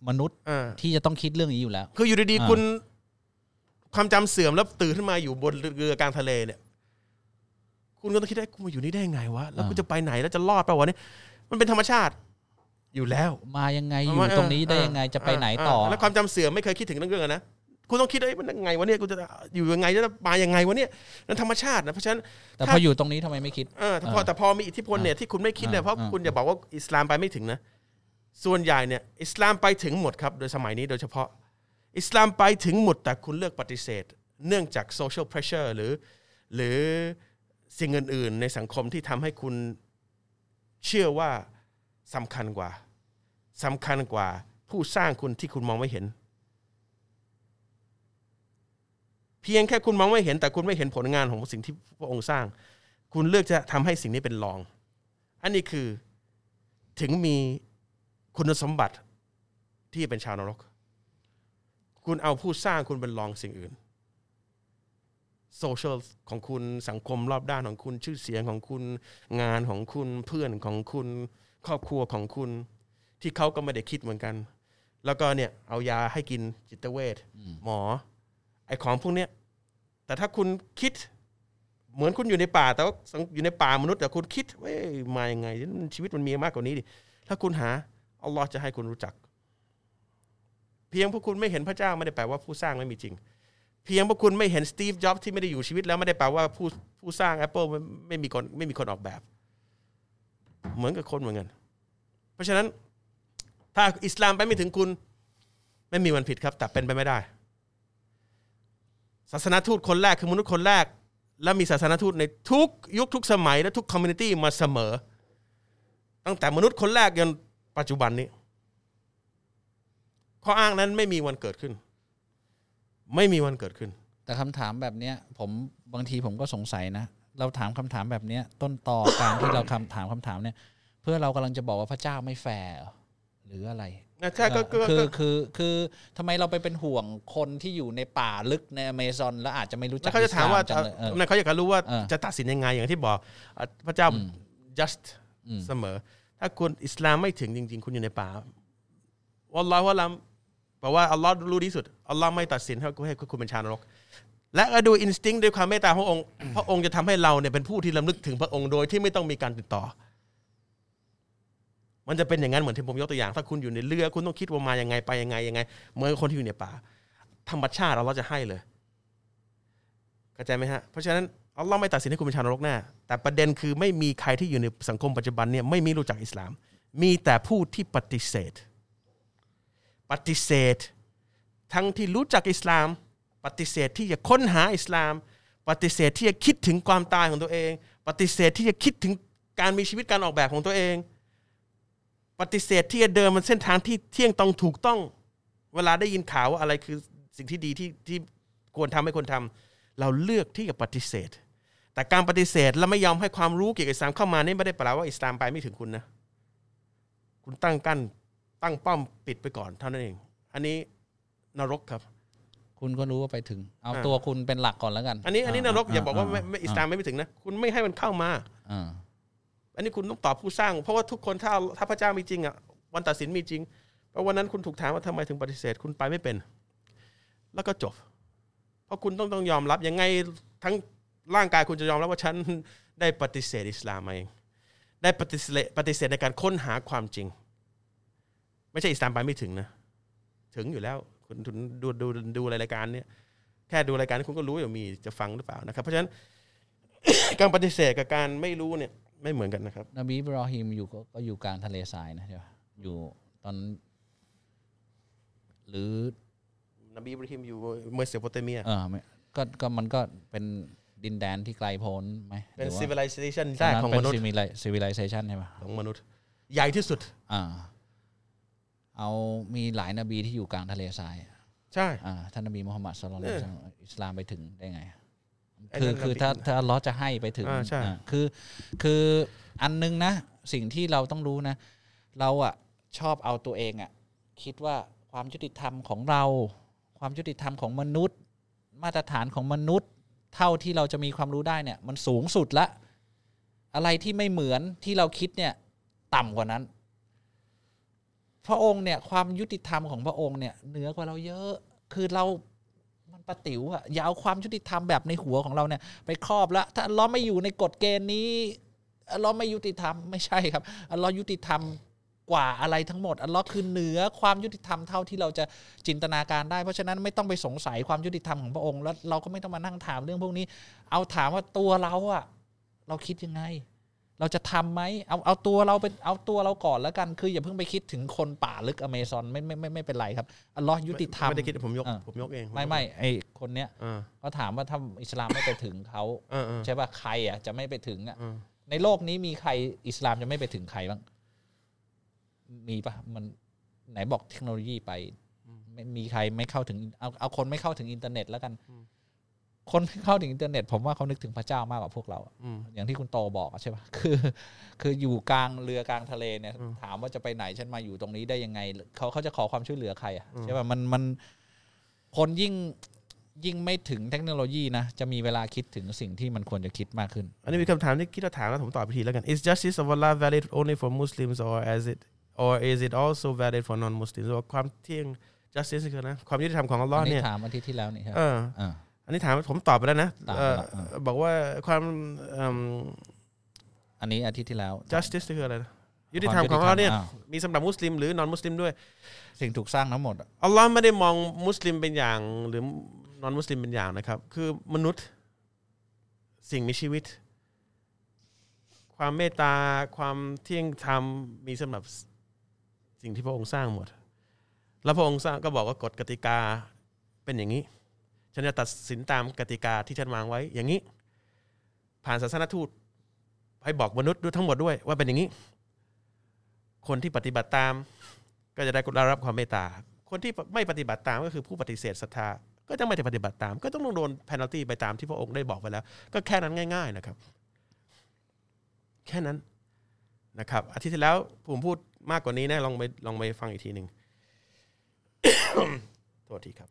มนุษย์อ่าที่จะต้องคิดเรื่องนี้อยู่แล้ว คืออยู่ดีอ่าๆคุณ ความจำเสื่อมแล้วตื่นขึ้นมาอยู่บนเรือกลางทะเลเนี่ย คุณก็ต้องคิดได้กูมาอยู่นี่ได้ยังไงวะแล้วกูจะไปไหนแล้วจะรอดเปล่าวะเนี่ยมันเป็นธรรมชาติอยู่แล้ว มายังไงอยู่ว่าตรงนี้ได้เออยังไงจะไปเออไหนต่อเแล้วความจำเสื่อมไม่เคยคิดถึงเรื่องๆอะนะคุณต้องคิดได้มันยังไงวะเนี่ยกูจะอยู่ยังไงจะมายังไงวะเนี่ยนั่นธรรมชาตินะเพราะฉะนั้นแต่พออยู่ตรงนี้ทำไมไม่คิดเออแต่พอเออแต่พอมีอิทธิพลเนี่ยที่คุณไม่คิดเนี่ยเออเพราะเออคุณอย่าบอกว่าอิสลามไปไม่ถึงนะ ส่วนใหญ่เนี่ยอิสลามไปถึงหมดครับโดยสมัยนี้โดยเฉพาะ อิสลามไปถึงหมดแต่คุณเลือกปฏิเสธ เนื่องจาก social pressure หรือหรือสิ่งอื่น ๆ ในสังคมที่ทำให้คุณเชื่อว่าสำคัญกว่าสำคัญกว่าผู้สร้างคุณที่คุณมองไม่เห็น เพียงแค่คุณมองไม่เห็น แต่คุณไม่เห็นผลงานของสิ่งที่พระองค์สร้าง คุณเลือกจะทำให้สิ่งนี้เป็นรอง อันนี้คือถึงมี คุณสมบัติที่เป็นชาวนรก คุณเอาผู้สร้างคุณเป็นรองสิ่งอื่นโซเชียลของคุณสังคมรอบด้านของคุณชื่อเสียงของคุณงานของคุณเพื่อนของคุณครอบครัวของคุณ ที่เขาก็ไม่ได้คิดเหมือนกัน แล้วก็เนี่ยเอายาให้กินจิตเวชหมอ ไอ้ของพวกเนี้ยแต่ถ้าคุณคิดเหมือนคุณอยู่ในป่า แต่ว่าอยู่ในป่ามนุษย์แต่คุณคิดเว้ยมายังไง ชีวิตมันมีมากกว่านี้ดิถ้าคุณหา อัลลอฮ์จะให้คุณรู้จัก เพียงพวกคุณไม่เห็นพระเจ้าไม่ได้แปลว่าผู้สร้างไม่มีจริง เพียงพวกคุณไม่เห็นสตีฟ จ็อบส์ที่ไม่ได้อยู่ชีวิตแล้วไม่ได้แปลว่าผู้ผู้สร้าง Apple ไม่ไม่มีคนไม่มีคนออกแบบ เหมือนกับคนเหมือนกัน เพราะฉะนั้นถ้าอิสลามไปไม่ถึงคุณ ไม่มีวันผิดครับ แต่เป็นไปไม่ได้ ศาสนาทูตคนแรกคือมนุษย์คนแรก และมีศาสนาทูตในทุกยุคทุกสมัยและทุก community มาเสมอ ตั้งแต่มนุษย์คนแรกจน ปัจจุบันนี้ ข้ออ้างนั้นไม่มีวันเกิดขึ้น ไม่มีวันเกิดขึ้น แต่คำถามแบบเนี้ย ผมบางทีผมก็สงสัยนะ เราถามคำถามแบบเนี้ย ต้นตอการที่เราคำถามคำถามเนี่ย เพื่อเรากำลังจะบอกว่าพระเจ้าไม่แฟร์เหรอหรืออะไร นะใช่ก็ก็คือก็คือคือทำไมเราไปเป็นห่วงคนที่อยู่ในป่าลึกในอเมซอนแล้วอาจจะไม่รู้จัแล้กวเขาจะถามว่าอิสลจังเลยเออ นั่นเขาอยากจะรู้ว่าเออจะตัดสินยังไงอย่างที่บอกอะพระเจ้าอืม just อืมเสมอ ถ้าคุณอิสลามไม่ถึงจริง ๆ คุณอยู่ในป่าอัลลอฮ์ว่าลำบอกว่าอัลลอฮ์รู้ที่สุดอัลลอฮ์ไม่ตัดสินให้ให้คุณเป็นชาวนรก และก็ดูอินสติ้งด้วยความเมตตาของพระองค์ พระองค์จะทำให้เราเนี่ยเป็นผู้ที่ลำลึกถึงพระองค์โดยที่ไม่ต้องมีการติดต่อ มันจะเป็นอย่างนั้นเหมือนที่ผมยกตัวอย่าง ถ้าคุณอยู่ในเรือ คุณต้องคิดว่ามายังไงไปยังไงยังไงเหมือนคนที่อยู่ในป่าธรรมชาติเราจะให้เลยเข้าใจไหมฮะเพราะฉะนั้น อัลลอฮ์ไม่ตัดสินให้คุณเป็นชาวนรกแน่แต่ประเด็นคือไม่มีใครที่อยู่ในสังคมปัจจุบันเนี่ยไม่มีรู้จักอิสลาม มีแต่ผู้ที่ปฏิเสธ ปฏิเสธ ทั้งที่รู้จักอิสลาม ปฏิเสธที่จะค้นหาอิสลาม ปฏิเสธที่จะคิดถึงความตายของตัวเอง ปฏิเสธที่จะคิดถึงการมีชีวิตการออกแบบของตัวเอง ปฏิเสธที่จะเดินมันเส้นทางที่เที่ยงตรงถูกต้อง เวลาได้ยินข่าวว่าอะไรคือสิ่งที่ดีที่ที่ควรทำให้คนทำเราเลือกที่จะปฏิเสธ แต่การปฏิเสธและไม่ยอมให้ความรู้เกี่ยวกับอิสลามเข้ามานี่ไม่ได้แปลว่าอิสลามไปไม่ถึงคุณนะ คุณตั้งกั้นตั้งป้อมปิดไปก่อนเท่านั้นเอง อันนี้นรกครับ คุณก็รู้ว่าไปถึง เอาอ่าตัวคุณเป็นหลักก่อนแล้วกัน อันนี้อันนี้นรกอย่าบอกว่าไม่าไม่อิสลามไม่ไปถึงนะ คุณไม่ให้มันเข้ามาอ่าอันนี้คุณต้องตอบผู้สร้าง เพราะว่าทุกคนถ้าถ้าพระเจ้ามีจริงอะวันตัดสินมีจริงเพราะวันนั้นคุณถูกถามว่าทำไมถึงปฏิเสธ คุณไปไม่เป็น แล้วก็จบ เพราะคุณต้องต้องยอมรับยังไงทั้ง ร่างกายคุณจะยอมรับว่าฉันได้ปฏิเสธอิสลามมาเองได้ปฏิเสธปฏิเสธในการค้นหาความจริง ไม่ใช่อิสลามไปไม่ถึงนะถึงอยู่แล้วคุณคุณดูดูดูรายการเนี้ยแค่ดูรายการคุณก็รู้อยู่มีจะฟังหรือเปล่านะครับ เพราะฉะนั้นการปฏิเสธกับการไม่รู้เนี่ยไม่เหมือนกันนะครับ นบีอิบรอฮิมอยู่ก็ก็อยู่กลางทะเลทรายนะใช่ปะอยู่ตอนหรือนบีอิบราฮิมอยู่เมโสโปเตเมียเออไม่ก็ก็มันก็เป็น ดินแดนที่ไกลโพ้นไหมเป็นหรือว่า civilization ตแรอนกนั้นของเป็มนนุษย์ civilization ใช่ปะของมนุษย์ ใหญ่ที่สุด อ่า เอามีหลายนบีที่อยู่กลางทะเลทรายใช่อ่าท่านนบีมุฮัมมัดสุลลัลลอฮุอะลัยฮิวะซัลลัมอิสลามไปถึงได้ไงไอ้คือนั่นคือน่ะถ้าผิดถ้าอัลเลอฮ์จะให้ไปถึงอ่าใช่อ่าคือ คืออันนึงนะ สิ่งที่เราต้องรู้นะ เราอะชอบเอาตัวเองอะ คิดว่าความยุติธรรมของเรา ความยุติธรรมของมนุษย์ มาตรฐานของมนุษย์ เท่าที่เราจะมีความรู้ได้เนี่ย มันสูงสุดละ อะไรที่ไม่เหมือนที่เราคิดเนี่ย ต่ำกว่านั้น พระองค์เนี่ย ความยุติธรรมของพระองค์เนี่ยเหนือกว่าเราเยอะ คือเรามันปะติ๋วอะอย่าเอาความยุติธรรมแบบในหัวของเราเนี่ย ไปครอบแล้วถ้าเลอฮ์ไม่อยู่ในกฎเกณฑ์นี้เลอฮ์ไม่ยุติธรรมไม่ใช่ครับเลอฮ์ยุติธรรม กว่าอะไรทั้งหมด อัลเลอฮ์คือเหนือความยุติธรรมเท่าที่เราจะจินตนาการได้ เพราะฉะนั้นไม่ต้องไปสงสัยความยุติธรรมของพระองค์ แล้วเราก็ไม่ต้องมานั่งถามเรื่องพวกนี้ เอาถามว่าตัวเราอะเราคิดยังไง เราจะทำไหมเอาเอาตัวเราเป็นเอาตัวเราก่อนแล้วกัน คืออย่าเพิ่งไปคิดถึงคนป่าลึกอเมซอนไม่ไม่ไม่ไม่เป็นไรครับอัลเลอฮ์ยุติธรรมไม่ได้คิดผมยกอ่าผมยกเองไม่ไม่ไอคนเนี้ยอ่าก็ถามว่าถ้าอิสลามไม่ไปถึงเขาอ่าอ่าใช่ป่ะใครอะจะไม่ไปถึงอะอ่าในโลกนี้มีใครอิสลามจะไม่ไปถึงใครบ้าง มีป่ะมันไหนบอกเทคโนโลยีไปไม่มีใครไม่เข้าถึงเอาเอาคนไม่เข้าถึงอินเทอร์เน็ตแล้วกัน คนไม่เข้าถึงอินเทอร์เน็ตผมว่าเขานึกถึงพระเจ้ามากกว่าพวกเราอะอืมอย่างที่คุณโตบอกอะใช่ป่ะคือ คืออยู่กลางเรือกลางทะเลเนี่ยอืมถามว่าจะไปไหนฉันมาอยู่ตรงนี้ได้ยังไงเขาเขาจะขอความช่วยเหลือใครอะอืมใช่ป่ะมันมันคนยิ่งยิ่งไม่ถึงเทคโนโลยีนะ จะมีเวลาคิดถึงสิ่งที่มันควรจะคิดมากขึ้น อันนี้มีคำถามที่คิดว่าถามแล้วผมตอบไปทีแล้วกัน Is justice of Allah valid only for Muslims or as it or is it also valid for non-Muslims ว่าความเที่ยง justice คือนะความยุติธรรมของอัลลออัฮ์นนี้เนี่ยถามอาทิตย์ที่แล้วนี่ครับเอออ่าอันนี้ถามผมตอบไปแล้วนะตอบไปเอ่อแล้วอ่าบอกว่าความเอิ่มอันนี้อาทิตย์ที่แล้ว justice คืออะไรนะยุติธรรมของอัลลอฮ์เนี่ยอ้าวมีสำหรับมุสลิมหรือ non มุสลิมด้วย สิ่งถูกสร้างทั้งหมดอะอัลลอฮ์ไม่ได้มองมุสลิมเป็นอย่างหรือนอนมุสลิมเป็นอย่างนะครับ คือมนุษย์สิ่งมีชีวิต ความเมตตาความเที่ยงธรรมมีสำหรับ สิ่งที่พระองค์สร้างหมด แล้วพระองค์สร้างก็บอกว่ากฎกติกาเป็นอย่างนี้ ฉันจะตัดสินตามกติกาที่ฉันวางไว้อย่างนี้ ผ่านศาสนทูตให้บอกมนุษย์ด้วยทั้งหมดด้วยว่าเป็นอย่างนี้ คนที่ปฏิบัติตามก็จะได้รับความเมตตา คนที่ไม่ปฏิบัติตามก็คือผู้ปฏิเสธศรัทธา ก็จะไม่ได้ปฏิบัติตาม ก็ต้องโดน penalty ไปตามที่พระองค์ได้บอกไปแล้ว ก็แค่นั้นง่าย ๆ นะครับ แค่นั้นนะครับ อาทิตย์ที่แล้วผมพูด มากกว่านี้นะลองไปลองไปฟังอีกทีหนึ่งโทษทีครับ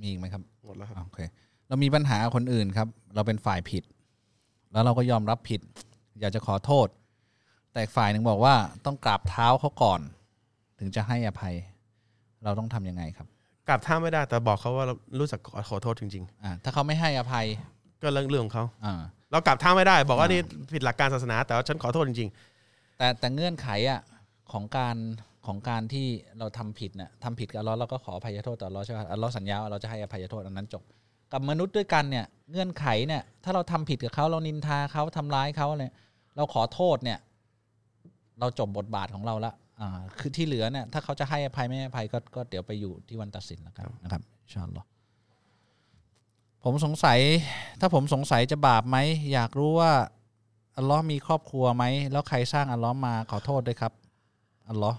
มีอีกไหมครับหมดแล้วครับโอเค เรามีปัญหากับคนอื่นครับ เราเป็นฝ่ายผิด แล้วเราก็ยอมรับผิด อยากจะขอโทษ แต่อีกฝ่ายหนึ่งบอกว่าต้องกราบเท้าเขาก่อน ถึงจะให้อภัย เราต้องทำยังไงครับกลับท่าไม่ได้ แต่บอกเขาว่าเรารู้สึกขอขอโทษจริงอ่าถ้าเขาไม่ให้อภัยๆก็เรื่องเรื่องของเขาอ่าเรากลับท่าไม่ได้ บอกว่าอ่านี่นี่ผิดหลักการศาสนา แต่ว่าฉันขอโทษจริง แต่แต่เงื่อนไขอะของการของการที่เราทำผิดเนี่ยทำผิดกับอัลเลอฮ์เราก็ขออภัยโทษต่ออัลเลอฮ์ใช่ไหมอัลเลอฮ์สัญญาว่าเราจะให้อภัยโทษอันนั้นจบ กับมนุษย์ด้วยกันเนี่ยเงื่อนไขเนี่ยถ้าเราทำผิดกับเขาเรานินทาเขาทำร้ายเขาเนี่ยเราขอโทษเนี่ย เราจบบทบาทของเราละอ่าคือที่เหลือเนี่ยถ้าเขาจะให้อภัยไม่ให้อภัยก็ก็เดี๋ยวไปอยู่ที่วันตัดสินแล้วกันนะครับอินชาอัลลอฮ์ผมสงสัย ถ้าผมสงสัยจะบาปไหมอยากรู้ว่า อัลลอฮ์มีครอบครัวไหม แล้วใครสร้างอัลลอฮ์มาขอโทษด้วยครับ อัลลอฮ์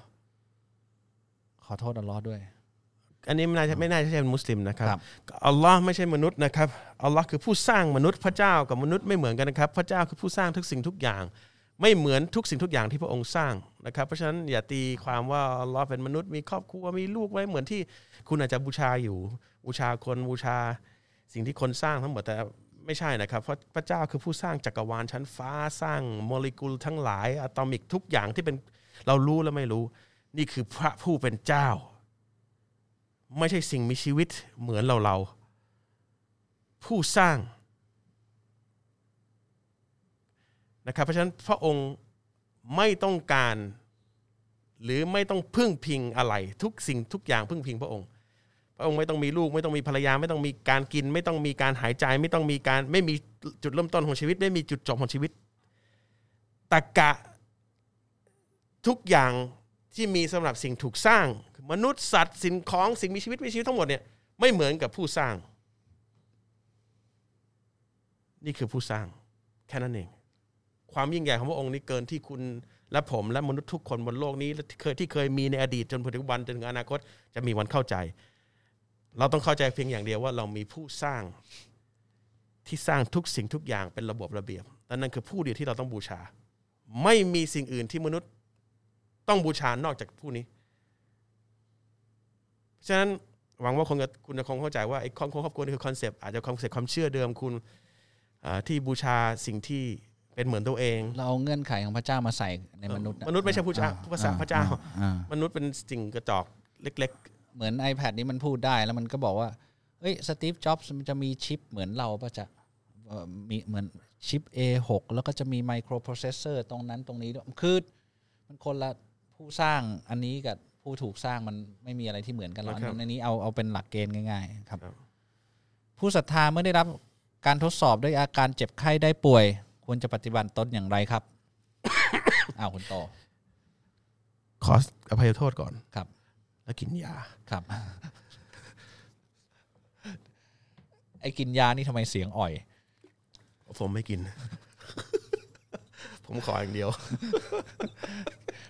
ขอโทษอัลลอฮ์ด้วย อันนี้ไม่น่าจะไม่น่าจะใช่เป็นมุสลิมนะครับครับ อัลลอฮ์ไม่ใช่มนุษย์นะครับอัลลอฮ์คือผู้สร้างมนุษย์พระเจ้ากับมนุษย์ไม่เหมือนกันนะครับ พระเจ้าคือผู้สร้างทุกสิ่งทุกอย่าง ไม่เหมือนทุกสิ่งทุกอย่างที่พระองค์สร้างนะครับเพราะฉะนั้นอย่าตีความว่าอัลลอฮ์เป็นมนุษย์มีครอบครัวมีลูกไว้เหมือนที่คุณอาจจะบูชาอยู่บูชาคนบูชา สิ่งที่คนสร้างทั้งหมดแต่ ไม่ใช่นะครับเพราะพระเจ้าคือผู้สร้างจักรวาลชั้นฟ้าสร้างโมเลกุลทั้งหลายอะตอมิกทุกอย่างที่เป็นเรารู้และไม่รู้ นี่คือพระผู้เป็นเจ้า ไม่ใช่สิ่งมีชีวิตเหมือนเราเราผู้สร้างนะครับเพราะฉะนั้นพระองค์ไม่ต้องการ หรือไม่ต้องพึ่งพิงอะไร ทุกสิ่งทุกอย่างพึ่งพิงพระองค์ พระองค์ไม่ต้องมีลูกไม่ต้องมีภรรยา ไม่ต้องมีการกิน ไม่ต้องมีการหายใจ ไม่ต้องมีการไม่มีจุดเริ่มต้นของชีวิต ไม่มีจุดจบของชีวิตตะกะทุกอย่างที่มีสำหรับสิ่งถูกสร้าง มนุษย์สัตว์สิ่งของสิ่งมีชีวิตมีชีวิตทั้งหมดเนี่ยไม่เหมือนกับผู้สร้าง นี่คือผู้สร้างแค่นั้นเอง ความยิ่งใหญ่ของพระองค์นี้เกินที่คุณและผมและมนุษย์ทุกคนบนโลกนี้และที่เคยที่เคยมีในอดีตจนถึงวันจนถึงอนาคตจะมีวันเข้าใจ เราต้องเข้าใจเพียงอย่างเดียวว่าเรามีผู้สร้างที่สร้างทุกสิ่งทุกอย่างเป็นระบบระเบียบและนั่นคือผู้เดียวที่เราต้องบูชา ไม่มีสิ่งอื่นที่มนุษย์ต้องบูชานอกจากผู้นี้ฉะนั้นหวังว่าคงจะคุณจะคงเข้าใจว่าไอ้ครอบครัวครอบครัวนี่คือ concept อาจจะ concept ความเชื่อเดิมคุณอ่าที่บูชาสิ่งที่เป็นเหมือนตัวเอง เราเอาเงื่อนไขของพระเจ้ามาใส่ในมนุษย์ มนุษย์ไม่ใช่พระเจ้าอ่าภาษาพระเจ้าอ่าอ่ามนุษย์เป็นสิ่งกระจอกเล็ก เหมือน iPad นี้มันพูดได้แล้วมันก็บอกว่าเอ้ย Steve Jobs มันจะมีชิปเหมือนเราปะจะเอ่อมีเหมือนชิป A6 แล้วก็จะมี microprocessor ตรงนั้นตรงนี้ด้วยคือมันคนละผู้สร้างอันนี้กับผู้ถูกสร้างมันไม่มีอะไรที่เหมือนกันหรอกครับอันนี้เอาเอาเป็นหลักเกณฑ์ง่ายๆครับครับ ผู้ศรัทธาเมื่อได้รับการทดสอบด้วยอาการเจ็บไข้ได้ป่วย ควรจะปฏิบัติตนอย่างไรครับอ้าวคุณโตๆขออภัยโทษก่อนครับ แล้วกินยาครับ ไอ้กินยานี่ทำไมเสียงอ่อย ผมไม่กิน ผมขออย่างเดียว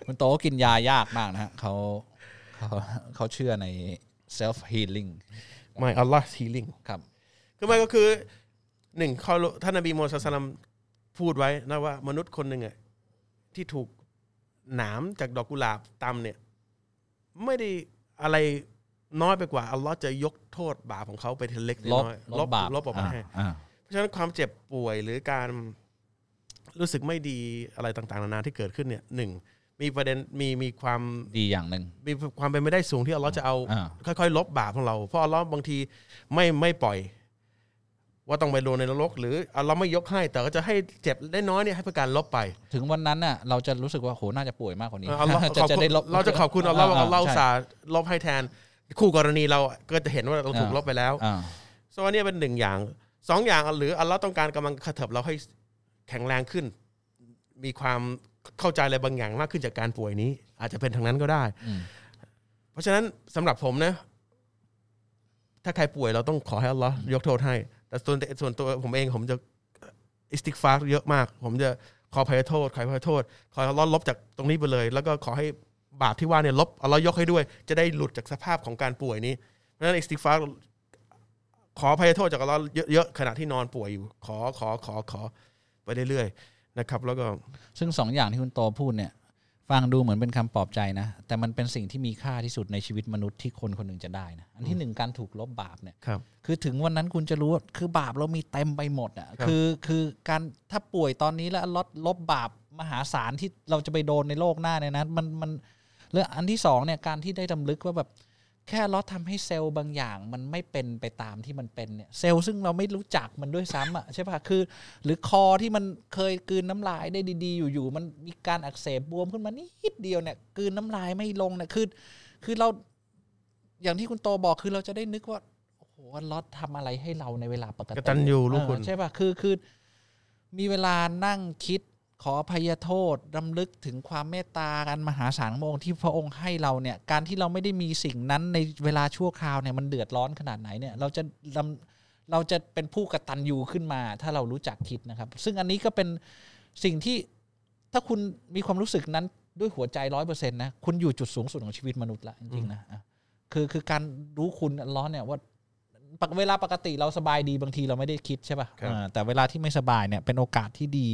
คุณโตก็กินยายากมากนะฮะเขาเขาเขาเชื่อใน self healing ไม่อัลลอฮ์ทีลิงครับ คือมันก็คือหนึ่งข้อรู้ท่านนบีมูฮัมมัดสลลัมพูดไว้นะว่ามนุษย์คนหนึ่งอะที่ถูกหนามจากดอกกุหลาบตำเนี่ย ไม่ได้อะไรน้อยไปกว่าอัลลอฮ์จะยกโทษบาปของเขาไปทีละเล็กทีลละบน้อยลบบาปลบออกมาให้อ่าเพราะฉะนั้นความเจ็บป่วยหรือการรู้สึกไม่ดีอะไรต่างๆนานาที่เกิดขึ้นเนี่ยหนึ่งมีประเด็นมีมีความดีอย่างหนึ่งมีความเป็นไม่ได้สูงที่อัลลอฮ์จะเอาอ่าค่อยๆ ลบบาปของเรา เพราะอัลลอฮ์บางทีไม่ไม่ปล่อย ว่าต้องไปโดนในนรก หรืออัลลอฮ์ไม่ยกให้แต่ก็จะให้เจ็บได้น้อยเนี่ยให้เพื่อการลบไป ถึงวันนั้นน่ะเราจะรู้สึกว่าโหน่าจะป่วยมากกว่านี้เอออัลลอฮ์จะขอบจะคุณได้ลบเราจะขอบคุณอัลลอฮ์ว่าอัลลอฮ์อุตใช่สาห์ลบให้แทน คู่กรณีเราก็จะเห็นว่าเราถูกอ่าลบไปแล้วอ่าส่วนนี้เป็นหนึ่งอย่างสองอย่างหรืออัลลอฮ์ต้องการกำลังกระเถิบเราให้แข็งแรงขึ้น มีความเข้าใจอะไรบางอย่างมากขึ้นจากการป่วยนี้ อาจจะเป็นทางนั้นก็ได้อืมเพราะฉะนั้นสำหรับผมนะ ถ้าใครป่วยเราต้องขอให้อัลลอฮ์ยกโทษให้ แต่ส่วนส่วนตัวผมเองผมจะاستغفارเยอะมาก ผมจะขออภัยโทษขออภัยโทษ ขอให้อัลลอฮ์ลบจากตรงนี้ไปเลย แล้วก็ขอให้บาปที่ว่าเนี่ยลบอัลลอฮ์ยกให้ด้วย จะได้หลุดจากสภาพของการป่วยนี้เพราะฉะนั้นอิสติกฟาร์ขออภัยโทษจากอัลลอฮ์เยอะๆขณะที่นอนป่วยอยู่ ขอขอขอขอไปเรื่อยๆนะครับ แล้วก็ซึ่งสองอย่างที่คุณโตพูดเนี่ย ฟังดูเหมือนเป็นคำปลอบใจนะ แต่มันเป็นสิ่งที่มีค่าที่สุดในชีวิตมนุษย์ที่คนคนหนึ่งจะได้นะอันที่หนึ่งการถูกลบบาปเนี่ยครับคือถึงวันนั้นคุณจะรู้ว่าคือบาปเรามีเต็มไปหมดอะครับคือคือการถ้าป่วยตอนนี้แล้วลดลบบาปมหาศาลที่เราจะไปโดนในโลกหน้าเนี่ยนะมันมันแล้วอันที่สองเนี่ยการที่ได้ดำลึกว่าแบบ แค่ลดทำให้เซลล์บางอย่างมันไม่เป็นไปตามที่มันเป็นเนี่ยเซลล์ซึ่งเราไม่รู้จักมันด้วยซ้ำอะใช่ปะคือ หรือคอที่มันเคยกลืนน้ำลายได้ดีๆ อยู่ๆมันมีการอักเสบบวมขึ้นมานิดเดียวเนี่ยกลืนน้ำลายไม่ลงเนี่ยคือคือเราอย่างที่คุณโตบอกคือเราจะได้นึกว่าโอ้โหลอตทำอะไรให้เราในเวลาปกติกตัญญูรู้คุณเออใช่ป่ะคือคือมีเวลานั่งคิด ขออภัยโทษรำลึกถึงความเมตตาการมหาศาลของพระองค์ที่พระองค์ให้เราเนี่ยการที่เราไม่ได้มีสิ่งนั้นในเวลาชั่วคราวเนี่ยมันเดือดร้อนขนาดไหนเนี่ยเราจะรำเราจะเป็นผู้กตัญญูขึ้นมา ถ้าเรารู้จักคิดนะครับ ซึ่งอันนี้ก็เป็นสิ่งที่ถ้าคุณมีความรู้สึกนั้นด้วยหัวใจร้อยเปอร์เซ็นต์นะคุณอยู่จุดสูงสุดของชีวิตมนุษย์ละจริงๆนะอะคือคือการรู้คุณอัลล้อฮ์เนี่ยว่าปกเวลาปกติเราสบายดีบางทีเราไม่ได้คิดใช่ครับป่ะอ่าแต่เวลาที่ไม่สบายเนี่ยเป็นโอกาสที่ดี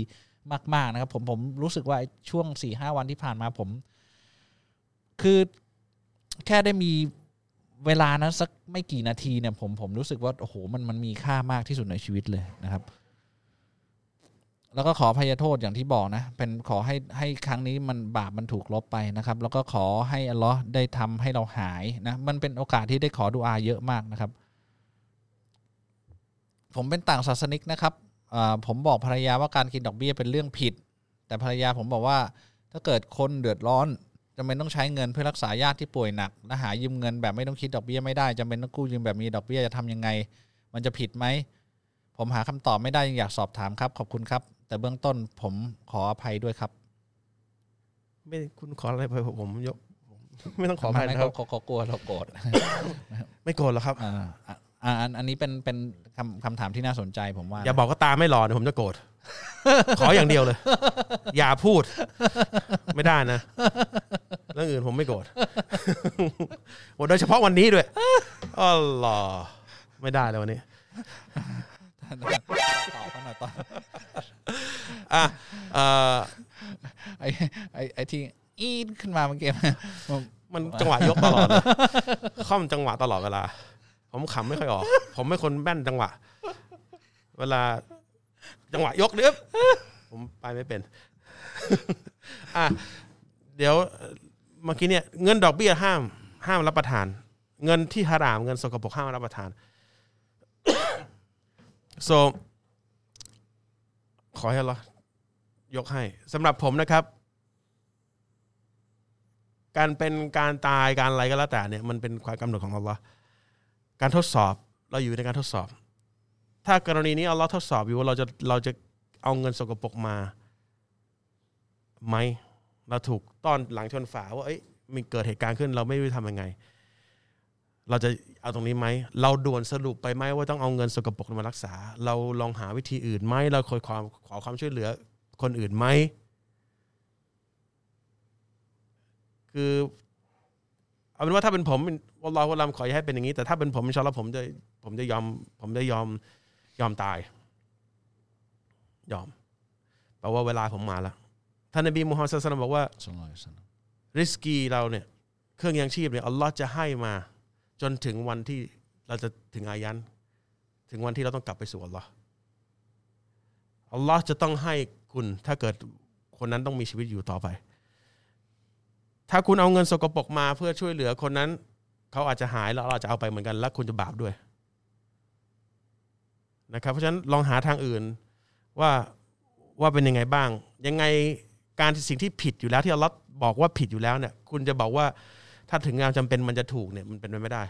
มาก ๆ นะครับ ผมผมรู้สึกว่าไอ้ช่วงสี่ห้าวันที่ผ่านมาผม คือแค่ได้มีเวลานั้นสักไม่กี่นาทีเนี่ยผมผมรู้สึกว่าโอ้โหมันมันมีค่ามากที่สุดในชีวิตเลยนะครับ แล้วก็ขออภัยโทษอย่างที่บอกนะ เป็นขอให้ให้ครั้งนี้มันบาปมันถูกลบไปนะครับ แล้วก็ขอให้อัลลอฮ์ได้ทำให้เราหายนะมันเป็นโอกาสที่ได้ขอดุอาเยอะมากนะครับ ผมเป็นต่างศาสนิกนะครับ ผมบอกภรรยาว่าการกินดอกเบี้ยเป็นเรื่องผิด แต่ภรรยาผมบอกว่า ถ้าเกิดคนเดือดร้อนจำเป็นต้องใช้เงินเพื่อรักษาญาติที่ป่วยหนักและหายืมเงินแบบไม่ต้องคิดดอกเบี้ยไม่ได้จำเป็นต้องกู้ยืมแบบมีดอกเบี้ยจะทำยังไง มันจะผิดไหมผมหาคำตอบไม่ได้ยังอยากสอบถามครับ ขอบคุณครับ แต่เบื้องต้นผมขออภัยด้วยครับ ไม่คุณขออะไรไปผมยกผมไม่ต้องขออภัยไม่นะครับเขาเขาเขากลัวเราโกรธไม่โกรธหรอกครับ อ่าอะอ่าอันอันนี้เป็นเป็นคำคำถามที่น่าสนใจผมว่า อย่าบอกก็ตาไม่หล่อเดี๋ยวผมจะโกรธขออย่างเดียวเลย อย่าพูด ไม่ได้นะเรื่องอื่นผมไม่โกรธโอ้โดยเฉพาะวันนี้ด้วยอ๋อหล่อไม่ได้เลยวันนี้ตอบเขาหน่อยตอนอะเอ่อไอ้ไอ้ไอ้ที่อีดขึ้นมาเมื่อกี้มันจังหวะยกตลอดเลยค่อมจังหวะตลอดเวลา ผมขำไม่ค่อยออก ผมไม่คนแม่นจังหวะ เวลา จังหวะยกเนี้ยผมไปไม่เป็น อะเดี๋ยวเมื่อกี้เนี่ยเงินดอกเบี้ยห้าม ห้ามรับประทาน เงินที่ฮารามเงินสกปรกห้ามรับประทาน so ขอให้เรายกให้สำหรับผมนะครับ การเป็นการตายการอะไรก็แล้วแต่เนี่ย มันเป็นความกำหนดของอัลลอฮ์ การทดสอบเราอยู่ในการทดสอบ ถ้ากรณีนี้อัลลอทดสอบอยู่ว่าเราจะเราจะเอาเงินสกปรกมาไหมเราถูกต้อนหลังชนฝาว่าเอ้ยมีเกิดเหตุการณ์ขึ้น เราไม่รู้จะทำยังไง เราจะเอาตรงนี้ไหม เราด่วนสรุปไปไหมว่าต้องเอาเงินสกปรกมารักษา เราลองหาวิธีอื่นไหมเราคอยความขอความช่วยเหลือคนอื่นไหมคือ เอาเป็นว่าถ้าเป็นผมوالله أعلمขออย่าให้เป็นอย่างนี้ แต่ถ้าเป็นผมإن شاء اللهผมจะผมจะยอม ผมจะยอมยอมตาย ยอมแปลว่าเวลาผมมาแล้วท่านนบีมูฮัมมัดصلى الله عليه وسلمบอกว่าสองร้อยสามرزقเราเนี่ย เครื่องยังชีพเนี่ยอัลลอฮ์จะให้มา จนถึงวันที่เราจะถึงอายันถึงวันที่เราต้องกลับไปสู่อัลลอฮ์อัลลอฮ์จะต้องให้คุณถ้าเกิดคนนั้นต้องมีชีวิตอยู่ต่อไป ถ้าคุณเอาเงินสกปรกมาเพื่อช่วยเหลือคนนั้น เขาอาจจะหายแล้วเราจะเอาไปเหมือนกัน และคุณจะบาปด้วยนะครับ เพราะฉะนั้นลองหาทางอื่นว่าว่าเป็นยังไงบ้าง ยังไงการสิ่งที่ผิดอยู่แล้วที่อัลลอฮ์บอกว่าผิดอยู่แล้วเนี่ย คุณจะบอกว่าถ้าถึงงานจำเป็นมันจะถูกเนี่ยมันเป็นไปไม่ได้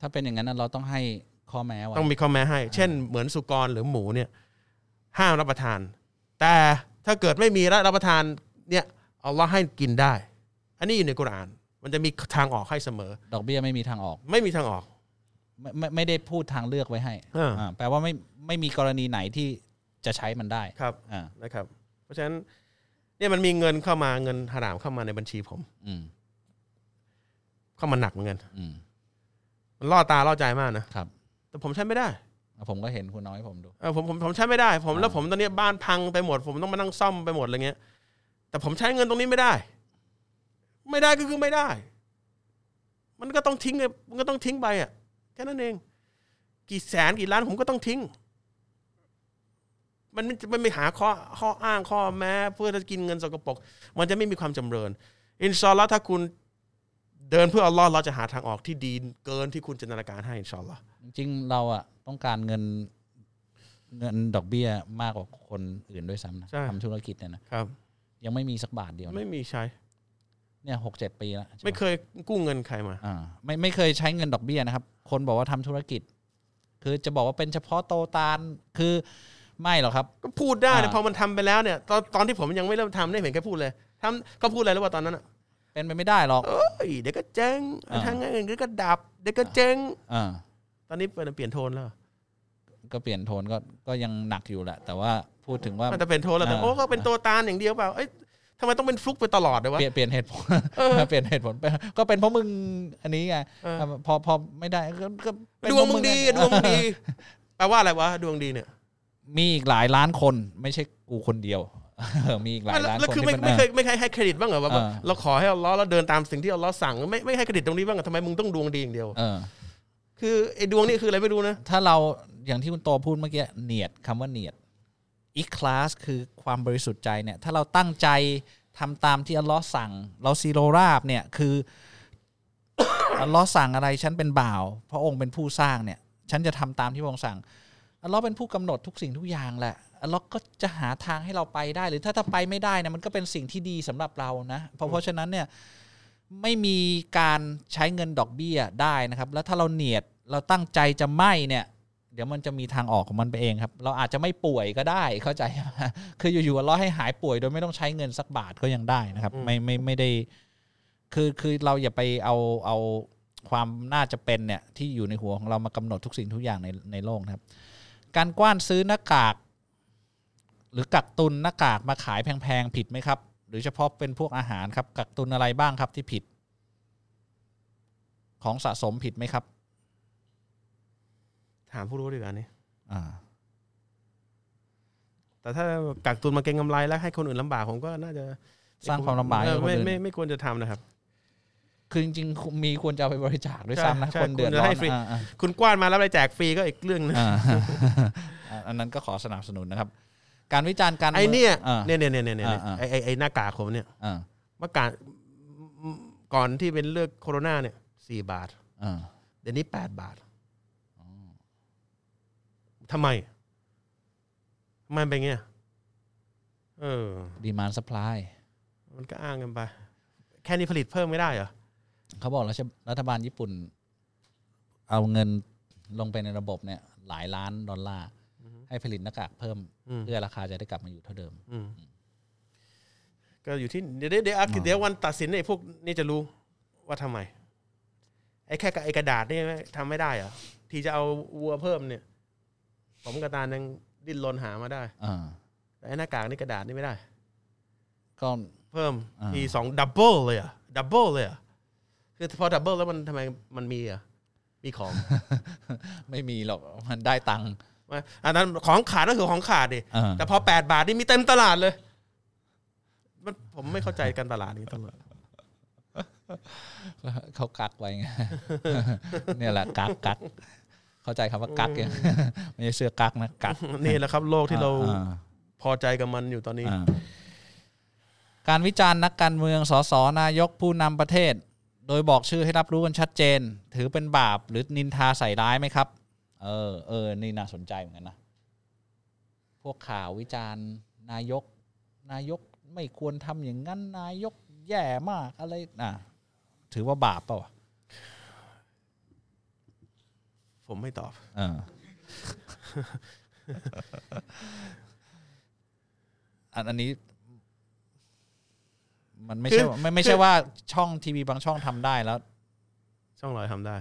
ถ้าเป็นอย่างนั้นนะเราต้องให้ข้อแม้ไว้ต้องมีข้อแม้ให้ เช่น เหมือนสุกรหรือหมูเนี่ย ห้ามรับประทาน แต่ถ้าเกิดไม่มีรับประทานเนี่ยอัลลอฮ์ให้กินได้ อันนี้อยู่ในกุรอาน มันจะมีทางออกให้เสมอ ดอกเบี้ยไม่มีทางออก ไม่มีทางออก ไม่ไม่ไม่ได้พูดทางเลือกไว้ให้อ่า อ่าแปลว่าไม่ไม่มีกรณีไหนที่จะใช้มันได้ครับ อ่านะครับ เพราะฉะนั้นเนี่ยมันมีเงินเข้ามาเงินหารามเข้ามาในบัญชีผม อืมเข้ามาหนักเหมือนกัน อืมมันล่อตาล่อใจมากนะ ครับแต่ผมใช้ไม่ได้ผมก็เห็นคุณน้อยผมดู เออผมผมผมใช้ไม่ได้ ผมอ่าแล้วผมตอนนี้บ้านพังไปหมด ผมต้องมานั่งซ่อมไปหมดอะไรเงี้ย แต่ผมใช้เงินตรงนี้ไม่ได้ ไม่ได้ก็คือไม่ได้ มันก็ต้องทิ้งไงมันก็ต้องทิ้งไปอะแค่นั้นเอง กี่แสนกี่ล้านผมก็ต้องทิ้ง มันไม่มันไม่หาข้อข้ออ้างข้อแม้เพื่อจะกินเงินสกปรกมันจะไม่มีความจำเริญ อินชาอัลลอฮ์ถ้าคุณเดินเพื่ออัลลอฮ์เราจะหาทางออกที่ดีเกินที่คุณจินตนาการให้อินชาอัลลอฮ์จริงๆเราอะต้องการเงินเงินดอกเบี้ยมากกว่าคนอื่นด้วยซ้ำนะใช่ ทำธุรกิจเนี่ยนะครับ ยังไม่มีสักบาทเดียวนะ ไม่มีใช้ เนี่ยหกเจ็ดปีแล้วใช่ปะไม่เคยกู้เงินใครมาอ่าไม่ไม่เคยใช้เงินดอกเบี้ยนะครับ คนบอกว่าทำธุรกิจ คือจะบอกว่าเป็นเฉพาะโตตาลคือไม่หรอกครับ ก็พูดได้นะอ่าพอมันทำไปแล้วเนี่ย ตอนตอนที่ผมยังไม่เริ่มทำได้เห็นแค่พูดเลยทำก็พูดอะไรแล้วว่าตอนนั้นอะเป็นไปไม่ได้หรอกเอ้ยเดี๋ยวก็เจ๊งอ่าทางงานอื่นเดี๋ยวก็ดับเดี๋ยวก็เจ๊งอ่าตอนนี้เปลี่ยนเปลี่ยนโทนแล้วก็เปลี่ยนโทนก็ก็ยังหนักอยู่แหละ แต่ว่าพูดถึงว่ามันจะเป็นโทนแล้วแต่อ่าโอ้ก็เป็นตัวตาลอย่างเดียวเปล่าเอ้ย ทำไมต้องเป็นฟลุกไปตลอดเลยวะ เปลี่ยนเปลี่ยนเหตุผลเออเปลี่ยนเหตุผลไปก็เป็นเพราะมึงอันนี้ไงเออ พอพอไม่ได้ก็ก็เป็นดเพวงราะมึงดีไดวงมึงดีแปลว่าอะไรวะดวงดีเนี่ยมีอีกหลายล้านคน ไม่ใช่กูคนเดียวเออมีอีกหลายล้านแล้วคนคือที่ไม่เป็น ไม่เคยไม่เคยให้เครดิตบ้างเหรอว่าเออ เราขอให้อัลเลอฮ์เราเดินตามสิ่งที่อัลเลอฮ์สั่งไม่ไม่ให้เครดิตตรงนี้บ้างเหรอทำไมมึงต้องดวงดีอย่างเดียว เออ คือไอ้ดวงนี่คืออะไรไม่รู้นะ ถ้าเราอย่างที่คุณโตพูดเมื่อกี้เนียดคำว่าเนียด อีคลาสคือความบริสุทธิ์ใจเนี่ยถ้าเราตั้งใจทำตามที่อัลลอฮ์สั่ง เราซีโรราบเนี่ยคืออัลลอฮ์สั่งอะไรฉันเป็นบ่าว พระองค์เป็นผู้สร้างเนี่ยฉันจะทำตามที่พระองค์สั่งอัลลอฮ์เป็นผู้กำหนดทุกสิ่งทุกอย่างแหละอัลลอฮ์ก็จะหาทางให้เราไปได้ หรือถ้าถ้าไปไม่ได้นะมันก็เป็นสิ่งที่ดีสำหรับเรานะเพราะเพราะฉะนั้นเนี่ยไม่มีการใช้เงินดอกเบี้ยได้นะครับ แล้วถ้าเราเนียดเราตั้งใจจะไม่เนี่ย เดี๋ยวมันจะมีทางออกของมันไปเองครับ เราอาจจะไม่ป่วยก็ได้เข้าใจไหมคืออยู่ๆเราให้หายป่วยโดยไม่ต้องใช้เงินสักบาทก็ยังได้นะครับอืมไม่ไม่ไม่ได้ คือคือเราอย่าไปเอาเอาความน่าจะเป็นเนี่ยที่อยู่ในหัวของเรามากำหนดทุกสิ่งทุกอย่างในในโลกนะครับ การกว้านซื้อหน้ากาก หรือกักตุนหน้ากากมาขายแพงๆผิดไหมครับ หรือเฉพาะเป็นพวกอาหารครับ กักตุนอะไรบ้างครับที่ผิด ของสะสมผิดไหมครับ ถามผู้รู้ดีกว่านี่อ่า แต่ถ้ากักตุนมาเก็งกำไรแล้วให้คนอื่นลำบากผมก็น่าจะสร้างความลำบากให้เออคนไม่อื่น ไม่ไม่ควรจะทำนะครับ คือจริงๆมีควรจะเอาไปบริจาคด้วยใช่ซ้ำนะใช่คนเดือดควรจะร้อให้นฟรี อ่าอ่าคุณกว้านมาแล้วไปแจกฟรีก็อีกเรื่องนึงอ่าอ่าอันนั้นก็ขอสนับสนุนนะครับ การวิจารณ์การไอ้เนี่ยอ่า เนี่ยเนี่ยเนี่ยเนี่ยเนี่ยอ่าไอ้ไอ้ไอ้หน้ากากผมเนี่ยอ่าเมื่อการก่อนที่เป็นเลือกโคโรนาเนี่ยสี่บาท อ่าเดี๋ยวนี้แปดบาท ทำไมทำไมเป็นเงี้ยเออดีมานสป라이มันก็อ้างกันไป แค่นี้ผลิตเพิ่มไม่ได้เหรอเขาบอกรัฐรัฐบาลญี่ปุ่น เอาเงินลงไปในระบบเนี่ย หลายล้านดอลลาร์ให้ผลิตหน้ากากเพิ่มอืมเพื่อราคาจะได้กลับมาอยู่เท่าเดิมอืมก็อยู่ที่เดี๋ยวเดี๋ยวเดี๋ยวเดี๋ยววันตัดสินไอ้พวกนี่จะรู้ว่าทำไมไอ้แค่ไอ้กระดาษนี่ทำไม่ได้เหรอที่จะเอาวัวเพิ่มเนี่ย ผมกระตานยังดิ้นรนหามาได้อ่าแต่ไอ้หน้ากากนี่กระดาษนี่ไม่ได้ ก็ เพิ่มอ่า ทีสองดับเบิลเลยอะดับเบิลเลยอะคือพอดับเบิลแล้วมันทำไมมันมีอะมีของ ไม่มีหรอกมันได้ตังค์อันนั้นของขาดก็คือของขาดดิ อ่า แต่พอแปดบาทนี่มีเต็มตลาดเลย มันผมไม่เข้าใจการตลาดนี้ตลอดเขากักไว้ไง เนี่ยแหละกักกัก เข้าใจคำว่ากักยังไม่ใช่เสื้อกักนะกักนี่แหละครับ โลกที่เราอ่าพอใจกับมันอยู่ตอนนี้อ่าการวิจารณ์นักการเมืองสสนายกผู้นำประเทศ โดยบอกชื่อให้รับรู้กันชัดเจน ถือเป็นบาปหรือนินทาใส่ร้ายไหมครับ เออเออนี่น่าสนใจเหมือนกันนะพวกข่าววิจารณ์นายก นายกไม่ควรทำอย่างนั้นนายกแย่มากอะไรอะถือว่าบาปเปล่าวะ ผมไม่ตอบเอออันอันนี้ มันไม่คือใช่ว่าไม่ไม่ใช่ว่าช่องทีวีบางช่องทำได้แล้ว ช่องลอยทำได้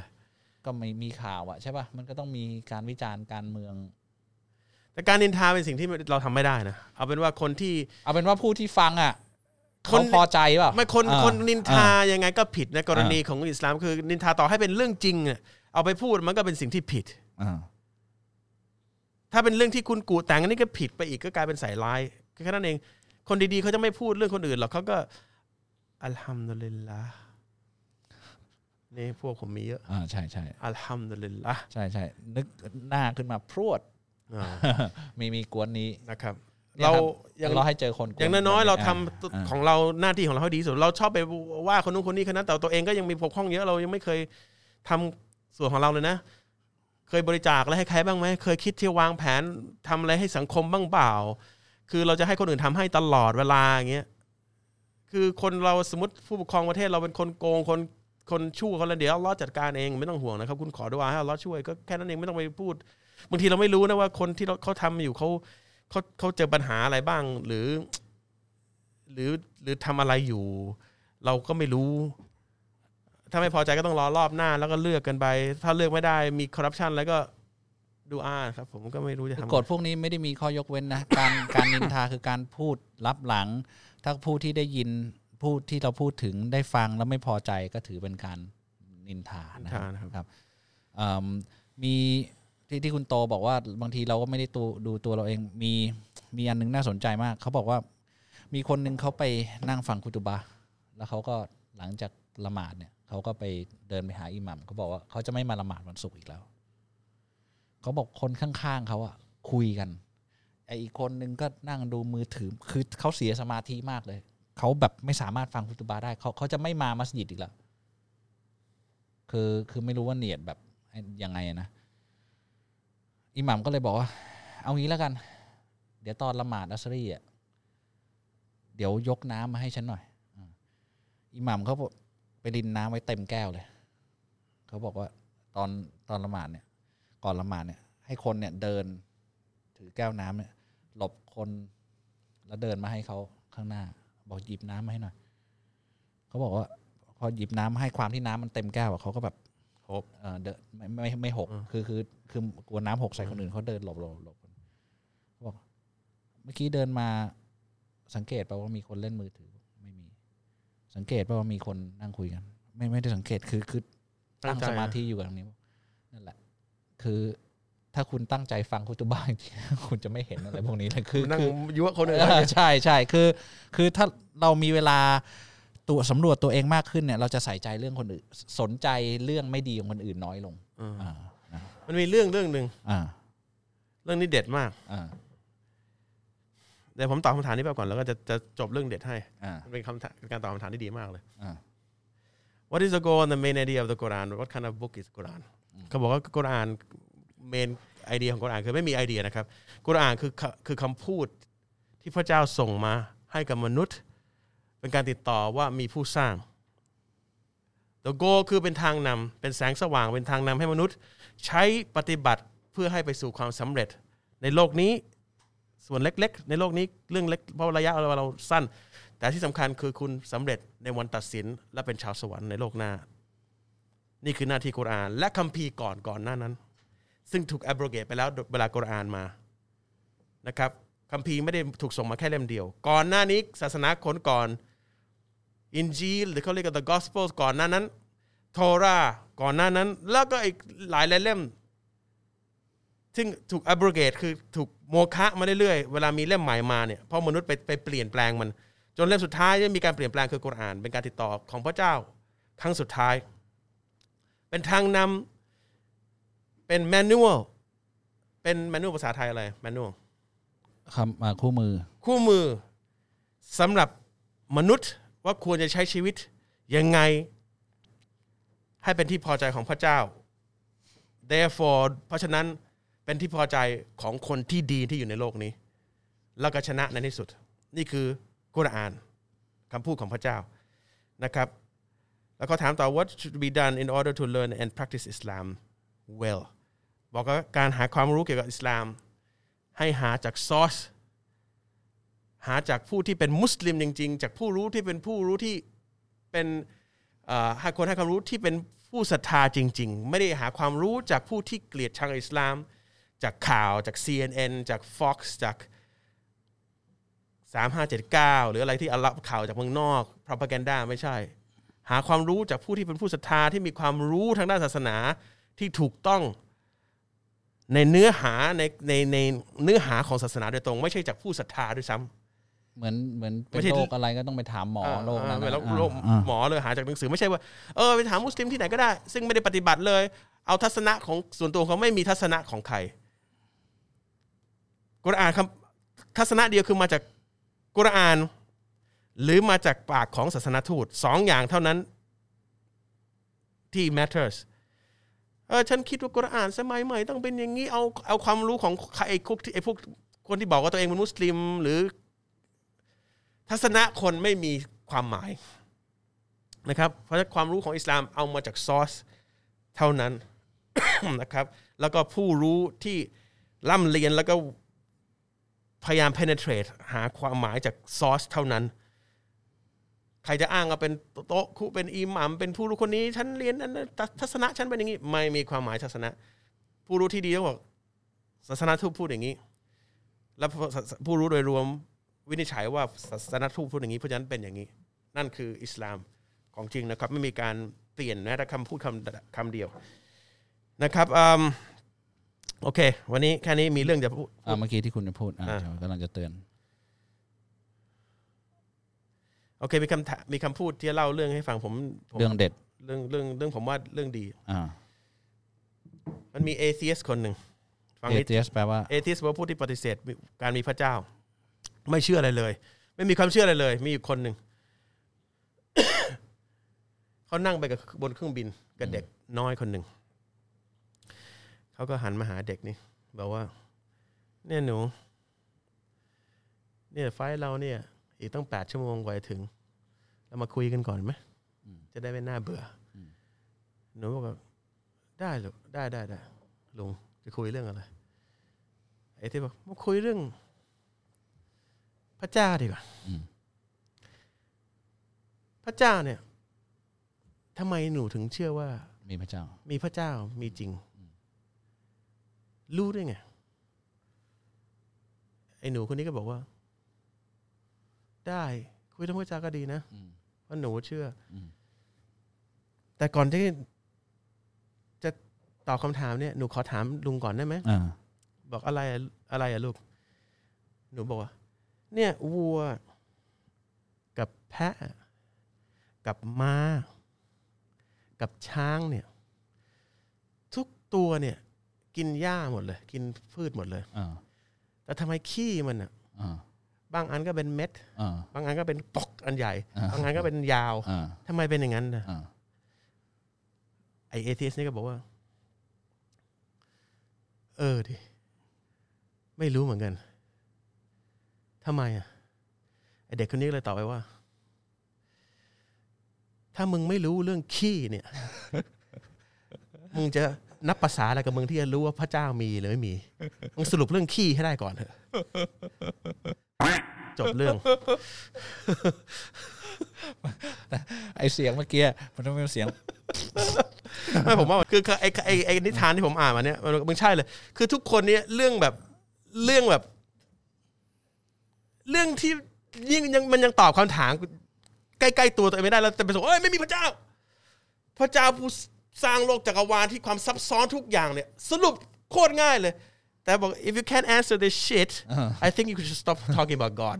ก็ไม่มีข่าวอะใช่ป่ะมันก็ต้องมีการวิจารณ์การเมือง แต่การนินทาเป็นสิ่งที่เราทำไม่ได้นะ เอาเป็นว่าคนที่เอาเป็นว่าผู้ที่ฟังอะคเขานพอใจเปล่าไม่คนอ่าคนนินทาอ่ยังไงก็ผิดในกรณีของอิสลามคือ นินทาต่อให้เป็นเรื่องจริงอะ เอาไปพูดมันก็เป็นสิ่งที่ผิด อ่าถ้าเป็นเรื่องที่คุณกูแต่งอันนี้ก็ผิดไปอีกก็กลายเป็นใส่ร้ายแค่นั้นเอง คนดีๆเขาจะไม่พูดเรื่องคนอื่นหรอกเขาก็ อัลฮัมดุลิลละนี่พวกผมมีเยอะ อ่าใช่ใช่อัลฮัมดุลิลละใช่ใช่นึกหน้าขึ้นมาพรวดอ่ามีมีกวนนี้นะครับเนี่ยเราครับอย่างเราให้เจอคนกวนอย่างน้อยๆเราทำอ่าของเราหน้าที่ของเราให้ดีที่สุดเราชอบไปว่าคนนู้นคนนี้คนนั้นแต่ตัวเองก็ยังมีปกพร่องเยอะเรายังไม่เคยทำ ส่วนของเราเลยนะ เคยบริจาคอะไรให้ใครบ้างไหมเคยคิดที่วางแผนทำอะไรให้สังคมบ้างเปล่า คือเราจะให้คนอื่นทำให้ตลอดเวลาอย่างเงี้ยคือคนเราสมมติผู้ปกครองประเทศเราเป็นคนโกงคนคนชั่วคนละเดี๋ยวลเลอฮ์จัดการเองไม่ต้องห่วงนะครับ คุณขอดุอาให้ลเลอฮ์ช่วยก็แค่นั้นเองไม่ต้องไปพูดบางทีเราไม่รู้นะว่าคนที่เราเขาทำอยู่เขาเขาเขาเจอปัญหาอะไรบ้างหรือ หรือหรือทำอะไรอยู่ เราก็ไม่รู้ ถ้าไม่พอใจก็ต้องรอรอบหน้าแล้วก็เลือกกันไป ถ้าเลือกไม่ได้มีคอร์รัปชันแล้วก็ดูอาครับ ผมก็ไม่รู้จะคือทำกฎพวกนี้ไม่ได้มีข้อยกเว้นนะ การการนินทาคือการพูดรับหลัง ถ้าผู้ที่ได้ยินพูดที่เราพูดถึงได้ฟังแล้วไม่พอใจก็ถือเป็นการนินทานินนะทานะครับครับเอิ่มมีที่ที่คุณโตบอกว่าบางทีเราก็ไม่ได้ตัวดูตัวเราเองมีมีอันนึงน่าสนใจมาก เขาบอกว่ามีคนหนึ่งเขาไปนั่งฟังคุตุบะห์แล้วเขาก็หลังจากละหมาดเนี่ย เขาก็ไปเดินไปหาอิหมัมเขาบอกว่าเขาจะไม่มาละหมาดวันศุกร์อีกแล้ว เขาบอกคนข้างๆเขาอะคุยกันไออีกคนนึงก็นั่งดูมือถือคือเขาเสียสมาธิมากเลย เขาแบบไม่สามารถฟังคุตบาได้เขาเขาจะไม่มามัสยิดอีกแล้วคือคือไม่รู้ว่าเนียดแบบยังไงนะอิหมัมก็เลยบอกว่า เอางี้แล้วกัน เดี๋ยวตอนละหมาดอัสรีอะเดี๋ยวยกน้ำมาให้ฉันหน่อยอิหมัมเขาบอก ไปรินน้ำไว้เต็มแก้วเลย เขาบอกว่าตอนตอนละหมาดเนี่ย ก่อนละหมาดเนี่ย ให้คนเนี่ยเดิน ถือแก้วน้ำเนี่ย หลบคนแล้วเดินมาให้เขาข้างหน้า บอกหยิบน้ำมาให้หน่อยเขาบอกว่า พอหยิบน้ำมาให้ความที่น้ำมันเต็มแก้วอะเขาก็แบบโฮปเออเดินไม่ไม่ไม่หกอืมคือคือคือกลัวน้ำหกใส่คนอื่นเขาเดินหลบหลบหลบเขาบอกเมื่อกี้เดินมาสังเกตป่าว่ามีคนเล่นมือถือไม่มี สังเกตป่าว่ามีคนนั่งคุยกัน ไม่ไม่ได้สังเกตคือคือตั้งใจสมาธิอยู่กับตรงนี้นั่นแหละ คือถ้าคุณตั้งใจฟังคุตุบ้าจริงๆคุณจะไม่เห็นอะไรพวกนี้เลยคือนั่งคือยั่วคนอื่นเออใช่ใช่คือ คือถ้าเรามีเวลาตัวสำรวจตัวเองมากขึ้นเนี่ย เราจะใส่ใจเรื่องคนอื่น สนใจเรื่องไม่ดีของคนอื่นน้อยลงอืมอ่านะมันมีเรื่องเรื่องหนึ่งอ่าเรื่องนี้เด็ดมากอ่า เดี๋ยวผมตอบคำถามนี้ไปก่อนแล้วก็จะจะจบเรื่องเด็ดให้อ่ามันเป็นคำถามการตอบคำถามที่ดีมากเลยอ่า What is the goal and the main idea of the Quran What kind of book is Quran เขาบอกว่ากุรอานเมนไอเดียของกุรอานคือไม่มีไอเดียนะครับกุรอานคือคือคำพูดที่พระเจ้าส่งมาให้กับมนุษย์ เป็นการติดต่อว่ามีผู้สร้าง The goal คือเป็นทางนำเป็นแสงสว่างเป็นทางนำให้มนุษย์ ใช้ปฏิบัติเพื่อให้ไปสู่ความสำเร็จในโลกนี้ ส่วนเล็ก ๆ ในโลกนี้เรื่องเล็กเพราะระยะเราเราสั้น แต่ที่สำคัญคือคุณสำเร็จในวันตัดสิน และเป็นชาวสวรรค์ในโลกหน้า นี่คือหน้าที่กุรอาน และคัมภีร์ก่อนก่อนหน้านั้น ซึ่งถูก abrogate ไปแล้วเวลากุรอานมานะครับคัมภีร์ไม่ได้ถูกส่งมาแค่เล่มเดียว ก่อนหน้านี้ศาสนาคนก่อนอินจีลหรือเขาเรียกว่า the Gospels ก่อนหน้านั้น โทราก่อนหน้านั้น แล้วก็อีกหลายหลายเล่ม ซึ่งถูก abrogate คือถูกโมฆะมาเรื่อยๆ เวลามีเล่มใหม่มาเนี่ยเพราะมนุษย์ไปไปเปลี่ยนแปลงมัน จนเล่มสุดท้ายที่มีการเปลี่ยนแปลงคือกุรอาน เป็นการติดต่อของพระเจ้าครั้งสุดท้าย เป็นทางนำเป็นแมนนวลเป็นแมนนวลภาษาไทยอะไรแมนนวลคำอ่าคู่มือ คู่มือสำหรับมนุษย์ว่าควรจะใช้ชีวิตยังไง ให้เป็นที่พอใจของพระเจ้า therefore เพราะฉะนั้น เป็นที่พอใจของคนที่ดีที่อยู่ในโลกนี้ แล้วก็ชนะในที่สุด นี่คือกุรอานคำพูดของพระเจ้านะครับ แล้วก็ถามต่อ what should be done in order to learn and practice Islam well บอกว่าการหาความรู้เกี่ยวกับอิสลาม ให้หาจากซอสหาจากผู้ที่เป็นมุสลิมจริง ๆ จากผู้รู้ที่เป็นผู้รู้ที่เป็นให้คนให้ความรู้ที่เป็นผู้ศรัทธาจริง ๆ ไม่ได้หาความรู้จากผู้ที่เกลียดชังอิสลาม จากข่าวจาก CNN จาก Fox จาก 3579 หรืออะไรที่เอารับข่าวจากเมืองนอก propaganda ไม่ใช่ หาความรู้จากผู้ที่เป็นผู้ศรัทธาที่มีความรู้ทางด้านศาสนาที่ถูกต้องในเนื้อหาในในในเนื้อหาของศาสนาโดยตรง ไม่ใช่จากผู้ศรัทธาด้วยซ้ำเหมือนเหมือนเป็ไม่นใช่โรคอะไรก็ต้องไปถามหมอโรคนั้นเออนะแล้วอ่าโรคอ่าหมอเลยหาจากหนังสือไม่ใช่ว่าเออไปถามมุสลิมที่ไหนก็ได้ ซึ่งไม่ได้ปฏิบัติเลย เอาทัศนะของส่วนตัวเขาไม่มีทัศนะของใคร กุรอานคำทัศนะเดียวคือมาจากกุรอาน หรือมาจากปากของศาสนทูตสองอย่างเท่านั้นที่ matters เออฉันคิดว่ากุรอานสมัยใหม่ต้องเป็นอย่างนี้เอาเอาความรู้ของใครไอ้คุกที่ไอ้พวกคนที่บอกว่าตัวเองเป็นมุสลิม หรือ ทัศนะคนไม่มีความหมายนะครับ เพราะฉะนั้นความรู้ของอิสลามเอามาจากซอสเท่านั้นนะครับ แล้วก็ผู้รู้ที่ร่ำเรียนแล้วก็ พยายาม penetrate หาความหมายจากซอสเท่านั้น ใครจะอ้างว่าเป็นโต๊ะคุเป็นอิหมัมเป็นผู้รู้คนนี้ ฉันเรียนนั้นทัศนะฉันเป็นอย่างนี้ ไม่มีความหมายทัศนะ ผู้รู้ที่ดีต้องบอกศาสนาทูตพูดอย่างนี้ แล้วผู้รู้โดยรวมวินิจฉัยว่าศาสนาทูตพูดอย่างนี้เพราะฉะนั้นเป็นอย่างนี้ นั่นคืออิสลามของจริงนะครับ ไม่มีการเปลี่ยนแม้แต่คำพูดคำคำเดียวนะครับอืม โอเค วันนี้แค่นี้มีเรื่องจะพูด อ่าเมื่อกี้ที่คุณจะพูดอ่าอ่าเดี๋ยวกำลังจะเตือน โอเคมีคำถามมีคำพูดที่เล่าเรื่องให้ฟังผมผมเรื่องเด็ด เรื่องเรื่องเรื่องผมว่าเรื่องดี อ่ามันมีเอเ e ียสคนหนึ่งฟังเอนิด เจสแปลว่า เอเ e ียสว่าผู้ที่ปฏิเสธการมีพระเจ้า ไม่เชื่ออะไรเลย ไม่มีความเชื่ออะไรเลย มีอยู่คนหนึ่ง เขานั่งไปกับบนเครื่องบินกับเด็กน้อยคนหนึ่ง เขาก็หันมาหาเด็กนี่บอกว่า เนี่ยหนู เนี่ยไฟล์เราเนี่ย อีกตั้งแปดชั่วโมงกว่าจะถึง เรามาคุยกันก่อนไหมจะได้ไม่น่าเบื่ออหนูก็แบบได้ลูกได้ได้ได้ลุงจะคุยเรื่องอะไรไอ้ที่บอกมาคุยเรื่อง พระเจ้าดีกว่าอืมพระเจ้าเนี่ยทำไมหนูถึงเชื่อว่า มีพระเจ้า มีพระเจ้ามีจริง รู้ได้ไง ไอ้หนูคนนี้ก็บอกว่า ได้ คุยเรื่องพระเจ้าก็ดีนะอืมเพราะหนูเชื่ออมแต่ก่อนที่จะตอบคำถามเนี่ยหนูขอถามลุงก่อนได้ไหมอ่าบอกอะไรอะอะไรอะลูก หนูบอกว่า เนี่ยวัว กับแพะ กับม้า กับช้างเนี่ย ทุกตัวเนี่ย กินหญ้าหมดเลย กินพืชหมดเลยอ่าแต่ทำไมขี้มันอะอ่าบางอันก็เป็นเม็ดอ่าบางอันก็เป็นปอกอันใหญ่อ่าบางอันก็เป็นยาวอ่าทำไมเป็นอย่างนั้นนะอ่าไอเอทีสนี่ก็บอกว่า เออดิไม่รู้เหมือนกันทำไมอะไอเด็กคนนี้ก็เลยตอบไปว่า ถ้ามึงไม่รู้เรื่องขี้เนี่ย มึงจะ นับภาษาอะไรกับมึงที่จะรู้ว่าพระเจ้ามีหรือไม่มีมึงสรุปเรื่องขี้ให้ได้ก่อนเถอะจบเรื่อง ไอเสียงเมื่อกี้มันต้องเป็นเสียงไม่ผมว่าคือคือไอ้ไอ้ไอ้นิทานที่ผมอ่านมาเนี่ยมันมันใช่เลย คือทุกคนเนี่ยเรื่องแบบเรื่องแบบ เรื่องที่ยิ่งยังมันยังตอบคำถามใกล้ๆตัวตัวเองไม่ได้แล้วแต่ไปบอกเอ้ยไม่มีพระเจ้า พระเจ้าผู้ สร้างโลกจักรวาลที่ความซับซ้อนทุกอย่างเนี่ย สรุปโคตรง่ายเลย แต่บอก if you can't answer this shit I think you should stop talking about God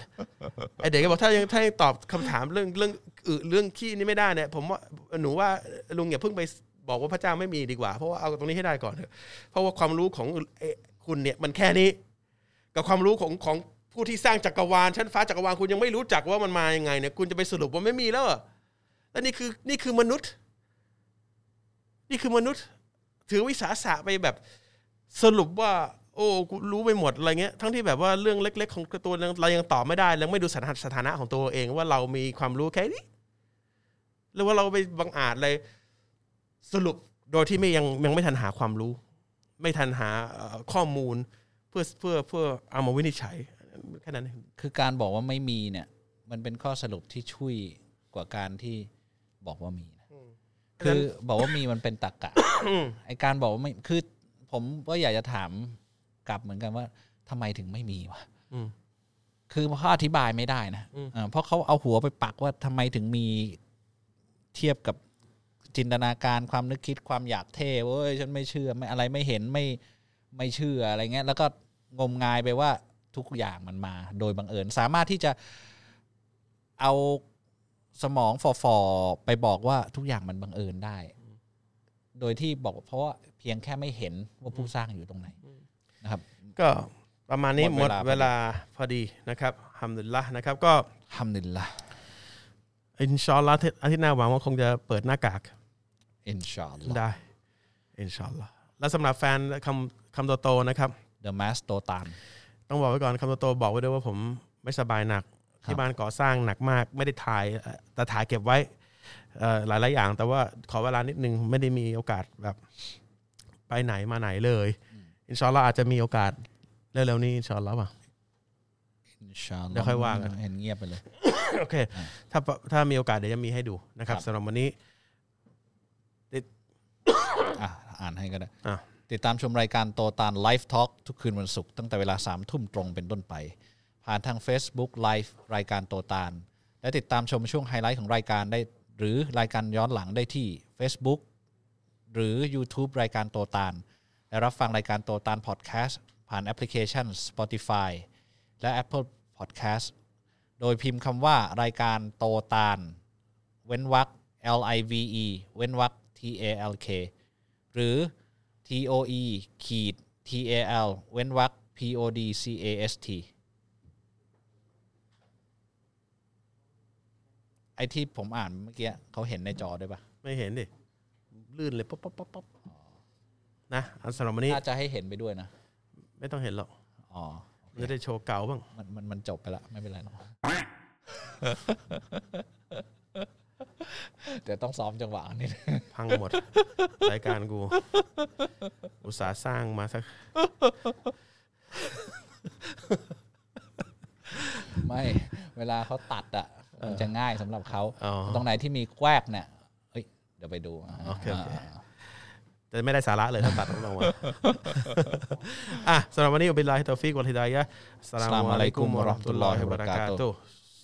ไอเด็กก็บอกถ้ายังถ้ายังตอบคำถามเรื่องเรื่องอึเรื่องขี้นี่ไม่ได้เนี่ยผมว่าหนูว่าลุงอย่าเพิ่งไปบอกว่าพระเจ้าไม่มีดีกว่า เพราะว่าเอาตรงนี้ให้ได้ก่อนเถอะเพราะว่าความรู้ของเอ่อคุณเนี่ยมันแค่นี้ กับความรู้ของของผู้ที่สร้างจักรวาลชั้นฟ้าจักรวาลคุณยังไม่รู้จักว่ามันมายังไงเนี่ยคุณจะไปสรุปว่าไม่มีแล้วเหรอแล้วนี่คือนี่คือมนุษย์ นี่คือมนุษย์ ถือวิสาสะไปแบบสรุปว่า โอ้กูรู้ไปหมดอะไรเงี้ย ทั้งที่แบบว่าเรื่องเล็ก ๆ ของตัวเรายังตอบไม่ได้แล้วไม่ดูสถานะสถานะของตัวเองว่าเรามีความรู้แค่นี้หรือว่าเราไปบังอาจเลยสรุปโดยที่ไม่ยังยังไม่ทันหาความรู้ ไม่ทันหาข้อมูลเพื่อเพื่อเพื่อเอามาวินิจฉัยแค่นั้นคือการบอกว่าไม่มีเนี่ย มันเป็นข้อสรุปที่ช่วยกว่าการที่บอกว่ามีนะ คือบอกว่ามีมันเป็นตรรกะไอการบอกว่าไม่คือ ผมก็อยากจะถามกลับเหมือนกันว่าทำไมถึงไม่มีวะอืมคือเขาอธิบายไม่ได้นะอืมอ่าเพราะเขาเอาหัวไปปักว่าทำไมถึงมีเทียบกับจินตนาการความนึกคิดความอยากเท่เว้ยฉันไม่เชื่อไม่อะไรไม่เห็นไม่ไม่เชื่ออะไรเงี้ย แล้วก็งมงายไปว่าทุกอย่างมันมา โดยบังเอิญสามารถที่จะเอา สมองฟอๆไปบอกว่าทุกอย่างมันบังเอิญได้ โดยที่บอกเพราะว่าเพียงแค่ไม่เห็นว่าผู้สร้างอยู่ตรงไหนนะครับ ก็ประมาณนี้หหมมดดเวเวลาลาพอดีนะครับฮัมดุลิลละนะครับ ก็ฮัมดุลิลละอินชาอัลลอฮ์อาทิตย์หน้าหวังว่าคงจะเปิดหน้ากาก อินชาอัลลอฮ์ได้ อินชาอัลลอฮ์และสำหรับแฟนคำคำโตๆนะครับ The Mass โตตานต้องบอกไว้ก่อนคำโตๆบอกไว้ด้วยว่าผมไม่สบายหนักครับ ที่บ้านก่อสร้างหนักมาก ไม่ได้ถ่ายเอ่อแต่ถ่ายเก็บไว้เอ่อหลายๆอย่าง แต่ว่าขอเวลานิดนึงไม่ได้มีโอกาสแบบไปไหนมาไหนเลย إن شاء الله อาจจะมีโอกาสเร็วๆนี้إن شاء الله ป่ะإن شاء الله เดี๋ยวค่อยว่ากันเห็นเงียบไปเลยโอเค ถ้าถ้ามีโอกาสเดี๋ยวจะมีให้ดูนะครับครับสำหรับวันนี้อะอ่านให้ก็ได้อะติติดตามชมรายการโตตาน Live Talk ทุกคืนวันศุกร์ตั้งแต่เวลาสามทุ่มตรงเป็นต้นไป ผ่านทาง Facebook Live รายการโตตานและติดตามชมช่วงไฮไลท์ของรายการได้ หรือรายการย้อนหลังได้ที่ Facebook หรือ YouTube รายการโตตานและรับฟังรายการโตตานพอดแคสต์ผ่านแอปพลิเคชัน Spotify และ Apple Podcast โดยพิมพ์คำว่ารายการโตตานเว้นวรรค L I V E เว้นวรรค T A L K หรือ T O E ขีด T A L เว้นวรรค P O D C A S T อที่ผมอ่านเมื่อกี้เขาเห็นในจอด้วยปะไม่เห็นดิลื่นเลยป๊อปป๊อปป๊อปป๊อปนะอันสำหรับวันนี้น่าจะให้เห็นไปด้วยนะ ไม่ต้องเห็นหรอกอ๋อมันจะได้โชว์เก่าบ้างมันมันมันจบไปแล้วไม่เป็นไรหรอกเดี๋ยวต้องซ้อมจังหวะนิดพังหมด รายการกู อุตสาห์สร้างมาสัก ไม่ เวลาเขาตัดอะ มันจะง่ายสำหรับเขาอ๋อตรงไหนที่มีแควกเนี่ยเฮ้ยเดี๋ยวไปดูอ่าโอเคโอเคแต่ไม่ได้สาระเลยถ้าตัดลงมาอะสำหรับวันนี้وبالله التوفيق والهداية السلام عليكم ورحمة الله وبركاته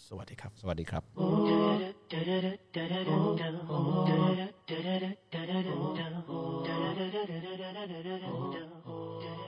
สวัสดีครับ สวัสดีครับ Da